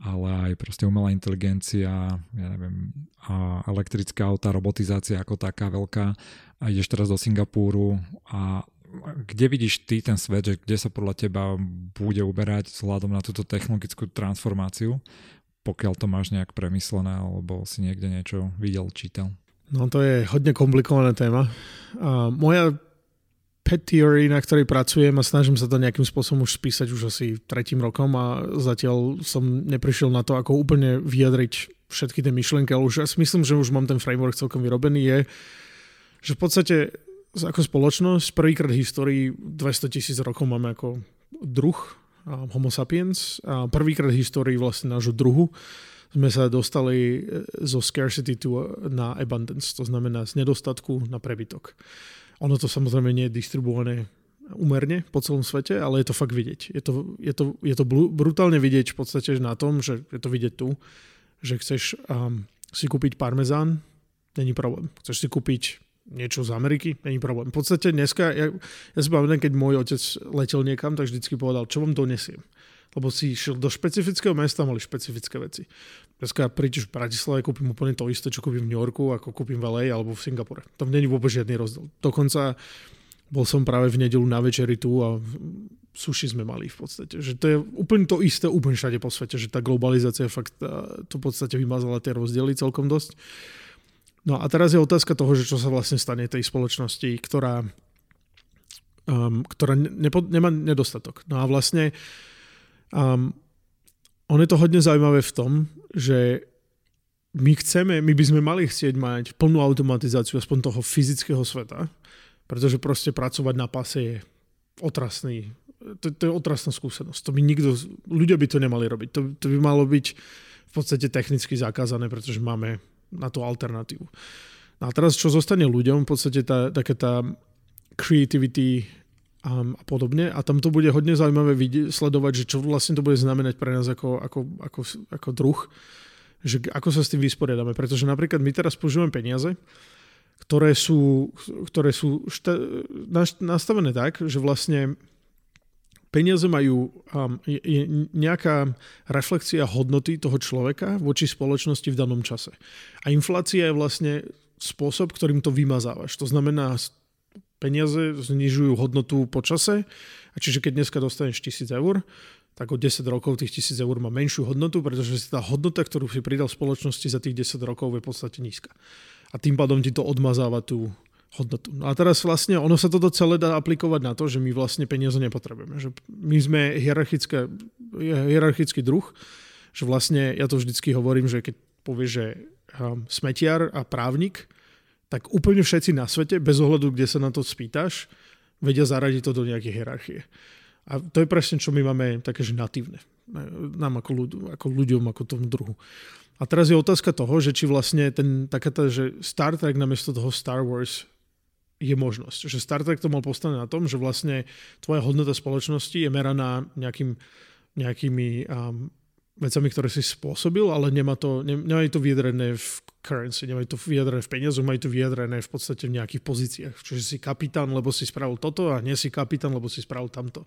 ale aj proste umelá inteligencia, ja neviem, a elektrická auta, robotizácia ako taká veľká. A ideš teraz do Singapúru a kde vidíš ty ten svet, že kde sa podľa teba bude uberať vzhľadom na túto technologickú transformáciu, pokiaľ to máš nejak premyslené alebo si niekde niečo videl, čítal? No to je hodne komplikovaná téma. A moja pet theory, na ktorej pracujem a snažím sa to nejakým spôsobom už spísať už asi tretím rokom a zatiaľ som neprišiel na to, ako úplne vyjadriť všetky tie myšlienky, ale už ja si myslím, že už mám ten framework celkom vyrobený, je, že v podstate ako spoločnosť prvýkrát v histórii 200 tisíc rokov máme ako druh Homo sapiens a prvýkrát v histórii vlastne nášho druhu sme sa dostali e, zo scarcity to, na abundance, to znamená z nedostatku na prebytok. Ono to samozrejme nie je distribuované umerne po celom svete, ale je to fakt vidieť. Je to, je to, je to brutálne vidieť v podstate na tom, že je to vidieť tu, že chceš um, si kúpiť parmezán, není problém. Chceš si kúpiť niečo z Ameriky, není problém. V podstate dneska, ja, ja si pamätám, keď môj otec letel niekam, tak vždycky povedal, čo vám donesiem lebo si išiel do špecifického mesta, mali špecifické veci. Dneska prídeš v Bratislave, kúpim úplne to isté, čo kúpim v New Yorku, ako kúpim v LA alebo v Singapore. Tam není vôbec žiadny rozdiel. Dokonca bol som práve v nedelu na večeri tu a suši sme mali v podstate. Že to je úplne to isté úplne všade po svete, že tá globalizácia fakt to v podstate vymazala tie rozdiely celkom dosť. No a teraz je otázka toho, že čo sa vlastne stane tej spoločnosti, ktorá, um, ktorá nepo, nemá nedostatok. No a vlastne Um, on je to hodne zaujímavé v tom, že my chceme, my by sme mali chcieť mať plnú automatizáciu aspoň toho fyzického sveta, pretože proste pracovať na pase je otrasný, to, to je otrasná skúsenosť. To by nikto, ľudia by to nemali robiť. To, to by malo byť v podstate technicky zakázané, pretože máme na to alternatívu. No a teraz, čo zostane ľuďom, v podstate tá, taká tá creativity, a, a podobne. A tam to bude hodne zaujímavé vidieť, sledovať, že čo vlastne to bude znamenať pre nás ako, ako, ako, ako druh, že ako sa s tým vysporiadame. Pretože napríklad my teraz používame peniaze, ktoré sú, ktoré sú šta, nastavené tak, že vlastne peniaze majú um, je, je nejaká reflexia hodnoty toho človeka voči spoločnosti v danom čase. A inflácia je vlastne spôsob, ktorým to vymazávaš. To znamená, peniaze znižujú hodnotu po čase. A čiže keď dneska dostaneš 1000 eur, tak o 10 rokov tých 1000 eur má menšiu hodnotu, pretože tá hodnota, ktorú si pridal v spoločnosti za tých 10 rokov je v podstate nízka. A tým pádom ti to odmazáva tú hodnotu. No a teraz vlastne ono sa toto celé dá aplikovať na to, že my vlastne peniaze nepotrebujeme. Že my sme hierarchický druh, že vlastne ja to vždycky hovorím, že keď povieš, že um, smetiar a právnik, tak úplne všetci na svete, bez ohľadu, kde sa na to spýtaš, vedia zaradiť to do nejakej hierarchie. A to je presne, čo my máme také, že natívne. Nám ako, ľud, ako ľuďom, ako tomu druhu. A teraz je otázka toho, že či vlastne ten, taká tá, že Star Trek namiesto toho Star Wars je možnosť. Že Star Trek to mal postavené na tom, že vlastne tvoja hodnota spoločnosti je meraná nejakým, nejakými um, vecami, ktoré si spôsobil, ale nemá to, ne, nemajú to vyjadrené v currency, nemajú to vyjadrené v peniazoch, majú to vyjadrené v podstate v nejakých pozíciách. Čiže si kapitán, lebo si spravil toto a nie si kapitán, lebo si spravil tamto.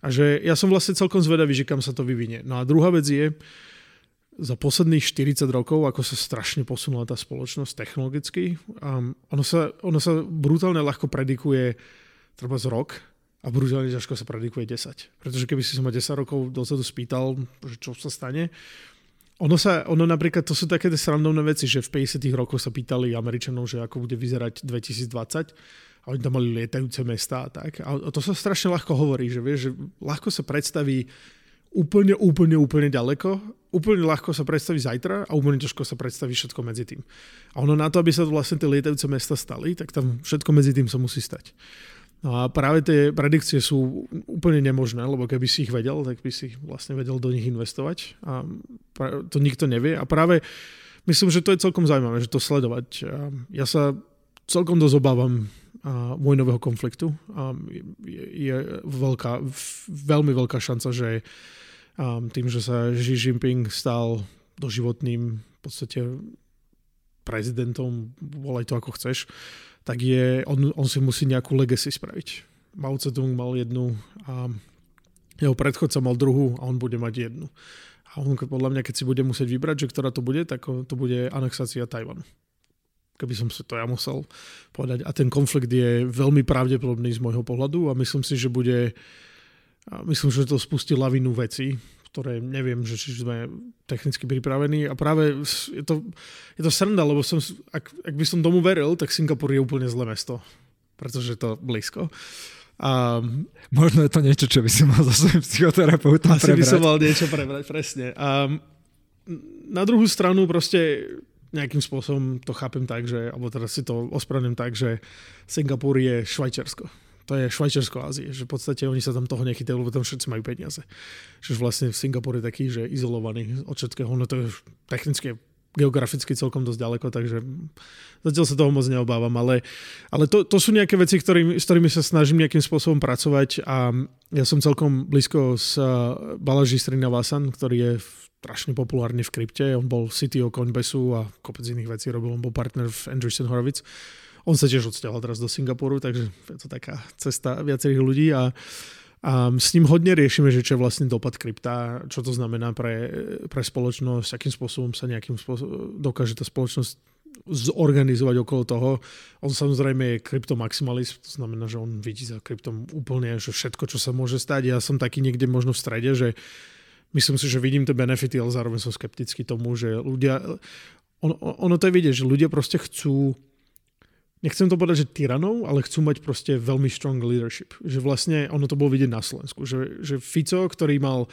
A že ja som vlastne celkom zvedavý, že kam sa to vyvinie. No a druhá vec je, za posledných 40 rokov, ako sa strašne posunula tá spoločnosť technologicky, um, ono, sa, ono sa brutálne ľahko predikuje treba z rok, a brutálne ťažko sa predikuje 10. Pretože keby si sa ma 10 rokov dozadu spýtal, že čo sa stane, ono sa, ono napríklad, to sú také srandovné veci, že v 50 rokoch sa pýtali Američanov, že ako bude vyzerať 2020 a oni tam mali lietajúce mesta a tak. A to sa strašne ľahko hovorí, že vieš, že ľahko sa predstaví úplne, úplne, úplne ďaleko, úplne ľahko sa predstaví zajtra a úplne ťažko sa predstaví všetko medzi tým. A ono na to, aby sa vlastne tie lietajúce mesta stali, tak tam všetko medzi tým sa musí stať. No a práve tie predikcie sú úplne nemožné, lebo keby si ich vedel, tak by si vlastne vedel do nich investovať. A to nikto nevie. A práve myslím, že to je celkom zaujímavé, že to sledovať. Ja sa celkom dosť obávam vojnového konfliktu. Je, je veľká, veľmi veľká šanca, že tým, že sa Xi Jinping stal doživotným v podstate prezidentom, volaj to ako chceš, tak je, on, on si musí nejakú legacy spraviť. Mao Zedong mal jednu a jeho predchodca mal druhú a on bude mať jednu. A on podľa mňa, keď si bude musieť vybrať, že ktorá to bude, tak to bude anexácia Tajvanu. Keby som si to ja musel povedať. A ten konflikt je veľmi pravdepodobný z môjho pohľadu a myslím si, že bude myslím, že to spustí lavinu veci, ktoré neviem, že či sme technicky pripravení a práve je to, je to sranda, lebo som, ak, ak by som tomu veril, tak Singapur je úplne zlé mesto, pretože je to blízko. A, Možno je to niečo, čo by si mal so svojím psychoterapeutom asi prebrať. Asi by som mal niečo prebrať, presne. A na druhú stranu proste nejakým spôsobom to chápem tak, že, alebo teraz si to ospravedlňujem tak, že Singapur je Švajčiarsko to je Švajčiarsko Ázie, že v podstate oni sa tam toho nechytajú, lebo tam všetci majú peniaze. Že vlastne v Singapur je taký, že izolovaný od všetkého, no to je technicky geograficky celkom dosť ďaleko, takže zatiaľ sa toho moc neobávam, ale, ale to, to sú nejaké veci, ktorý, s ktorými sa snažím nejakým spôsobom pracovať a ja som celkom blízko s Balaji Srinivasan, ktorý je strašne populárny v krypte, on bol CTO Coinbase a kopec iných vecí robil, on bol partner v Andreessen Horowitz on sa tiež odsťahoval teraz do Singapuru, takže je to taká cesta viacerých ľudí a, a s ním hodne riešime, že čo je vlastne dopad krypta, čo to znamená pre, pre spoločnosť, akým spôsobom sa nejakým spôsobom dokáže tá spoločnosť zorganizovať okolo toho. On samozrejme je kryptomaximalist, to znamená, že on vidí za kryptom úplne, že všetko, čo sa môže stať. Ja som taký niekde možno v strede, že myslím si, že vidím tie benefity, ale zároveň som skeptický tomu, že ľudia... On, ono to je vidieť, že ľudia proste chcú nechcem to povedať, že tyranov, ale chcú mať proste veľmi strong leadership. Že vlastne ono to bolo vidieť na Slovensku. Že, že Fico, ktorý mal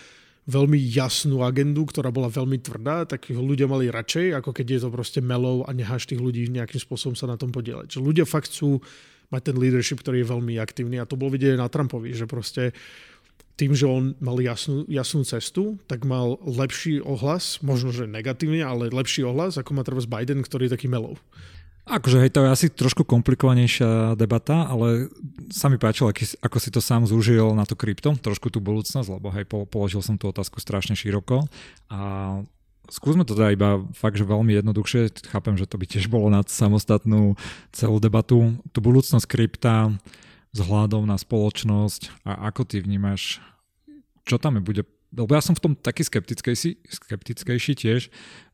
veľmi jasnú agendu, ktorá bola veľmi tvrdá, tak ho ľudia mali radšej, ako keď je to proste melov a necháš tých ľudí nejakým spôsobom sa na tom podielať. Že ľudia fakt chcú mať ten leadership, ktorý je veľmi aktívny a to bolo vidieť na Trumpovi, že proste tým, že on mal jasnú, jasnú cestu, tak mal lepší ohlas, možno, že negatívny, ale lepší ohlas, ako má teraz Biden, ktorý je taký melov. Akože hej, to je asi trošku komplikovanejšia debata, ale sa mi páčilo, ako si to sám zúžil na to krypto, trošku tú budúcnosť, lebo hej, položil som tú otázku strašne široko. A skúsme to teda iba fakt, že veľmi jednoduchšie, chápem, že to by tiež bolo na samostatnú celú debatu, tú budúcnosť krypta vzhľadom na spoločnosť a ako ty vnímaš, čo tam bude lebo ja som v tom taký skeptickejší, skeptickejší tiež,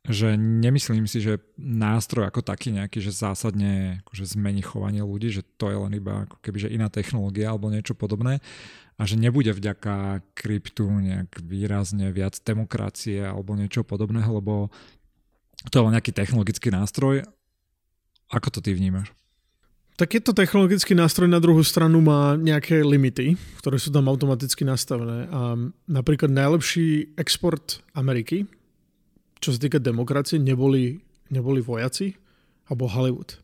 že nemyslím si, že nástroj ako taký nejaký, že zásadne akože zmení chovanie ľudí, že to je len iba ako keby že iná technológia alebo niečo podobné a že nebude vďaka kryptu nejak výrazne viac demokracie alebo niečo podobného, lebo to je len nejaký technologický nástroj. Ako to ty vnímaš? Tak je to technologický nástroj, na druhú stranu má nejaké limity, ktoré sú tam automaticky nastavené. A napríklad najlepší export Ameriky, čo sa týka demokracie, neboli, neboli vojaci alebo Hollywood.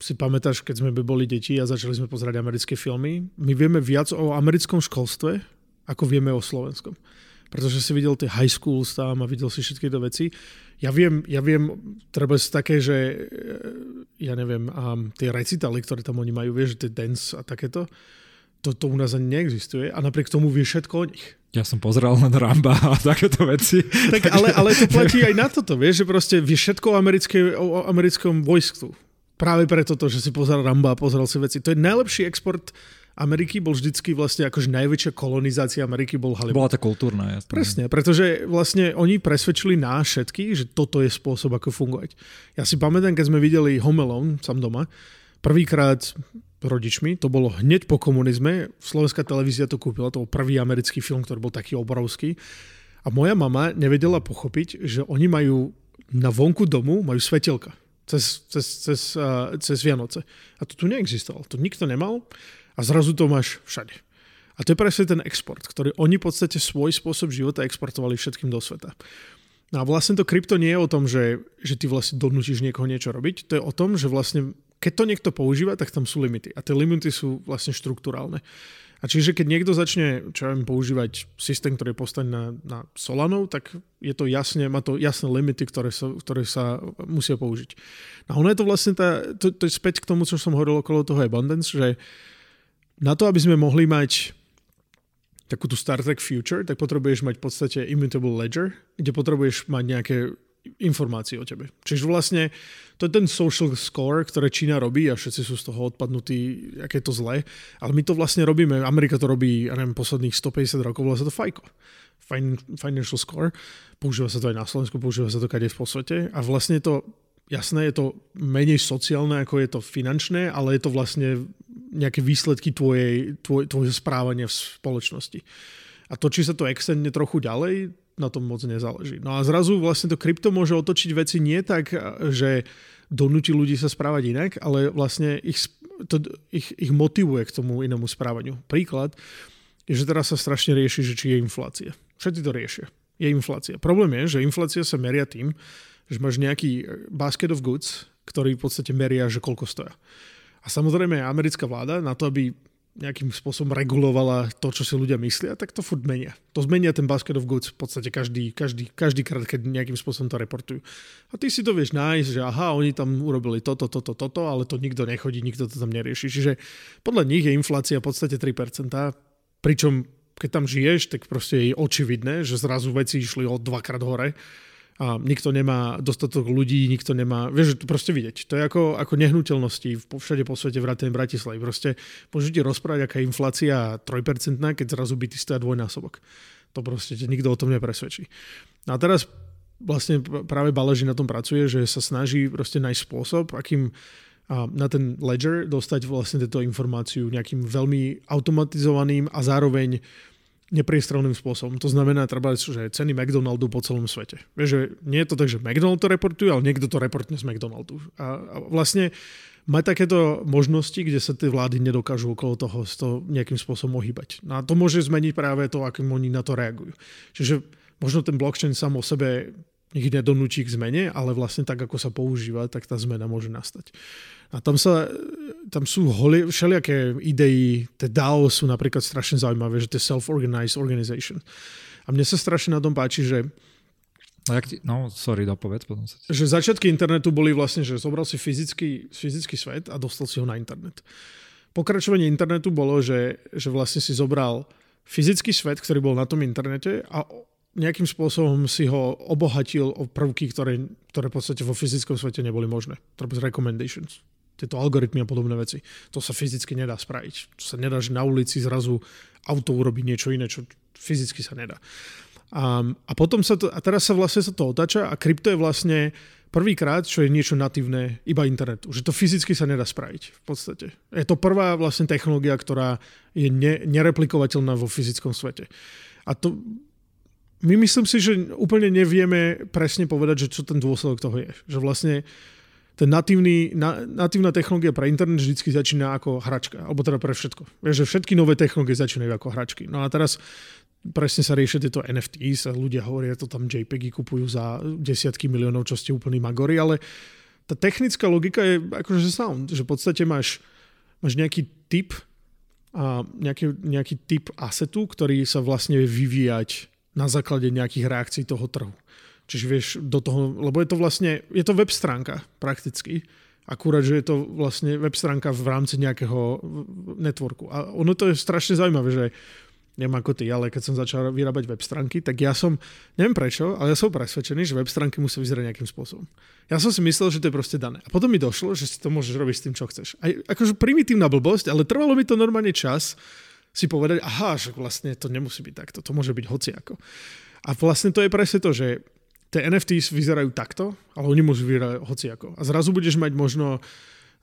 Si pamätáš, keď sme boli deti a začali sme pozerať americké filmy, my vieme viac o americkom školstve, ako vieme o slovenskom. Pretože si videl tie high schools tam a videl si všetky tie veci ja viem, ja viem, treba také, že ja neviem, um, tie recitály, ktoré tam oni majú, vieš, tie dance a takéto, to, to u nás ani neexistuje a napriek tomu vie všetko o nich. Ja som pozeral len Ramba a takéto veci. Tak, ale, ale to platí aj na toto, vieš, že proste vie všetko o, americké, o americkom vojsku. Práve preto to, že si pozeral Ramba a pozeral si veci. To je najlepší export Ameriky bol vždycky vlastne akože najväčšia kolonizácia Ameriky bol Hollywood. Bola tá kultúrna, jasne. Presne, pretože vlastne oni presvedčili nás všetkých, že toto je spôsob, ako fungovať. Ja si pamätám, keď sme videli Home Alone, sam doma, prvýkrát rodičmi, to bolo hneď po komunizme, slovenská televízia to kúpila, to bol prvý americký film, ktorý bol taký obrovský. A moja mama nevedela pochopiť, že oni majú na vonku domu majú svetelka cez, cez, cez, uh, cez Vianoce. A to tu neexistovalo. To nikto nemal. A zrazu to máš všade. A to je presne ten export, ktorý oni v podstate svoj spôsob života exportovali všetkým do sveta. No a vlastne to krypto nie je o tom, že, že ty vlastne donútiš niekoho niečo robiť, to je o tom, že vlastne keď to niekto používa, tak tam sú limity. A tie limity sú vlastne štruktúrálne. A čiže keď niekto začne, čo viem, používať systém, ktorý je postavený na, na Solanov, tak je to jasne, má to jasné limity, ktoré sa, ktoré sa musia použiť. A ono je to vlastne tá, to, to je späť k tomu, čo som hovoril okolo toho abundance, že na to, aby sme mohli mať takú tú Star Trek Future, tak potrebuješ mať v podstate immutable ledger, kde potrebuješ mať nejaké informácie o tebe. Čiže vlastne to je ten social score, ktoré Čína robí a všetci sú z toho odpadnutí, aké je to zlé. Ale my to vlastne robíme, Amerika to robí, ja neviem, posledných 150 rokov, volá sa to FICO. Financial Score. Používa sa to aj na Slovensku, používa sa to kade v svete a vlastne to jasné, je to menej sociálne, ako je to finančné, ale je to vlastne nejaké výsledky tvojej, tvoj, tvojho správania v spoločnosti. A to, či sa to extendne trochu ďalej, na tom moc nezáleží. No a zrazu vlastne to krypto môže otočiť veci nie tak, že donúti ľudí sa správať inak, ale vlastne ich, to, ich, ich motivuje k tomu inému správaniu. Príklad je, že teraz sa strašne rieši, že či je inflácia. Všetci to riešia. Je inflácia. Problém je, že inflácia sa meria tým, že máš nejaký basket of goods, ktorý v podstate meria, že koľko stoja. A samozrejme americká vláda na to, aby nejakým spôsobom regulovala to, čo si ľudia myslia, tak to furt menia. To zmenia ten basket of goods v podstate každý, každý, každý krát, keď nejakým spôsobom to reportujú. A ty si to vieš nájsť, že aha, oni tam urobili toto, toto, toto, ale to nikto nechodí, nikto to tam nerieši. Čiže podľa nich je inflácia v podstate 3%, pričom keď tam žiješ, tak proste je očividné, že zrazu veci išli o dvakrát hore a nikto nemá dostatok ľudí, nikto nemá, vieš, to proste vidieť. To je ako, ako nehnuteľnosti všade po svete vrátane Bratislavy. Proste môžete rozprávať, aká je inflácia 3%, keď zrazu byty stoja dvojnásobok. To proste nikto o tom nepresvedčí. A teraz vlastne práve Baleži na tom pracuje, že sa snaží proste nájsť spôsob, akým na ten ledger dostať vlastne túto informáciu nejakým veľmi automatizovaným a zároveň nepriestrelným spôsobom. To znamená, treba, že ceny McDonaldu po celom svete. Vieš, že nie je to tak, že McDonald to reportuje, ale niekto to reportne z McDonaldu. A, a vlastne mať takéto možnosti, kde sa tie vlády nedokážu okolo toho to nejakým spôsobom ohýbať. No a to môže zmeniť práve to, akým oni na to reagujú. Čiže možno ten blockchain sám o sebe ich nedonúči k zmene, ale vlastne tak, ako sa používa, tak tá zmena môže nastať. A tam, sa, tam sú holi, všelijaké idei, tie DAO sú napríklad strašne zaujímavé, že to je self-organized organization. A mne sa strašne na tom páči, že No, jak ti, no sorry, dopovedz potom sa. Že začiatky internetu boli vlastne, že zobral si fyzický, fyzický svet a dostal si ho na internet. Pokračovanie internetu bolo, že, že vlastne si zobral fyzický svet, ktorý bol na tom internete a nejakým spôsobom si ho obohatil o prvky, ktoré, ktoré v podstate vo fyzickom svete neboli možné. Treba recommendations tieto algoritmy a podobné veci. To sa fyzicky nedá spraviť. To sa nedá, že na ulici zrazu auto urobí niečo iné, čo fyzicky sa nedá. A, a potom sa to, a teraz sa vlastne sa to otáča a krypto je vlastne prvýkrát, čo je niečo natívne iba internetu. Že to fyzicky sa nedá spraviť v podstate. Je to prvá vlastne technológia, ktorá je ne, nereplikovateľná vo fyzickom svete. A to my myslím si, že úplne nevieme presne povedať, že čo ten dôsledok toho je. Že vlastne ten natívny, na, natívna technológia pre internet vždy začína ako hračka, alebo teda pre všetko. Vieš, že všetky nové technológie začínajú ako hračky. No a teraz presne sa riešia tieto NFTs a ľudia hovoria, to tam JPEGy kupujú za desiatky miliónov, čo ste úplný magori, ale tá technická logika je akože sound, že v podstate máš, máš nejaký typ a nejaký, nejaký typ asetu, ktorý sa vlastne vie vyvíjať na základe nejakých reakcií toho trhu. Čiže vieš do toho, lebo je to vlastne, je to web stránka prakticky, akurát, že je to vlastne web stránka v rámci nejakého networku. A ono to je strašne zaujímavé, že neviem ako ty, ale keď som začal vyrábať web stránky, tak ja som, neviem prečo, ale ja som presvedčený, že web stránky musia vyzerať nejakým spôsobom. Ja som si myslel, že to je proste dané. A potom mi došlo, že si to môžeš robiť s tým, čo chceš. Aj akože primitívna blbosť, ale trvalo mi to normálne čas si povedať, aha, že vlastne to nemusí byť takto, to môže byť hociako. A vlastne to je presne to, že tie NFTs vyzerajú takto, ale oni môžu vyzerať hociako. A zrazu budeš mať možno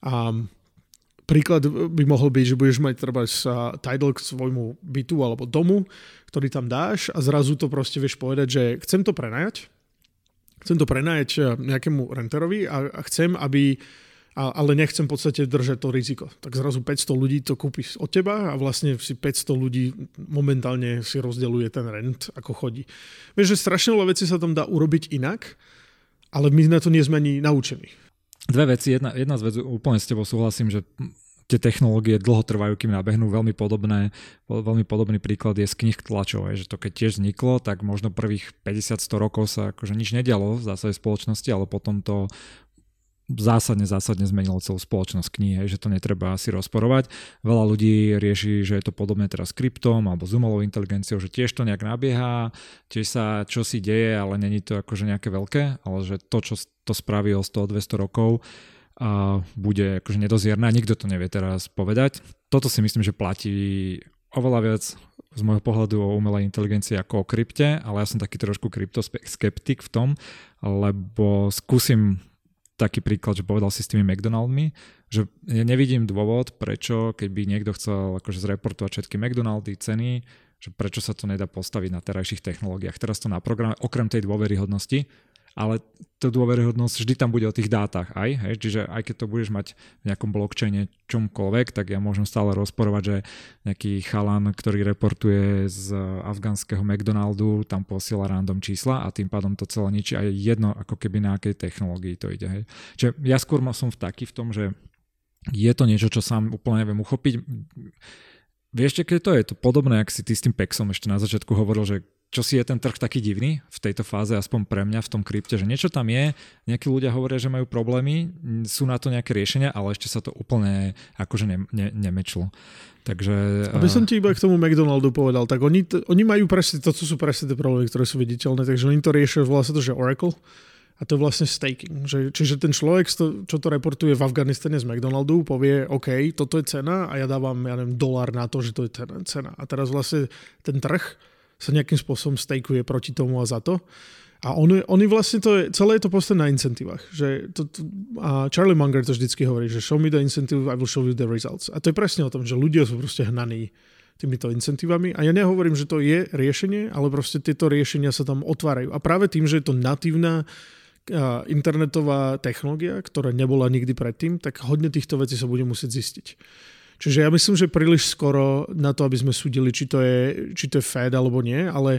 um, príklad by mohol byť, že budeš mať treba sa title k svojmu bytu alebo domu, ktorý tam dáš a zrazu to proste vieš povedať, že chcem to prenajať, chcem to prenajať eh, nejakému renterovi a, a chcem, aby ale nechcem v podstate držať to riziko. Tak zrazu 500 ľudí to kúpi od teba a vlastne si 500 ľudí momentálne si rozdeluje ten rent, ako chodí. Vieš, že strašne veľa vecí sa tam dá urobiť inak, ale my na to nie sme ani naučení. dve veci. Jedna, jedna z vecí, úplne s tebou súhlasím, že tie technológie dlho trvajú, kým nabehnú. Veľmi, podobné, veľmi podobný príklad je z knih tlačov, že to keď tiež vzniklo, tak možno prvých 50-100 rokov sa akože nič nedialo v zásade spoločnosti, ale potom to zásadne, zásadne zmenilo celú spoločnosť knihy, že to netreba asi rozporovať. Veľa ľudí rieši, že je to podobné teraz s kryptom alebo s umelou inteligenciou, že tiež to nejak nabieha, tiež sa čo si deje, ale není to akože nejaké veľké, ale že to, čo to spraví o 100-200 rokov, a bude akože nedozierna. Nikto to nevie teraz povedať. Toto si myslím, že platí oveľa viac z môjho pohľadu o umelej inteligencii ako o krypte, ale ja som taký trošku kryptoskeptik v tom, lebo skúsim taký príklad, že povedal si s tými McDonaldmi, že ja nevidím dôvod, prečo keby niekto chcel akože zreportovať všetky McDonaldy, ceny, že prečo sa to nedá postaviť na terajších technológiách. Teraz to na programe, okrem tej dôveryhodnosti, ale to dôveryhodnosť vždy tam bude o tých dátach aj, hej? čiže aj keď to budeš mať v nejakom blockchaine čomkoľvek, tak ja môžem stále rozporovať, že nejaký chalan, ktorý reportuje z afgánskeho McDonaldu, tam posiela random čísla a tým pádom to celé ničí aj jedno, ako keby na akej technológii to ide. Hej? Čiže ja skôr som v taký v tom, že je to niečo, čo sám úplne neviem uchopiť. Vieš, keď to je to podobné, ak si ty s tým Pexom ešte na začiatku hovoril, že čo si je ten trh taký divný v tejto fáze, aspoň pre mňa v tom krypte, že niečo tam je, nejakí ľudia hovoria, že majú problémy, sú na to nejaké riešenia, ale ešte sa to úplne akože ne, ne, nemečlo. Takže... Aby som ti iba k tomu McDonaldu povedal, tak oni, oni majú presne to, co sú presne tie problémy, ktoré sú viditeľné, takže oni to riešia, volá sa to, že Oracle, a to je vlastne staking. Že, čiže ten človek, čo to reportuje v Afganistane z McDonaldu, povie, OK, toto je cena a ja dávam, ja neviem, dolár na to, že to je cena. A teraz vlastne ten trh sa nejakým spôsobom stakuje proti tomu a za to. A oni, oni vlastne to je, celé je to postavené na incentívach. Že to, to, a Charlie Munger to vždycky hovorí, že show me the incentive, I will show you the results. A to je presne o tom, že ľudia sú proste hnaní týmito incentívami. A ja nehovorím, že to je riešenie, ale proste tieto riešenia sa tam otvárajú. A práve tým, že je to natívna internetová technológia, ktorá nebola nikdy predtým, tak hodne týchto vecí sa bude musieť zistiť. Čiže ja myslím, že príliš skoro na to, aby sme súdili, či to je, či to je Fed alebo nie, ale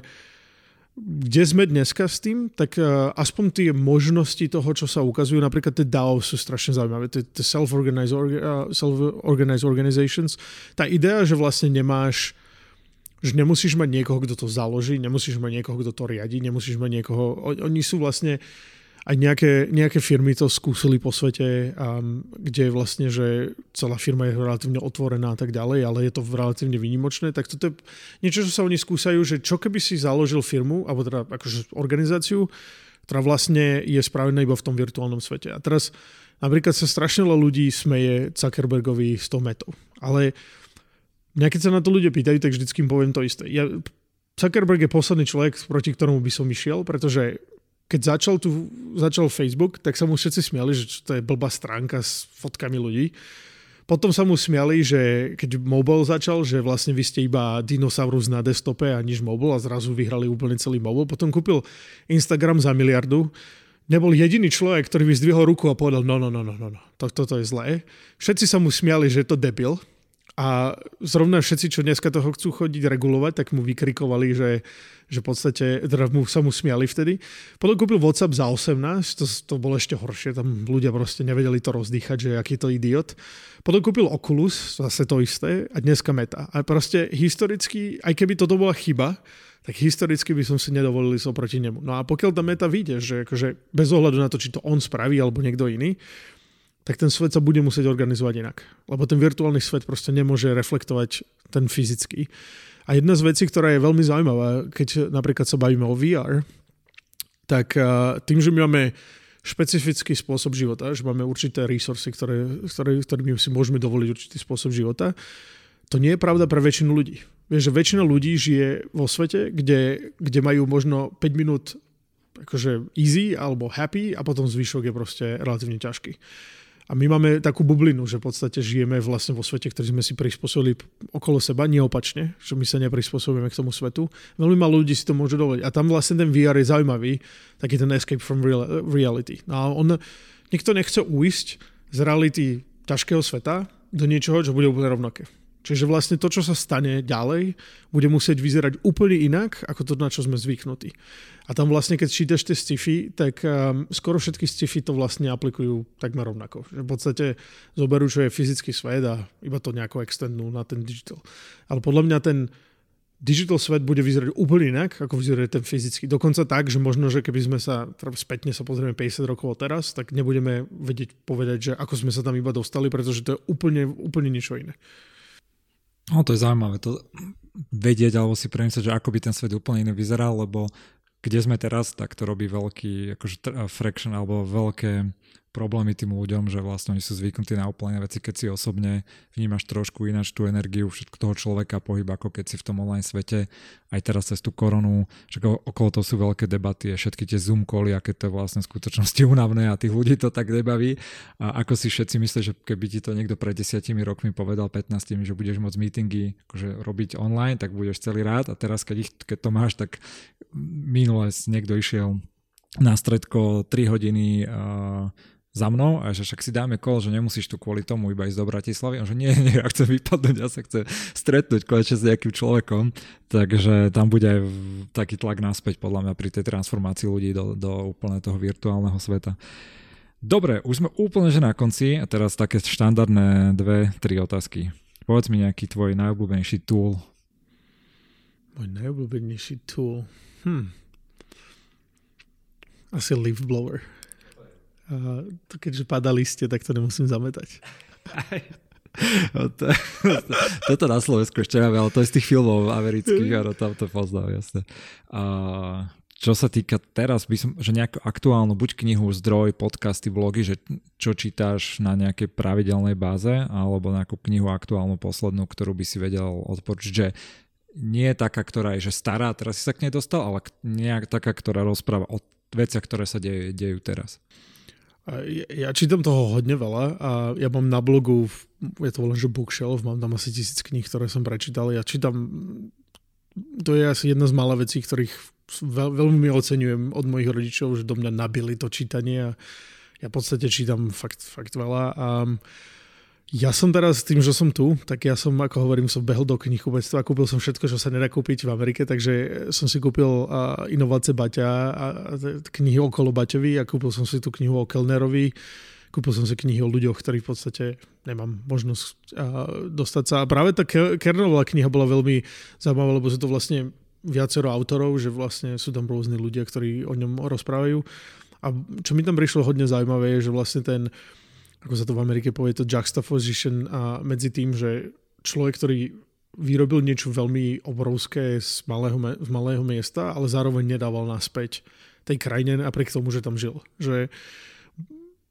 kde sme dneska s tým, tak uh, aspoň tie možnosti toho, čo sa ukazujú, napríklad tie DAO sú strašne zaujímavé, tie, tie self-organized, uh, self-organized organizations. Tá idea, že vlastne nemáš že nemusíš mať niekoho, kto to založí, nemusíš mať niekoho, kto to riadi, nemusíš mať niekoho... Oni sú vlastne aj nejaké, nejaké firmy to skúsili po svete, um, kde vlastne, že celá firma je relatívne otvorená a tak ďalej, ale je to relatívne výnimočné, tak toto je niečo, čo sa oni skúsajú, že čo keby si založil firmu, alebo teda akože organizáciu, ktorá vlastne je spravená iba v tom virtuálnom svete. A teraz napríklad sa strašne ľudí smeje Zuckerbergovi z toho metov. Ale mňa keď sa na to ľudia pýtajú, tak vždycky im poviem to isté. Ja, Zuckerberg je posledný človek, proti ktorému by som išiel, pretože keď začal, tu, začal Facebook, tak sa mu všetci smiali, že to je blbá stránka s fotkami ľudí. Potom sa mu smiali, že keď mobile začal, že vlastne vy ste iba dinosaurus na desktope a nič mobile a zrazu vyhrali úplne celý mobile. Potom kúpil Instagram za miliardu. Nebol jediný človek, ktorý by zdvihol ruku a povedal, no, no, no, no, no, no to, toto je zlé. Všetci sa mu smiali, že je to debil, a zrovna všetci, čo dneska toho chcú chodiť regulovať, tak mu vykrikovali, že, že v podstate, teda mu, sa mu smiali vtedy. Potom kúpil WhatsApp za 18, to, to bolo ešte horšie, tam ľudia proste nevedeli to rozdýchať, že aký to idiot. Potom kúpil Oculus, zase to isté, a dneska Meta. A proste historicky, aj keby toto bola chyba, tak historicky by som si nedovolil ísť oproti nemu. No a pokiaľ tá meta vyjde, že akože bez ohľadu na to, či to on spraví alebo niekto iný, tak ten svet sa bude musieť organizovať inak. Lebo ten virtuálny svet proste nemôže reflektovať ten fyzický. A jedna z vecí, ktorá je veľmi zaujímavá, keď napríklad sa bavíme o VR, tak tým, že my máme špecifický spôsob života, že máme určité resursy, ktoré, ktoré, ktorými si môžeme dovoliť určitý spôsob života, to nie je pravda pre väčšinu ľudí. Vieš, že väčšina ľudí žije vo svete, kde, kde majú možno 5 minút akože easy alebo happy a potom zvyšok je proste relatívne ťažký. A my máme takú bublinu, že v podstate žijeme vlastne vo svete, ktorý sme si prispôsobili okolo seba, neopačne, že my sa neprispôsobíme k tomu svetu. Veľmi málo ľudí si to môže dovoliť. A tam vlastne ten VR je zaujímavý, taký ten escape from real, reality. No a on, nikto nechce uísť z reality ťažkého sveta do niečoho, čo bude úplne rovnaké. Čiže vlastne to, čo sa stane ďalej, bude musieť vyzerať úplne inak, ako to, na čo sme zvyknutí. A tam vlastne, keď čítaš tie sci-fi, tak um, skoro všetky sci-fi to vlastne aplikujú takmer rovnako. Že v podstate zoberú, čo je fyzický svet a iba to nejako extendnú na ten digital. Ale podľa mňa ten digital svet bude vyzerať úplne inak, ako vyzerá ten fyzický. Dokonca tak, že možno, že keby sme sa teda spätne sa pozrieme 50 rokov teraz, tak nebudeme vedieť povedať, že ako sme sa tam iba dostali, pretože to je úplne, úplne niečo iné. No to je zaujímavé to vedieť alebo si premyslieť, že ako by ten svet úplne iný vyzeral, lebo kde sme teraz, tak to robí veľký akože, fraction alebo veľké problémy tým ľuďom, že vlastne oni sú zvyknutí na úplne veci, keď si osobne vnímaš trošku ináč tú energiu všetko toho človeka, pohyb, ako keď si v tom online svete, aj teraz cez tú koronu, že okolo toho sú veľké debaty a všetky tie Zoom koly, aké to je vlastne v skutočnosti únavné a tých ľudí to tak nebaví. A ako si všetci myslí, že keby ti to niekto pred desiatimi rokmi povedal 15, že budeš môcť meetingy akože robiť online, tak budeš celý rád a teraz keď, ich, keď to máš, tak minule niekto išiel na stredko 3 hodiny uh, za mnou a že však si dáme kol, že nemusíš tu kvôli tomu iba ísť do Bratislavy. A že nie, nie, ja chcem vypadnúť, ja sa chcem stretnúť konečne s nejakým človekom. Takže tam bude aj taký tlak naspäť podľa mňa pri tej transformácii ľudí do, do úplne toho virtuálneho sveta. Dobre, už sme úplne že na konci a teraz také štandardné dve, tri otázky. Povedz mi nejaký tvoj najobľúbenejší tool. Môj najobľúbenejší tool? Hm. Asi leaf blower. A keďže padá liste, tak to nemusím zametať. To, toto na Slovensku ešte máme, ale to je z tých filmov amerických, áno, tam to poznám, jasne. A čo sa týka teraz, by som, že nejakú aktuálnu, buď knihu, zdroj, podcasty, vlogy, že čo čítáš na nejakej pravidelnej báze, alebo nejakú knihu aktuálnu, poslednú, ktorú by si vedel odporučiť, že nie je taká, ktorá je že stará, teraz si sa k nej dostal, ale nejak taká, ktorá rozpráva o veciach, ktoré sa dejú, dejú teraz. Ja čítam toho hodne veľa a ja mám na blogu, je to len že bookshelf, mám tam asi tisíc kníh, ktoré som prečítal. Ja čítam, to je asi jedna z mála vecí, ktorých veľ, veľmi oceňujem od mojich rodičov, že do mňa nabili to čítanie a ja v podstate čítam fakt, fakt veľa. A ja som teraz tým, že som tu, tak ja som, ako hovorím, som behol do a kúpil som všetko, čo sa nedá kúpiť v Amerike, takže som si kúpil uh, Inovácie Baťa a knihy okolo Baťovi a kúpil som si tú knihu o Kellnerovi, kúpil som si knihy o ľuďoch, ktorí v podstate nemám možnosť uh, dostať sa. A práve tá Kernerová kniha bola veľmi zaujímavá, lebo sú to vlastne viacero autorov, že vlastne sú tam rôzni ľudia, ktorí o ňom rozprávajú. A čo mi tam prišlo hodne zaujímavé je, že vlastne ten ako sa to v Amerike povie, to juxtaposition a medzi tým, že človek, ktorý vyrobil niečo veľmi obrovské z malého, z malého miesta, ale zároveň nedával naspäť tej krajine napriek tomu, že tam žil. Že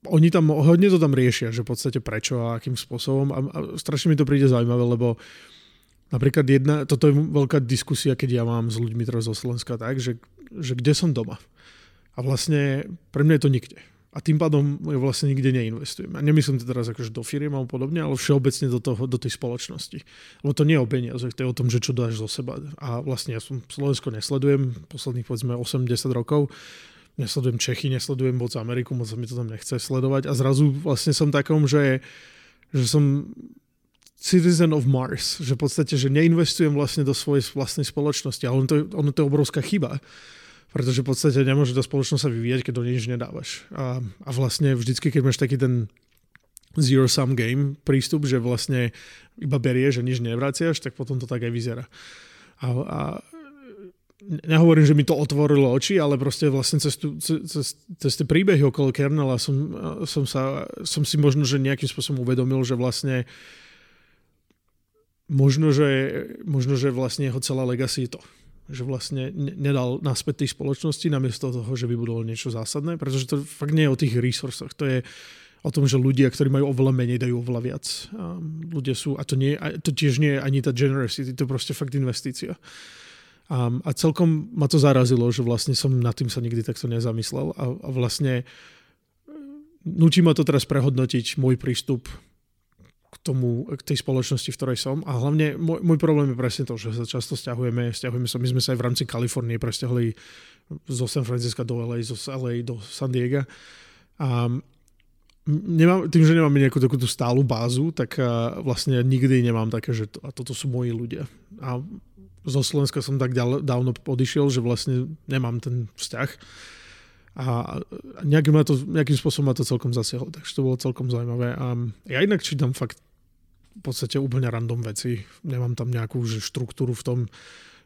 oni tam, hodne to tam riešia, že v podstate prečo a akým spôsobom a, a strašne mi to príde zaujímavé, lebo napríklad jedna, toto je veľká diskusia, keď ja mám s ľuďmi teraz zo Slovenska tak, že, že kde som doma. A vlastne pre mňa je to nikde a tým pádom vlastne nikde neinvestujem. A nemyslím to teraz akože do firiem alebo podobne, ale všeobecne do, toho, do tej spoločnosti. Lebo to nie je o peniazoch, to je o tom, že čo dáš zo seba. A vlastne ja som Slovensko nesledujem posledných povedzme 80 rokov, nesledujem Čechy, nesledujem moc Ameriku, moc sa mi to tam nechce sledovať a zrazu vlastne som takom, že, že som citizen of Mars, že v podstate, že neinvestujem vlastne do svojej vlastnej spoločnosti a ono to, ono to je obrovská chyba pretože v podstate nemôže tá spoločnosť sa vyvíjať, keď do nič nedávaš. A, a vlastne vždycky, keď máš taký ten zero sum game prístup, že vlastne iba berie, že nič nevraciaš, tak potom to tak aj vyzerá. A, a nehovorím, že mi to otvorilo oči, ale proste vlastne cez, tu, cez, cez tie príbehy okolo kernela som, som, sa, som si možno, že nejakým spôsobom uvedomil, že vlastne možno, že, možno, že vlastne jeho celá legacy je to že vlastne nedal naspäť tej spoločnosti namiesto toho, že vybudoval niečo zásadné, pretože to fakt nie je o tých resursoch, to je o tom, že ľudia, ktorí majú oveľa menej, dajú oveľa viac. A ľudia sú, a to, nie, to tiež nie je ani tá generosity, to je proste fakt investícia. A, a celkom ma to zarazilo, že vlastne som nad tým sa nikdy takto nezamyslel a, a vlastne nutí ma to teraz prehodnotiť môj prístup tomu, k tej spoločnosti, v ktorej som. A hlavne môj, môj problém je presne to, že sa často stiahujeme, stiahujeme sa, my sme sa aj v rámci Kalifornie presťahli zo San Francisca do LA, zo LA do San Diego. A, nemám, tým, že nemáme nejakú takúto stálu bázu, tak uh, vlastne nikdy nemám také, že to, a toto sú moji ľudia. A zo Slovenska som tak dávno odišiel, že vlastne nemám ten vzťah. A nejakým, to, nejakým spôsobom ma to celkom zasiahlo, takže to bolo celkom zaujímavé. A ja inak čítam fakt v podstate úplne random veci. Nemám tam nejakú štruktúru v tom.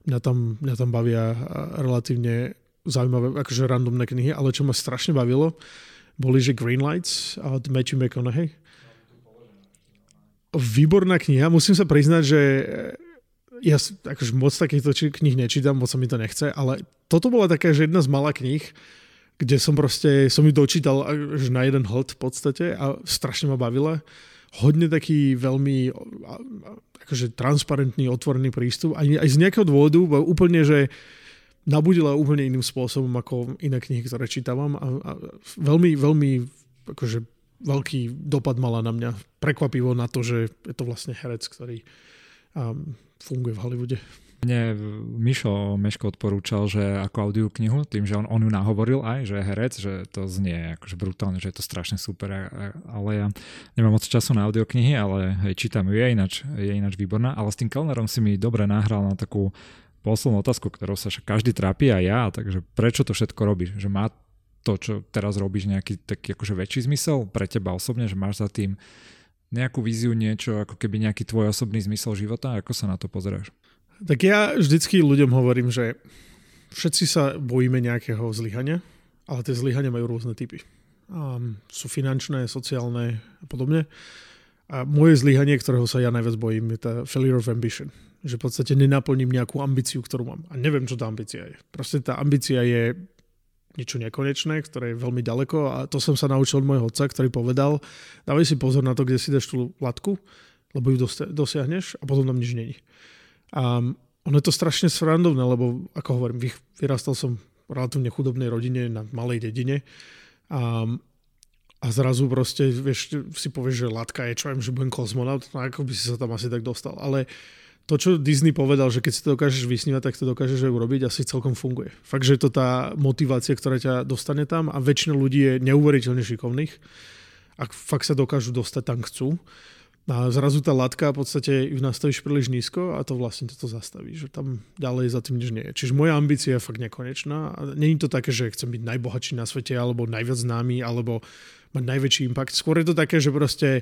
Mňa tam, mňa tam bavia relatívne zaujímavé, akože randomné knihy, ale čo ma strašne bavilo, boli, že Greenlights od Matthew McConaughey. Výborná kniha, musím sa priznať, že ja akože moc takýchto knih nečítam, moc sa mi to nechce, ale toto bola taká, že jedna z malá knih, kde som proste, som ju dočítal až na jeden hod v podstate a strašne ma bavila. Hodne taký veľmi akože transparentný, otvorený prístup. Aj, aj z nejakého dôvodu, úplne, že nabudila úplne iným spôsobom ako iné knihy, ktoré čítavam a, a veľmi, veľmi akože veľký dopad mala na mňa. Prekvapivo na to, že je to vlastne herec, ktorý um, funguje v Hollywoode. Mne Mišo Meško odporúčal, že ako audio knihu, tým, že on, on ju nahovoril aj, že je herec, že to znie akože brutálne, že je to strašne super, ale ja nemám moc času na audioknihy, ale hej, čítam ju, je ináč, je ináč výborná, ale s tým Kellnerom si mi dobre nahral na takú poslednú otázku, ktorou sa každý trápi a ja, takže prečo to všetko robíš? Že má to, čo teraz robíš, nejaký taký akože väčší zmysel pre teba osobne, že máš za tým nejakú víziu, niečo, ako keby nejaký tvoj osobný zmysel života? Ako sa na to pozeráš? Tak ja vždycky ľuďom hovorím, že všetci sa bojíme nejakého zlyhania, ale tie zlyhania majú rôzne typy. Um, sú finančné, sociálne a podobne. A moje zlyhanie, ktorého sa ja najviac bojím, je tá failure of ambition. Že v podstate nenaplním nejakú ambíciu, ktorú mám. A neviem, čo tá ambícia je. Proste tá ambícia je niečo nekonečné, ktoré je veľmi ďaleko a to som sa naučil od môjho otca, ktorý povedal, dávaj si pozor na to, kde si dáš tú latku, lebo ju dosiahneš a potom tam nič není. A ono je to strašne srandovné, lebo ako hovorím, vyrastal som v relatívne chudobnej rodine na malej dedine a, a zrazu proste, vieš, si povieš, že latka je čo, že budem kozmonaut, no ako by si sa tam asi tak dostal. Ale to, čo Disney povedal, že keď si to dokážeš vysnívať, tak to dokážeš aj urobiť, asi celkom funguje. Fakt, že je to tá motivácia, ktorá ťa dostane tam a väčšina ľudí je neuveriteľne šikovných. Ak fakt sa dokážu dostať tam chcú. A zrazu tá latka v podstate ju nastavíš príliš nízko a to vlastne toto zastaví, že tam ďalej za tým nič nie je. Čiže moja ambícia je fakt nekonečná. Není to také, že chcem byť najbohatší na svete alebo najviac známy alebo mať najväčší impact. Skôr je to také, že proste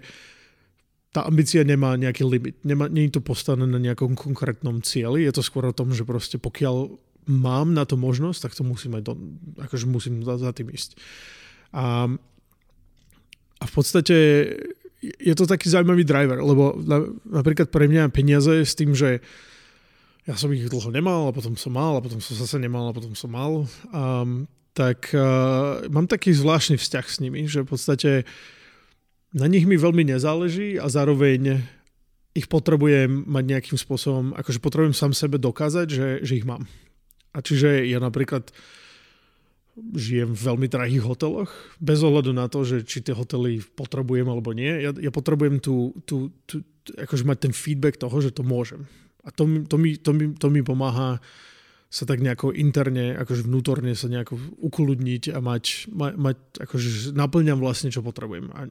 tá ambícia nemá nejaký limit. Nemá, nie to postavené na nejakom konkrétnom cieli. Je to skôr o tom, že proste pokiaľ mám na to možnosť, tak to musím aj do, akože musím za, za tým ísť. A, a v podstate je to taký zaujímavý driver, lebo na, napríklad pre mňa peniaze s tým, že ja som ich dlho nemal a potom som mal a potom som zase nemal a potom som mal, um, tak uh, mám taký zvláštny vzťah s nimi, že v podstate na nich mi veľmi nezáleží a zároveň ich potrebujem mať nejakým spôsobom, akože potrebujem sám sebe dokázať, že, že ich mám. A čiže ja napríklad žijem v veľmi drahých hoteloch, bez ohľadu na to, že či tie hotely potrebujem alebo nie. Ja, ja potrebujem tu, tu, tu, akože mať ten feedback toho, že to môžem. A to, to, mi, to, mi, to mi pomáha sa tak nejako interne, akože vnútorne sa nejako ukludniť a mať, ma, mať akože naplňam vlastne, čo potrebujem. A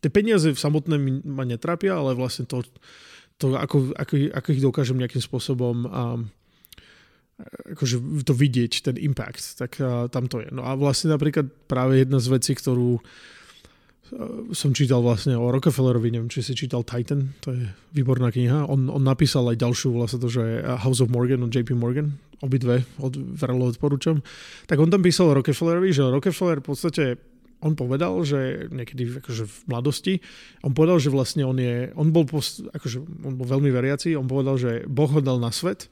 tie peniaze samotné ma netrapia, ale vlastne to, to ako, ako, ako ich dokážem nejakým spôsobom um, akože to vidieť, ten impact, tak tam to je. No a vlastne napríklad práve jedna z vecí, ktorú uh, som čítal vlastne o Rockefellerovi, neviem, či si čítal Titan, to je výborná kniha. On, on napísal aj ďalšiu, vlastne to, že House of Morgan od JP Morgan, obidve od, veľmi odporúčam. Tak on tam písal Rockefellerovi, že Rockefeller v podstate on povedal, že niekedy akože v mladosti, on povedal, že vlastne on je, on bol, post, akože on bol veľmi veriaci, on povedal, že Boh ho dal na svet,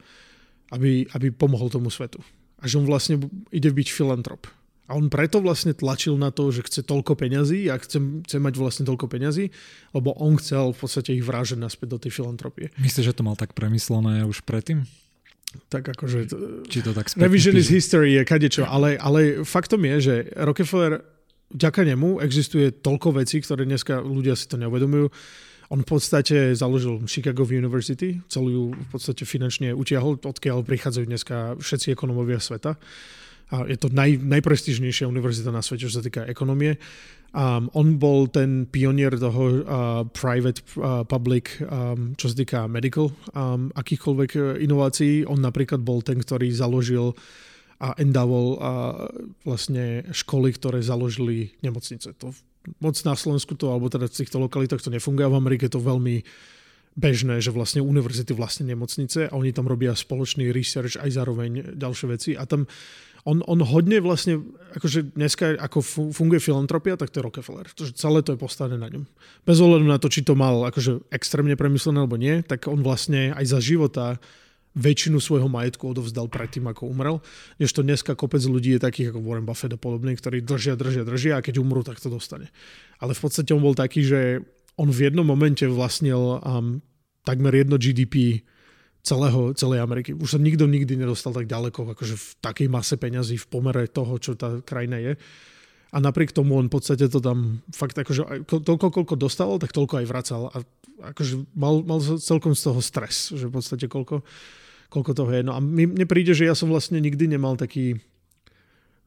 aby, aby pomohol tomu svetu. A že on vlastne ide byť filantrop. A on preto vlastne tlačil na to, že chce toľko peňazí a chce, chce mať vlastne toľko peňazí, lebo on chcel v podstate ich vrážať naspäť do tej filantropie. Myslíš, že to mal tak premyslené už predtým? Tak akože... Či to tak Revisionist history je kadečo, ale, ale faktom je, že Rockefeller, vďaka nemu existuje toľko vecí, ktoré dneska ľudia si to neuvedomujú on v podstate založil Chicago University, celú ju v podstate finančne utiahol, odkiaľ prichádzajú dneska všetci ekonomovia sveta. A je to naj, najprestižnejšia univerzita na svete, čo sa týka ekonomie. Um, on bol ten pionier toho uh, private uh, public, um, čo sa týka medical, um, akýchkoľvek uh, inovácií. On napríklad bol ten, ktorý založil a endavol uh, vlastne školy, ktoré založili nemocnice. To moc na Slovensku to, alebo teda v týchto lokalitách to nefunguje. V Amerike to veľmi bežné, že vlastne univerzity vlastne nemocnice a oni tam robia spoločný research aj zároveň ďalšie veci a tam on, on hodne vlastne, akože dneska ako funguje filantropia, tak to je Rockefeller. Tože celé to je postavené na ňom. Bez ohľadu na to, či to mal akože extrémne premyslené alebo nie, tak on vlastne aj za života väčšinu svojho majetku odovzdal predtým, ako umrel. to dneska kopec ľudí je takých ako Warren Buffett a podobný, ktorí držia, držia, držia a keď umrú, tak to dostane. Ale v podstate on bol taký, že on v jednom momente vlastnil um, takmer jedno GDP celého, celej Ameriky. Už sa nikto nikdy nedostal tak ďaleko, akože v takej mase peňazí v pomere toho, čo tá krajina je. A napriek tomu on v podstate to tam fakt akože toľko, koľko dostal, tak toľko aj vracal. A akože mal, mal celkom z toho stres, že v podstate koľko, koľko toho je. No a mne príde, že ja som vlastne nikdy nemal taký,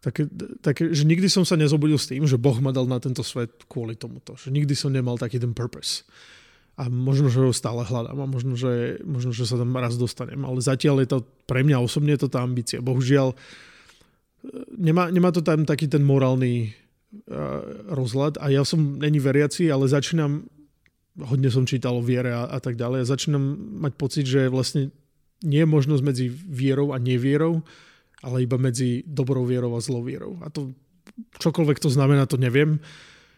také, také, že nikdy som sa nezobudil s tým, že Boh ma dal na tento svet kvôli tomuto. Že nikdy som nemal taký ten purpose a možno, že ho stále hľadám a možno že, možno, že sa tam raz dostanem. Ale zatiaľ je to pre mňa osobne je to tá ambícia. Bohužiaľ, nemá, nemá to tam taký ten morálny uh, rozhľad a ja som není veriaci, ale začínam, hodne som čítal o viere a, a tak ďalej, a začínam mať pocit, že vlastne nie je možnosť medzi vierou a nevierou, ale iba medzi dobrou vierou a zlou vierou. A to čokoľvek to znamená, to neviem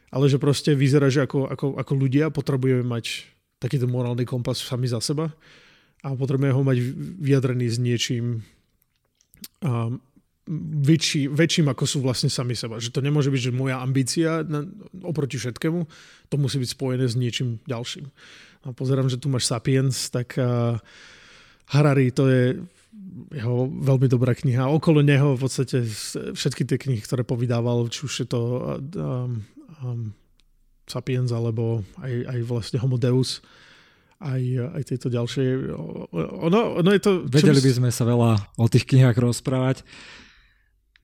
ale že proste vyzerá, že ako, ako, ako ľudia potrebujeme mať takýto morálny kompas sami za seba a potrebujeme ho mať vyjadrený s niečím a väčší, väčším, ako sú vlastne sami seba. Že to nemôže byť, že moja ambícia na, oproti všetkému, to musí byť spojené s niečím ďalším. A pozerám, že tu máš Sapiens, tak uh, Harari to je jeho veľmi dobrá kniha. Okolo neho v podstate všetky tie knihy, ktoré povydával, či už je to um, um, Sapiens alebo aj, aj vlastne Homo Deus, aj, aj tieto ďalšie. Ono, ono je to... Vedeli by sme sa veľa o tých knihách rozprávať.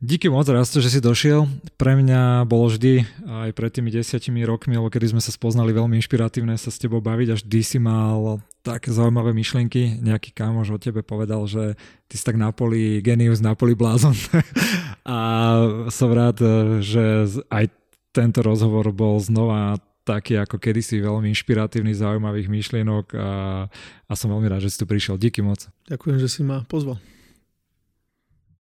Díky moc, Rasto, že si došiel. Pre mňa bolo vždy, aj pred tými desiatimi rokmi, alebo kedy sme sa spoznali, veľmi inšpiratívne sa s tebou baviť. Až vždy si mal také zaujímavé myšlienky. Nejaký kamoš o tebe povedal, že ty si tak Napoli genius, Napoli blázon. a som rád, že aj tento rozhovor bol znova taký ako kedysi veľmi inšpiratívny, zaujímavých myšlienok a, a som veľmi rád, že si tu prišiel. Díky moc. Ďakujem, že si ma pozval.